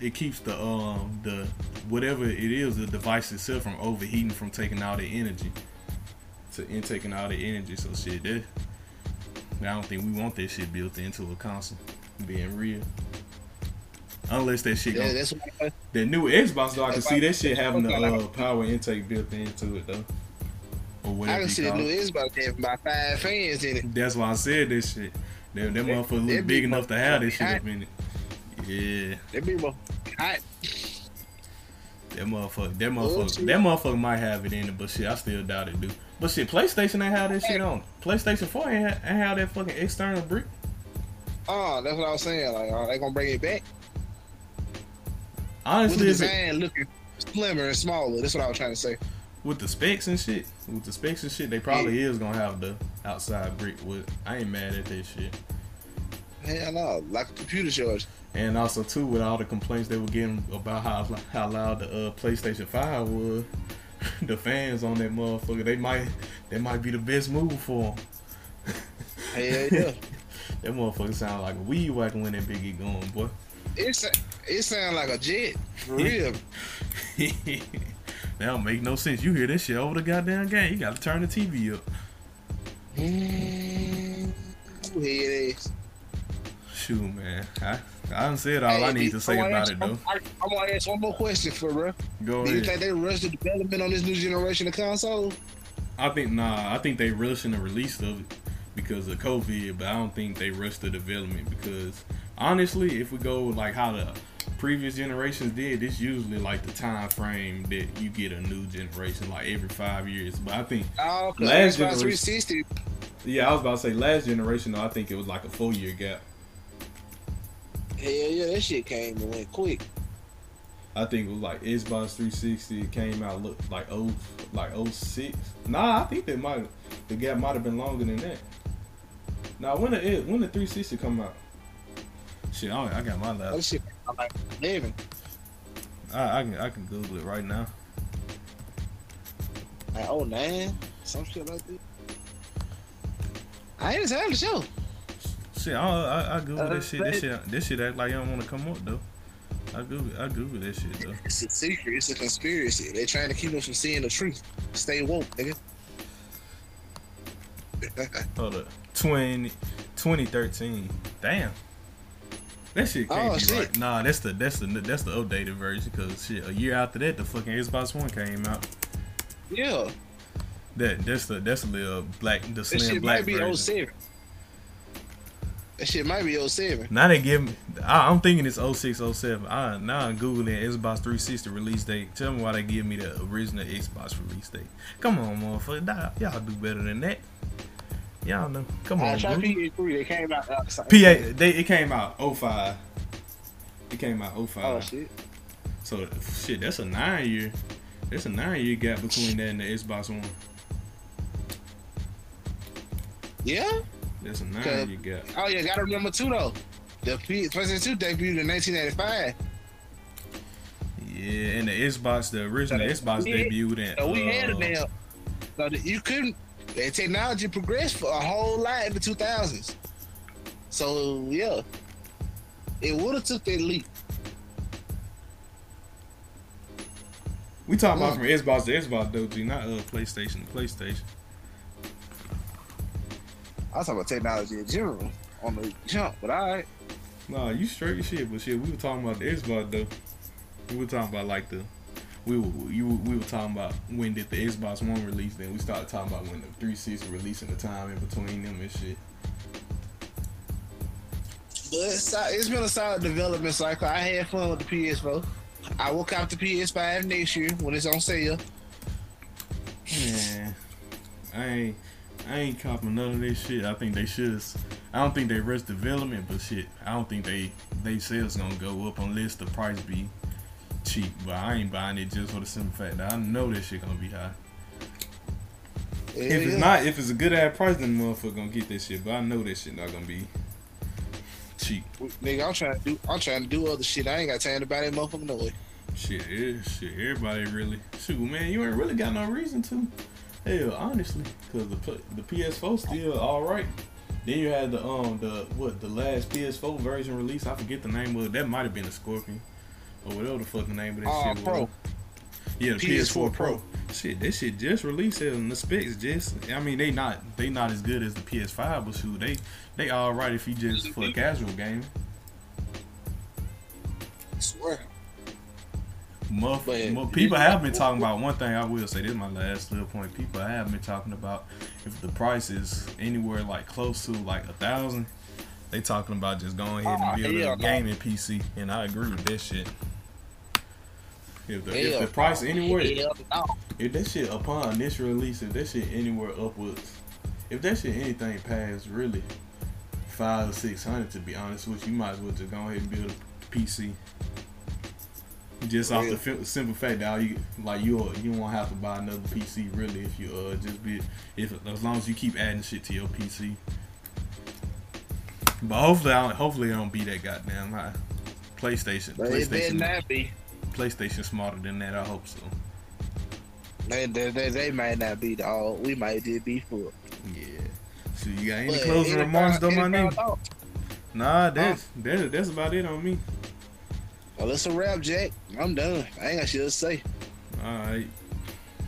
it keeps the um the whatever it is the device itself from overheating from taking all the energy to intaking all the energy. So shit, that I don't think we want that shit built into a console. Being real. Unless that shit Yeah, gonna the new Xbox though, I can see that shit having the uh, power intake built into it though, or I can see the new. Xbox having about five fans in it. That's why I said this shit. That, that motherfucker look big enough to have this shit up in it. Yeah, That be more hot. that motherfucker, that motherfucker, that motherfucker might have it in it, but shit, I still doubt it, do. But shit, PlayStation ain't have that shit on. PlayStation Four ain't, ha- ain't have that fucking external brick. Oh, that's what I was saying. Like, are they gonna bring it back? Honestly, With the if it, design looking slimmer and smaller. That's what I was trying to say. with the specs and shit, with the specs and shit, they probably is gonna have the outside brick. With I ain't mad at that shit. Hell no, like a computer charge. And also too, with all the complaints they were getting about how how loud the uh, PlayStation Five was, the fans on that motherfucker, they might they might be the best move for them. Hell yeah. that motherfucker sound like a weed whacker when that biggie going, boy. it sa- it sound like a jet for real. that don't make no sense. You hear this shit over the goddamn game, you gotta turn the TV up. Mm, is. Shoot, man, I I done said all I need to say about ask- it though. I, I want to ask one more question for bro. Go Do you think they rushed the development on this new generation of console? I think nah. I think they rushing the release of it because of COVID, but I don't think they rushed the development because honestly, if we go like how the previous generations did, it's usually like the time frame that you get a new generation, like every five years. But I think Oh, Last generation- yeah, I was about to say last generation. Though I think it was like a four year gap. Hell yeah, that shit came and went quick. I think it was like Xbox 360 it came out look like oh like 06. Nah, I think they might the gap might have been longer than that. Now when the when the 360 come out? Shit, I, I got my That laptop. shit, I'm like, living. I, I can I can Google it right now. Like, oh, nine? Some shit like that. I ain't just had the show. Shit, I I, I Google Uh, this shit. This shit, this shit act like I don't want to come up though. I Google, I Google that shit though. It's a secret. It's a conspiracy. They're trying to keep us from seeing the truth. Stay woke, nigga. Hold up, 20, 2013. Damn. That shit can't Oh, be shit. right. Nah, that's the that's the that's the updated version. Cause shit, a year after that, the fucking Xbox One came out. yeah, That that's the that's the little black the that slim shit black might be version. 07. That shit might be 07. Now they give me. I, I'm thinking it's 06, 07. I, now I'm googling Xbox 360 release date. Tell me why they give me the original Xbox release date. Come on, motherfucker. Y'all do better than that. Y'all know. Come I on, tried Google. PS3. They came out uh, outside. PA. They it came out 05. It came out 05. Oh shit. So shit, that's a nine year. That's a nine year gap between that and the Xbox One. Yeah. That's a nine year gap. Oh yeah. Gotta remember too though. The PlayStation 2 debuted in 1985. Yeah, and the Xbox, the original So Xbox debuted in. So we had uh, it now. So that you couldn't. The technology progressed for a whole lot in the 2000s. So yeah, it would have took that leap. We talking about from Xbox to Xbox though, G, not uh PlayStation to PlayStation. I was talking about technology in general on the jump, but all right. Nah, you straight as shit, but shit, we were talking about the Xbox though. We were talking about like the we were you we were talking about when did the Xbox One release, then we started talking about when the 360 releasing the time in between them and shit. But it's, it's been a solid development cycle. I had fun with the PS4. I will cop the PS5 next year when it's on sale. Yeah, I ain't I ain't copping none of this shit. I think they should. I don't think they rush development, but shit, I don't think they they sales gonna go up unless the price be cheap. But I ain't buying it just for the simple fact that I know this shit gonna be high. If it's not, if it's a good ass price, then motherfucker gonna get this shit. But I know this shit not gonna be cheap. nigga, I'm trying to do. I'm trying to do other shit. I ain't got time to buy that motherfucking noise. Shit, yeah, shit. Everybody really shoot, man. You ain't really got no reason to. Hell, honestly, cause the the PS4 still all right. Then you had the um the what the last PS4 version release. I forget the name of it. That might have been the Scorpion or whatever the fuck the name of that Oh, shit Pro. was. Yeah, the PS4 PS4, Pro. Shit, that shit just released it and the specs just. I mean, they not they not as good as the PS5, but shoot, they they all right if you just for a casual game. swear. Muff, But- mu- people have been talking about one thing. I will say this is my last little point. People have been talking about if the price is anywhere like close to like a thousand, they talking about just going ahead Oh, and build hell a no. gaming PC, and I agree with that shit. If the, if the price no. anywhere, no. if that shit upon initial release, if that shit anywhere upwards, if that shit anything past really five or six hundred, to be honest with you, you might as well just go ahead and build a PC. Just off the simple fact that all you like you you won't have to buy another PC really if you uh just be if as long as you keep adding shit to your PC. But hopefully I don't, hopefully I don't be that goddamn high. PlayStation, But PlayStation, not be. PlayStation smarter than that. I hope so. They, they, they, they might not be the all. We might just be full. Yeah. So you got any But closing remarks though, my nigga? Nah, that's that's that's about it on me. Well, it's a wrap, Jack. I'm done. I ain't got shit to say. All right.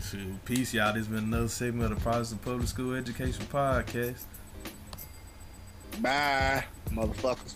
Shoot, peace, y'all. This been another segment of the Products of Public School Education Podcast. Bye, motherfuckers.